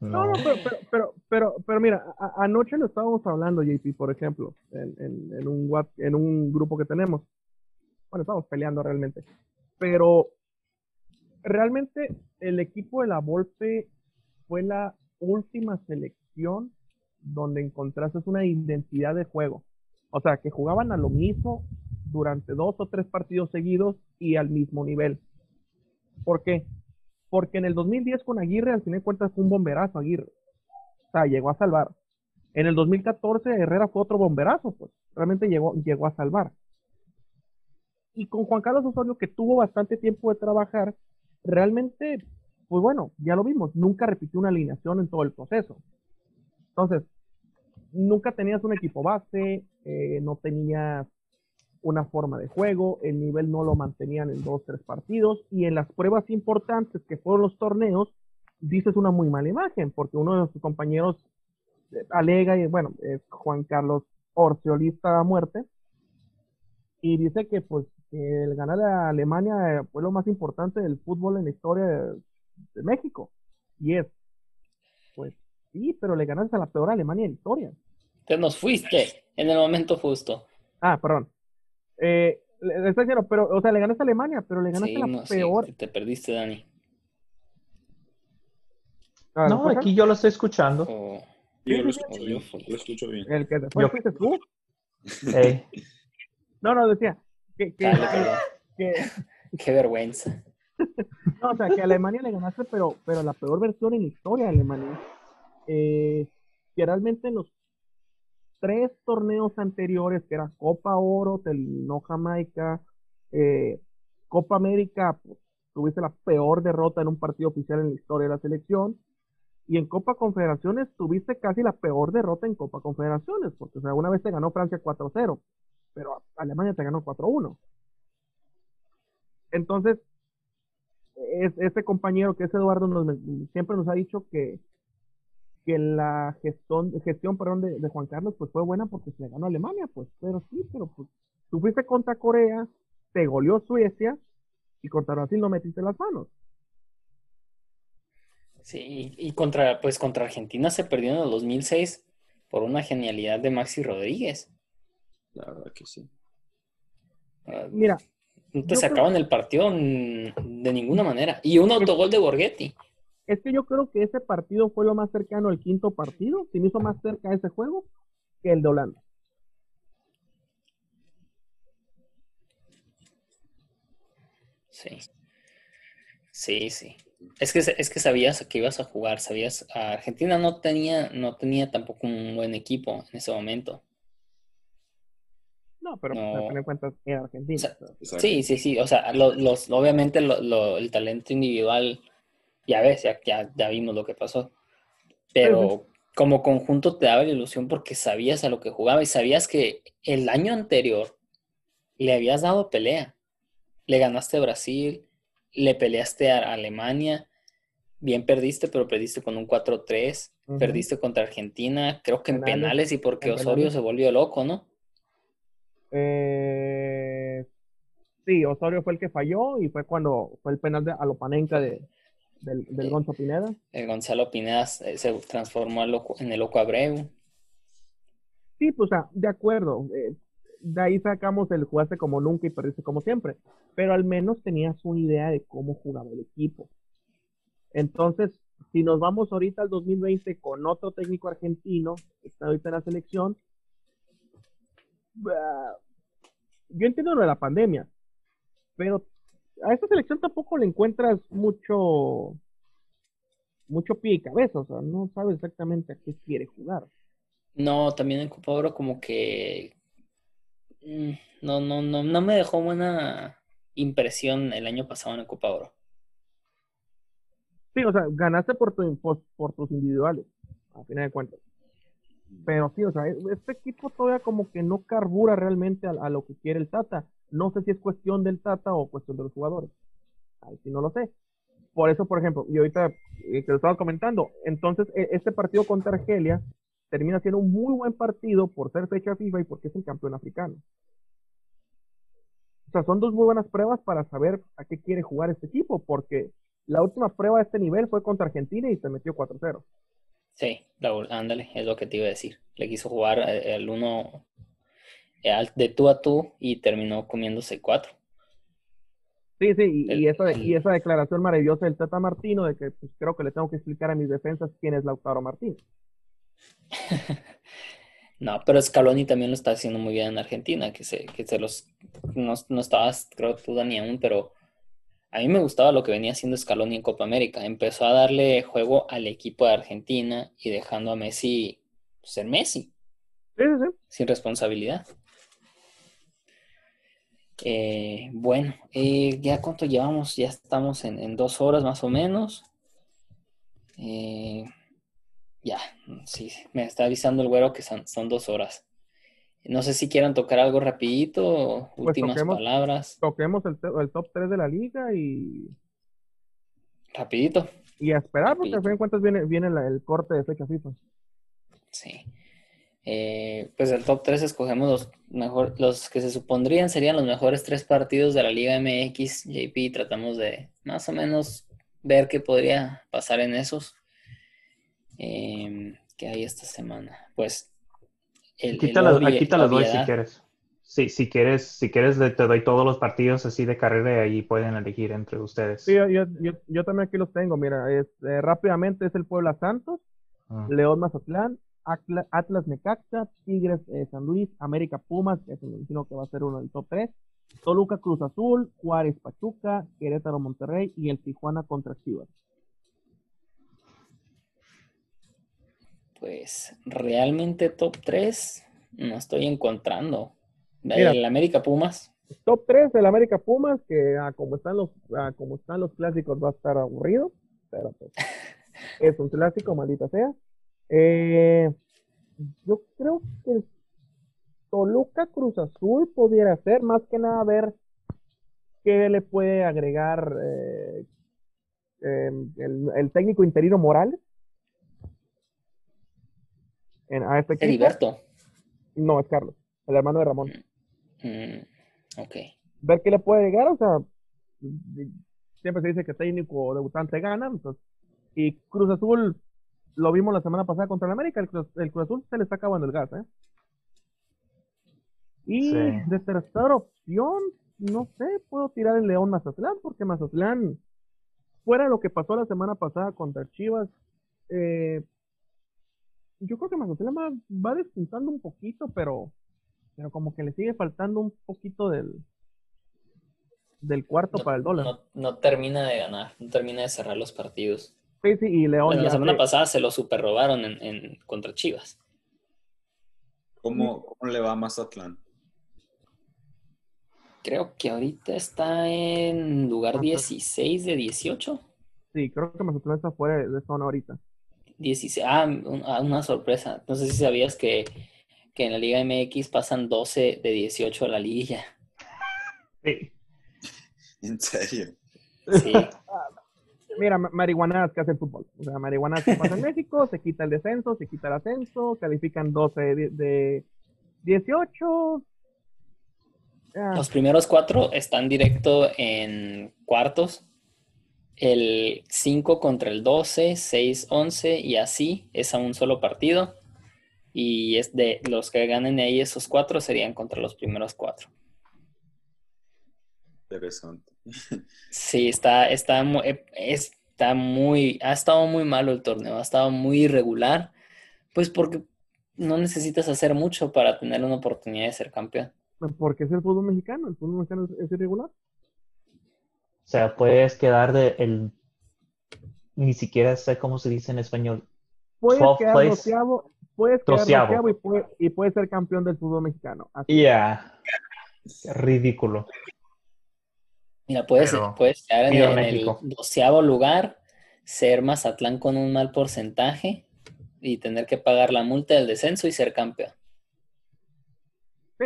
No, no, pero, pero, pero, pero, pero mira, a- anoche lo estábamos hablando, JP, por ejemplo, en, en, en un, en un grupo que tenemos. Bueno, estábamos peleando realmente. Pero realmente el equipo de la Volpe fue la última selección donde encontraste una identidad de juego. O sea, que jugaban a lo mismo durante dos o tres partidos seguidos y al mismo nivel. ¿Por qué? Porque en el 2010 con Aguirre, al final de cuentas, fue un bomberazo Aguirre. O sea, llegó a salvar. En el 2014 Herrera fue otro bomberazo, pues. Realmente llegó, llegó a salvar. Y con Juan Carlos Osorio, que tuvo bastante tiempo de trabajar, realmente, pues bueno, ya lo vimos, nunca repitió una alineación en todo el proceso. Entonces, nunca tenías un equipo base, eh, no tenías una forma de juego, el nivel no lo mantenían en dos, tres partidos, y en las pruebas importantes que fueron los torneos, dices una muy mala imagen, porque uno de sus compañeros eh, alega, y bueno, es Juan Carlos Orciolista a muerte, y dice que pues el ganar a Alemania eh, fue lo más importante del fútbol en la historia de, México, y es, sí, pero le ganaste a la peor Alemania de la historia. Te nos fuiste en el momento justo. Ah, perdón. Eh, estoy diciendo, pero, o sea, le ganaste a Alemania, pero le ganaste Sí, a la no, sí, peor. te- te perdiste, Dani. Ah, ¿lo No, aquí yo lo estoy escuchando. O- Sí, yo lo escucho bien. Lo escucho bien. El que fue Yo- fuiste tú. Ey, No, no, decía que, que, Dale, que- perdón. que- Qué vergüenza. no, o sea, que a Alemania le ganaste, pero, pero la peor versión en la historia de Alemania. Eh, que realmente en los tres torneos anteriores, que era Copa Oro, te Jamaica, eh, Copa América, pues, tuviste la peor derrota en un partido oficial en la historia de la selección. Y en Copa Confederaciones tuviste casi la peor derrota en Copa Confederaciones, porque o sea, una vez te ganó Francia 4-0, pero Alemania te ganó 4-1. Entonces, es, este compañero que es Eduardo siempre nos ha dicho que, que la gestión, gestión perdón, de, de Juan Carlos pues fue buena porque se le ganó a Alemania, pues, pero sí, pero pues tú fuiste contra Corea, te goleó Suecia y contra Brasil no metiste las manos. Sí, y contra, pues contra Argentina se perdió en el 2006 por una genialidad de Maxi Rodríguez. La verdad que sí. Ah, Mira, No te sacaban el partido de ninguna manera. Y un autogol de Borghetti. Es que yo creo que ese partido fue lo más cercano al quinto partido, se me hizo más cerca ese juego que el de Holanda. Sí. Sí, sí. Es que, es que sabías a qué ibas a jugar, sabías, Argentina no tenía, no tenía tampoco un buen equipo en ese momento. No, pero No. a fin de cuentas era Argentina. O sea, Exacto. Sí, sí, sí. O sea, lo- los, obviamente lo- lo- el talento individual, ya ves, ya, ya, ya vimos lo que pasó. Pero como conjunto te daba la ilusión porque sabías a lo que jugaba y sabías que el año anterior le habías dado pelea. Le ganaste a Brasil, le peleaste a Alemania, bien perdiste, pero perdiste con un 4-3, Ujú. perdiste contra Argentina, creo que en Penales. y porque En Osorio penales. se volvió loco, ¿no? Eh, sí, Osorio fue el que falló y fue cuando fue el penal de Alopanenka de, del, del Sí. Gonzo Pineda. El Gonzalo Pineda eh, se transformó en el loco Abreu. Sí, pues, de acuerdo. eh, de ahí sacamos el jugaste como nunca y perdiste como siempre. Pero al menos tenías una idea de cómo jugaba el equipo. Entonces, si nos vamos ahorita al 2020 con otro técnico argentino, que está ahorita en la selección, ah, yo entiendo lo de la pandemia, pero a esta selección tampoco le encuentras mucho mucho pie y cabeza, o sea, no sabes exactamente a qué quiere jugar. No, también en Copa Oro como que mm, no, no, no, no me dejó buena impresión el año pasado en el Copa Oro. Sí, o sea, ganaste por, tu, por, por tus individuales, a final de cuentas. Pero sí, o sea, este equipo todavía como que no carbura realmente a, a lo que quiere el Tata. No sé si es cuestión del Tata o cuestión de los jugadores. Ahí sí no lo sé. Por eso, por ejemplo, y ahorita eh, te lo estaba comentando, entonces e- este partido contra Argelia termina siendo un muy buen partido por ser fecha FIFA y porque es el campeón africano. O sea, son dos muy buenas pruebas para saber a qué quiere jugar este equipo, porque la última prueba de este nivel fue contra Argentina y se metió 4-0. Sí, ándale, es lo que te iba a decir. Le quiso jugar eh, el uno eh, de tú a tú y terminó comiéndose cuatro. Sí, sí, y, esa, y esa declaración maravillosa del Tata Martino de que pues, creo que le tengo que explicar a mis defensas quién es Lautaro Martín. no, pero Scaloni también lo está haciendo muy bien en Argentina, que se, que se los, no, no estabas, creo tú, Dani, aún, pero a mí me gustaba lo que venía haciendo Scaloni en Copa América. Empezó a darle juego al equipo de Argentina y dejando a Messi ser Messi. Sí, sí. Sin responsabilidad. Eh, bueno, eh, ¿ya cuánto llevamos? Ya estamos en, dos horas más o menos. Eh, ya, sí, me está avisando el güero que son, son dos horas. No sé si quieran tocar algo rapidito, pues últimas palabras. Toquemos el, top 3 de la liga y... Rapidito. Y a esperar, porque al fin de cuentas viene, viene el corte de fecha FIFA. Sí. Eh, pues el top 3 escogemos los mejor, los que se supondrían serían los mejores tres partidos de la Liga MX, JP, tratamos de más o menos ver qué podría pasar en esos. Eh, ¿Qué hay esta semana? Pues el, aquí te, las doy si quieres. Sí, si quieres, si quieres te doy todos los partidos así de carrera y ahí pueden elegir entre ustedes. Sí, yo, también aquí los tengo. Mira, es, eh, rápidamente es el Puebla Santos, ah. León Mazatlán, Atlas Necaxa, Tigres eh, San Luis, América Pumas, que es el que va a ser uno del top 3, Toluca Cruz Azul, Juárez Pachuca, Querétaro Monterrey y el Tijuana contra Chivas. Pues realmente top 3 no estoy encontrando. el América Pumas. Top 3 del América Pumas, que ah, como, están los, ah, como están los clásicos va a estar aburrido, pero pues, es un clásico, maldita sea. Eh, yo creo que Toluca Cruz Azul pudiera ser, más que nada ver qué le puede agregar eh, em, el, técnico interino Morales en, a este Heriberto. No, es Carlos, el hermano de Ramón. Mm, mm, ok. Ver qué le puede llegar, o sea, siempre se dice que técnico debutante gana, entonces, y Cruz Azul lo vimos la semana pasada contra el América, el Cruz, Azul se le está acabando el gas, ¿eh? Y de tercera opción, no sé, puedo tirar el León Mazatlán, porque Mazatlán, fuera de lo que pasó la semana pasada contra Chivas, eh, yo creo que Mazatlán va, va despuntando un poquito, pero, pero como que le sigue faltando un poquito del, del cuarto para el dólar. No, no, termina de ganar, no termina de cerrar los partidos. Sí, y León. la semana pasada se lo super robaron en, contra Chivas. ¿Cómo, ¿Cómo, le va a Mazatlán? Creo que ahorita está en lugar 16 de 18. Sí, creo que Mazatlán está fuera de zona ahorita. 16, ah, ah, una sorpresa. No sé si sabías que, que en la Liga MX pasan 12 de 18 a la liguilla. Sí. ¿En serio? Sí. Mira, marihuanadas que hace el fútbol. O sea, marihuanadas que pasa en México, se quita el descenso, se quita el ascenso, califican 12 de, 18. Los primeros cuatro están directo en cuartos. El 5 contra el 12, 6, 11 y así es a un solo partido. Y es de los que ganen ahí esos cuatro serían contra los primeros cuatro. Interesante. Sí, está, está, eh, está muy, ha estado muy malo el torneo, ha estado muy irregular, pues porque no necesitas hacer mucho para tener una oportunidad de ser campeón. Porque es el fútbol mexicano, el fútbol mexicano es, irregular. O sea, puedes quedar de el ni siquiera sé cómo se dice en español. Puedes quedar doceavo, puedes quedar y, puede, y puedes ser campeón del fútbol mexicano. Ya. Ridículo. Mira, puedes, puedes quedar en, el doceavo lugar, ser Mazatlán con un mal porcentaje y tener que pagar la multa del descenso y ser campeón. Sí,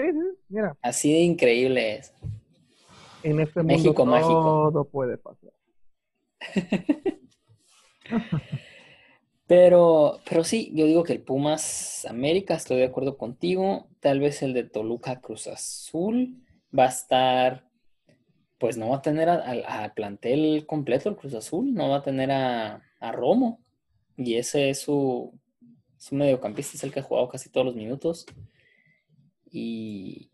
mira. Así de increíble es. En este México mundo mágico. todo puede pasar. pero, pero sí, yo digo que el Pumas América, estoy de acuerdo contigo. Tal vez el de Toluca Cruz Azul va a estar pues no va a tener al plantel completo el Cruz Azul, no va a tener a, Romo. Y ese es su, mediocampista, es el que ha jugado casi todos los minutos. Y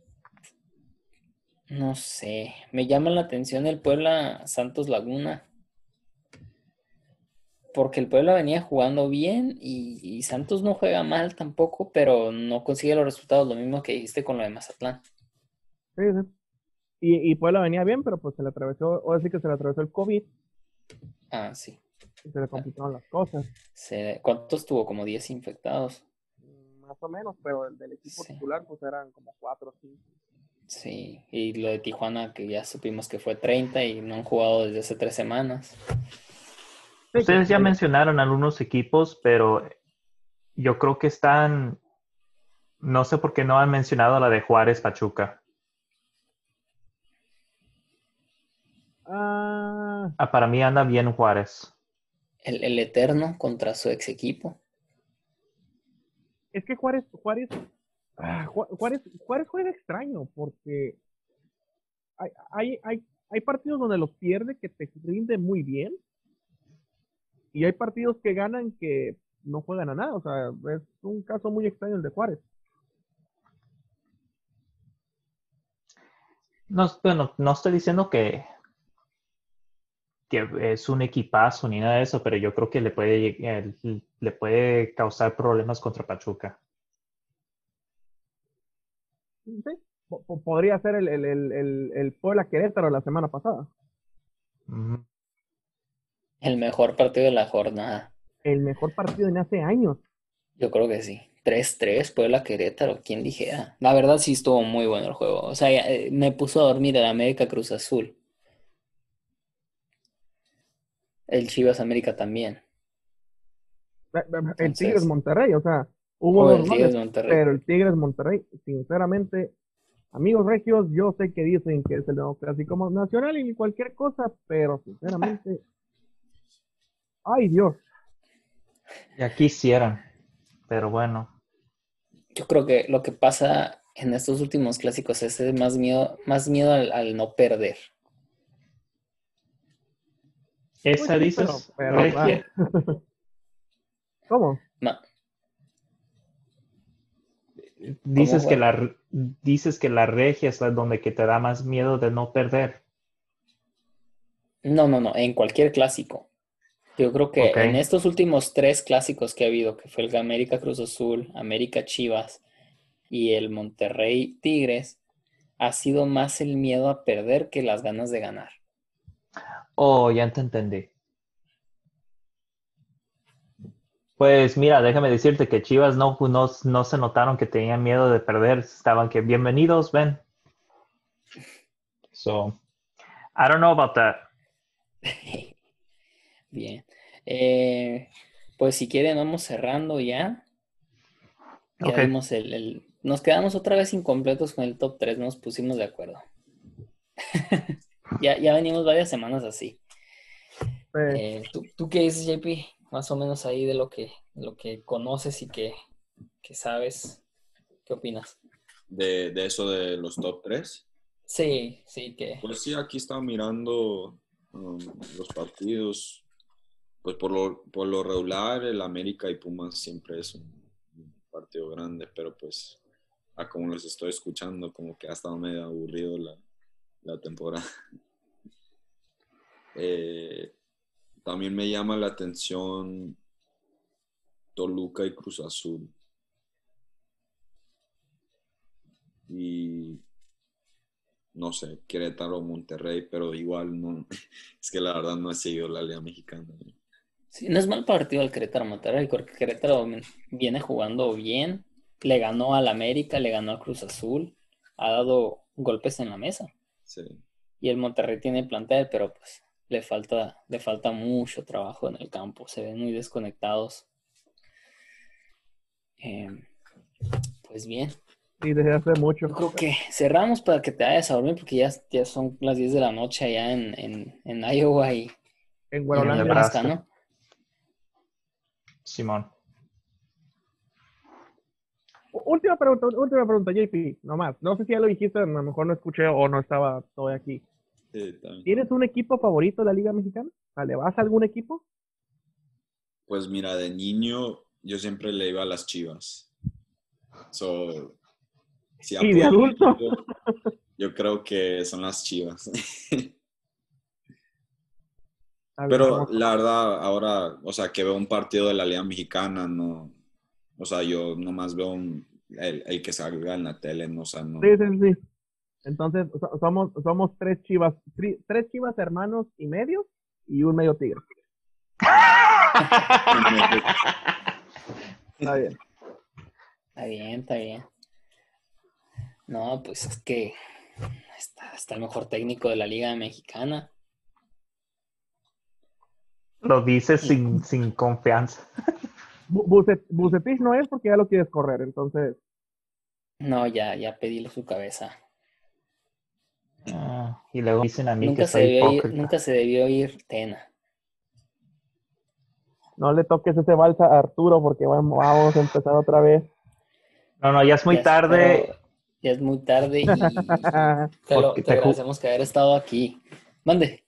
no sé, me llama la atención el Puebla Santos Laguna. Porque el Puebla venía jugando bien y, Santos no juega mal tampoco, pero no consigue los resultados, lo mismo que dijiste con lo de Mazatlán. Sí, sí. Y, y Puebla venía bien, pero pues se le atravesó, o decir que se le atravesó el COVID. Ah, sí. Y se le complicaron las cosas. ¿Cuántos tuvo? Como 10 infectados. Más o menos, pero el del equipo titular pues eran como 4 o 5. Sí, y lo de Tijuana que ya supimos que fue 30 y no han jugado desde hace tres semanas. Ustedes ya mencionaron algunos equipos, pero yo creo que están, no sé por qué no han mencionado la de Juárez Pachuca. Ah. para mí anda bien Juárez. El, el, Eterno contra su ex equipo. Es que Juárez, Juárez, ah, Juárez, Juárez juega extraño porque hay, hay, hay, hay partidos donde los pierde que te rinde muy bien y hay partidos que ganan que no juegan a nada. O sea, es un caso muy extraño el de Juárez. No, bueno, no estoy diciendo que, que es un equipazo ni nada de eso, pero yo creo que le puede, le puede causar problemas contra Pachuca. Sí, podría ser el, el, el, el Puebla Querétaro la semana pasada. El mejor partido de la jornada. El mejor partido en hace años. Yo creo que sí. 3-3, Puebla Querétaro, ¿quién dijera? La verdad sí estuvo muy bueno el juego. O sea, eh, me puso a dormir el América Cruz Azul. El Chivas América también. El Tigres Monterrey, o sea, hubo dos goles, pero el Tigres Monterrey, sinceramente, amigos regios, yo sé que dicen que es el nuevo clásico nacional y cualquier cosa, pero sinceramente Ay, Dios. Ya quisieran, pero bueno. Yo creo que lo que pasa en estos últimos clásicos es más miedo, más miedo al, no perder. Esa dices, ¿Cómo? No. Dices que la dices que la regia es la donde que te da más miedo de no perder. No, no, no, en cualquier clásico. Yo creo que en estos últimos tres clásicos que ha habido, que fue el América Cruz Azul, América Chivas y el Monterrey Tigres, ha sido más el miedo a perder que las ganas de ganar. Oh, ya te entendí. Pues mira, déjame decirte que Chivas no, no, no se notaron que tenían miedo de perder. Estaban que bienvenidos, ven. So, I don't know about that. Bien. Eh, pues si quieren, vamos cerrando ya. el, nos quedamos otra vez incompletos con el top 3, nos pusimos de acuerdo. ya, ya venimos varias semanas así. Eh, ¿tú, qué dices, JP? Más o menos ahí de lo que, lo que conoces y que, sabes. ¿Qué opinas? De, eso de los top 3. Sí, sí, que. Pues sí, aquí estaba mirando um, los partidos pues por lo, por lo regular el América y Pumas siempre es un, partido grande, pero pues a como los estoy escuchando, como que ha estado medio aburrido la, la temporada. Eh, también me llama la atención Toluca y Cruz Azul. Y no sé, Querétaro, Monterrey, pero igual no, es que la verdad no he seguido la Liga Mexicana. Sí, no es mal partido el Querétaro Monterrey, porque Querétaro viene jugando bien, le ganó al América, le ganó al Cruz Azul, ha dado golpes en la mesa. Sí. Y el Monterrey tiene plantel, pero pues le falta, le falta mucho trabajo en el campo, se ven muy desconectados. Em, pues bien. Sí, desde hace mucho. creo que cerramos para que te vayas a dormir porque ya, ya son las 10 de la noche allá en, en, en Iowa y en Nebraska, ¿no? Simón. Última pregunta, última pregunta, JP, nomás. No sé si ya lo dijiste, a lo mejor no escuché o no estaba todavía aquí. Sí. ¿Tienes un equipo favorito de la Liga Mexicana? ¿Le vas a algún equipo? Pues mira, de niño yo siempre le iba a las chivas. So, si Y de adulto. equipo, Yo creo que son las chivas. Pero la verdad, ahora, o sea, que veo un partido de la Liga Mexicana, no. O sea, yo nomás veo un- el, el que salga en la tele, no, o sea, no. Sí, sí, sí. Entonces, so- somos, somos tres chivas, tri- tres chivas hermanos y medio y un medio tigre. Está bien. Está bien, está bien. No, pues es que está, está el mejor técnico de la Liga Mexicana. Lo dices sin, sin confianza. Bu- Bucet- Bucetich no es porque ya lo quieres correr, entonces. No, ya, ya pedí su cabeza. Ah, y luego dicen a mí Nunca que se, soy debió ir, nunca se debió ir Tena. No le toques ese balsa a Arturo porque vamos, vamos a empezar otra vez. No, no, ya es muy Ya es- tarde. pero Ya es muy tarde y te, lo, agradecemos que haber estado aquí. Mande.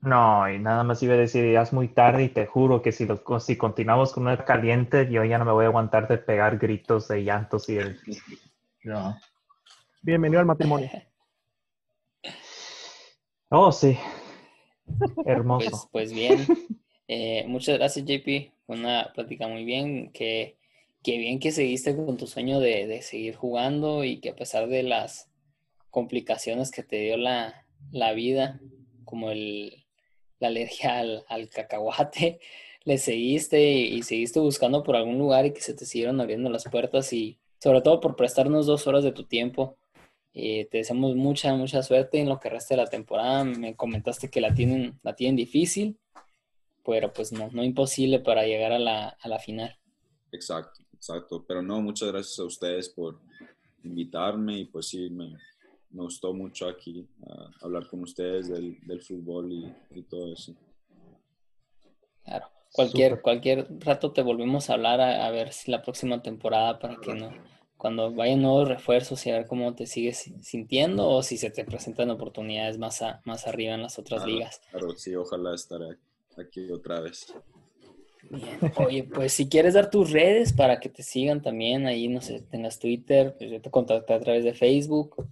No, y nada más iba a decir, ya es muy tarde y te juro que si, lo, si continuamos con una caliente, yo ya no me voy a aguantar de pegar gritos de llantos y el... No. Bienvenido al matrimonio. Oh, sí. Hermoso. Pues, pues bien. Eh, muchas gracias, JP. Fue una plática muy bien. Que, que bien que seguiste con tu sueño de, de seguir jugando y que a pesar de las complicaciones que te dio la, la vida, como el, la alergia al, al cacahuate, le seguiste y, y seguiste buscando por algún lugar y que se te siguieron abriendo las puertas y sobre todo por prestarnos dos horas de tu tiempo. Eh, te deseamos mucha, mucha suerte en lo que resta de la temporada. Me comentaste que la tienen, la tienen difícil, pero pues no, no imposible para llegar a la, a la final. Exacto, exacto. Pero no, muchas gracias a ustedes por invitarme y pues sí, me, me gustó mucho aquí ah, hablar con ustedes del, del fútbol y, y todo eso. Claro. Cualquier, cualquier rato te volvemos a hablar a, a ver si la próxima temporada para que no, cuando vayan nuevos refuerzos y a ver cómo te sigues sintiendo o si se te presentan oportunidades más, a- más arriba en las otras Claro, ligas. Claro, sí, ojalá estar aquí otra vez. Bien. Oye, pues si quieres dar tus redes para que te sigan también, ahí no sé, tengas Twitter, pues yo te contacté a través de Facebook.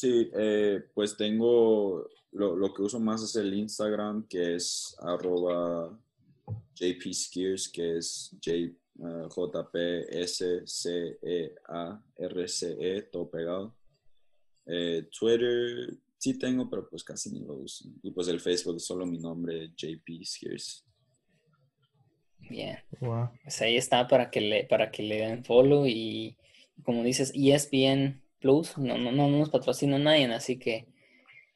Sí, eh, pues tengo, lo, lo que uso más es el Instagram, que es arroba JP Skiers, que es J, eh, J-P-S-C-E-A-R-C-E, E, todo pegado. Eh, Twitter sí tengo, pero pues casi ni lo uso. Y pues el Facebook es solo mi nombre, JP Skiers. Bien, Wow. pues ahí está para que le, para que le den follow y como dices, ESPN Plus, no, no, no nos patrocina nadie, así que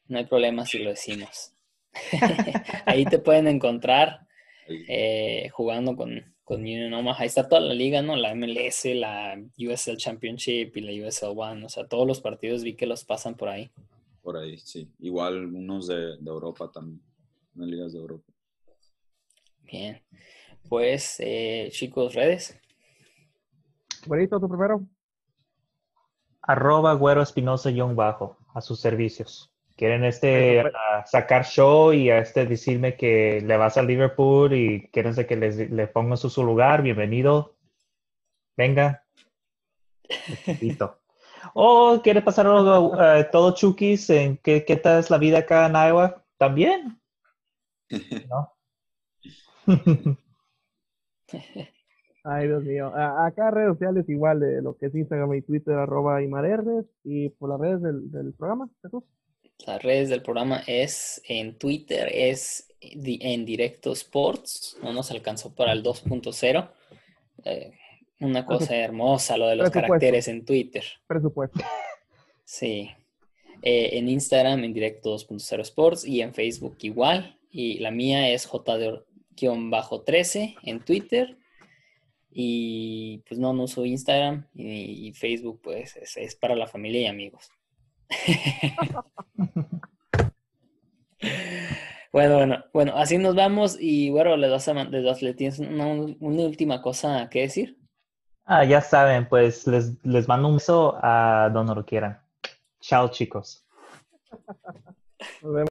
no hay problema si lo decimos. ahí te pueden encontrar eh, jugando con, con Union Omaha. Ahí está toda la liga, ¿no? La MLS, la USL Championship y la USL One. O sea, todos los partidos vi que los pasan por ahí. Por ahí, sí. Igual unos de, de Europa también, unas ligas de Europa. Bien. Pues, eh, chicos, redes. Buenito, tú primero. Arroba Güero Espinosa guion bajo, a sus servicios. ¿Quieren este ah, sacar show y a este decirme que le vas a Liverpool y quieren que les, le ponga su, su lugar? Bienvenido. Venga. O quiere pasar eh, todo chukis en qué, qué tal es la vida acá en Iowa? También. ¿No? Ay, Dios mío. A- acá redes sociales igual de lo que es Instagram y Twitter, arroba Imarerdes, y por las redes del, del programa, Jesús. Las redes del programa es en Twitter, es en Directo Sports. No nos alcanzó para el 2.0. Eh, una cosa hermosa lo de los caracteres en Twitter. Presupuesto. Sí. Eh, en Instagram en Directo 2.0 Sports y en Facebook igual. Y la mía es JD-13 en Twitter. Y pues no, no uso Instagram y, y Facebook pues es, es para la familia y amigos. Bueno, bueno, bueno, así nos vamos y bueno, les vas a, les vas- le tienes una, una última cosa que decir. Ah, ya saben, pues les, les mando un beso a donde lo quieran. Chao, chicos. Nos vemos.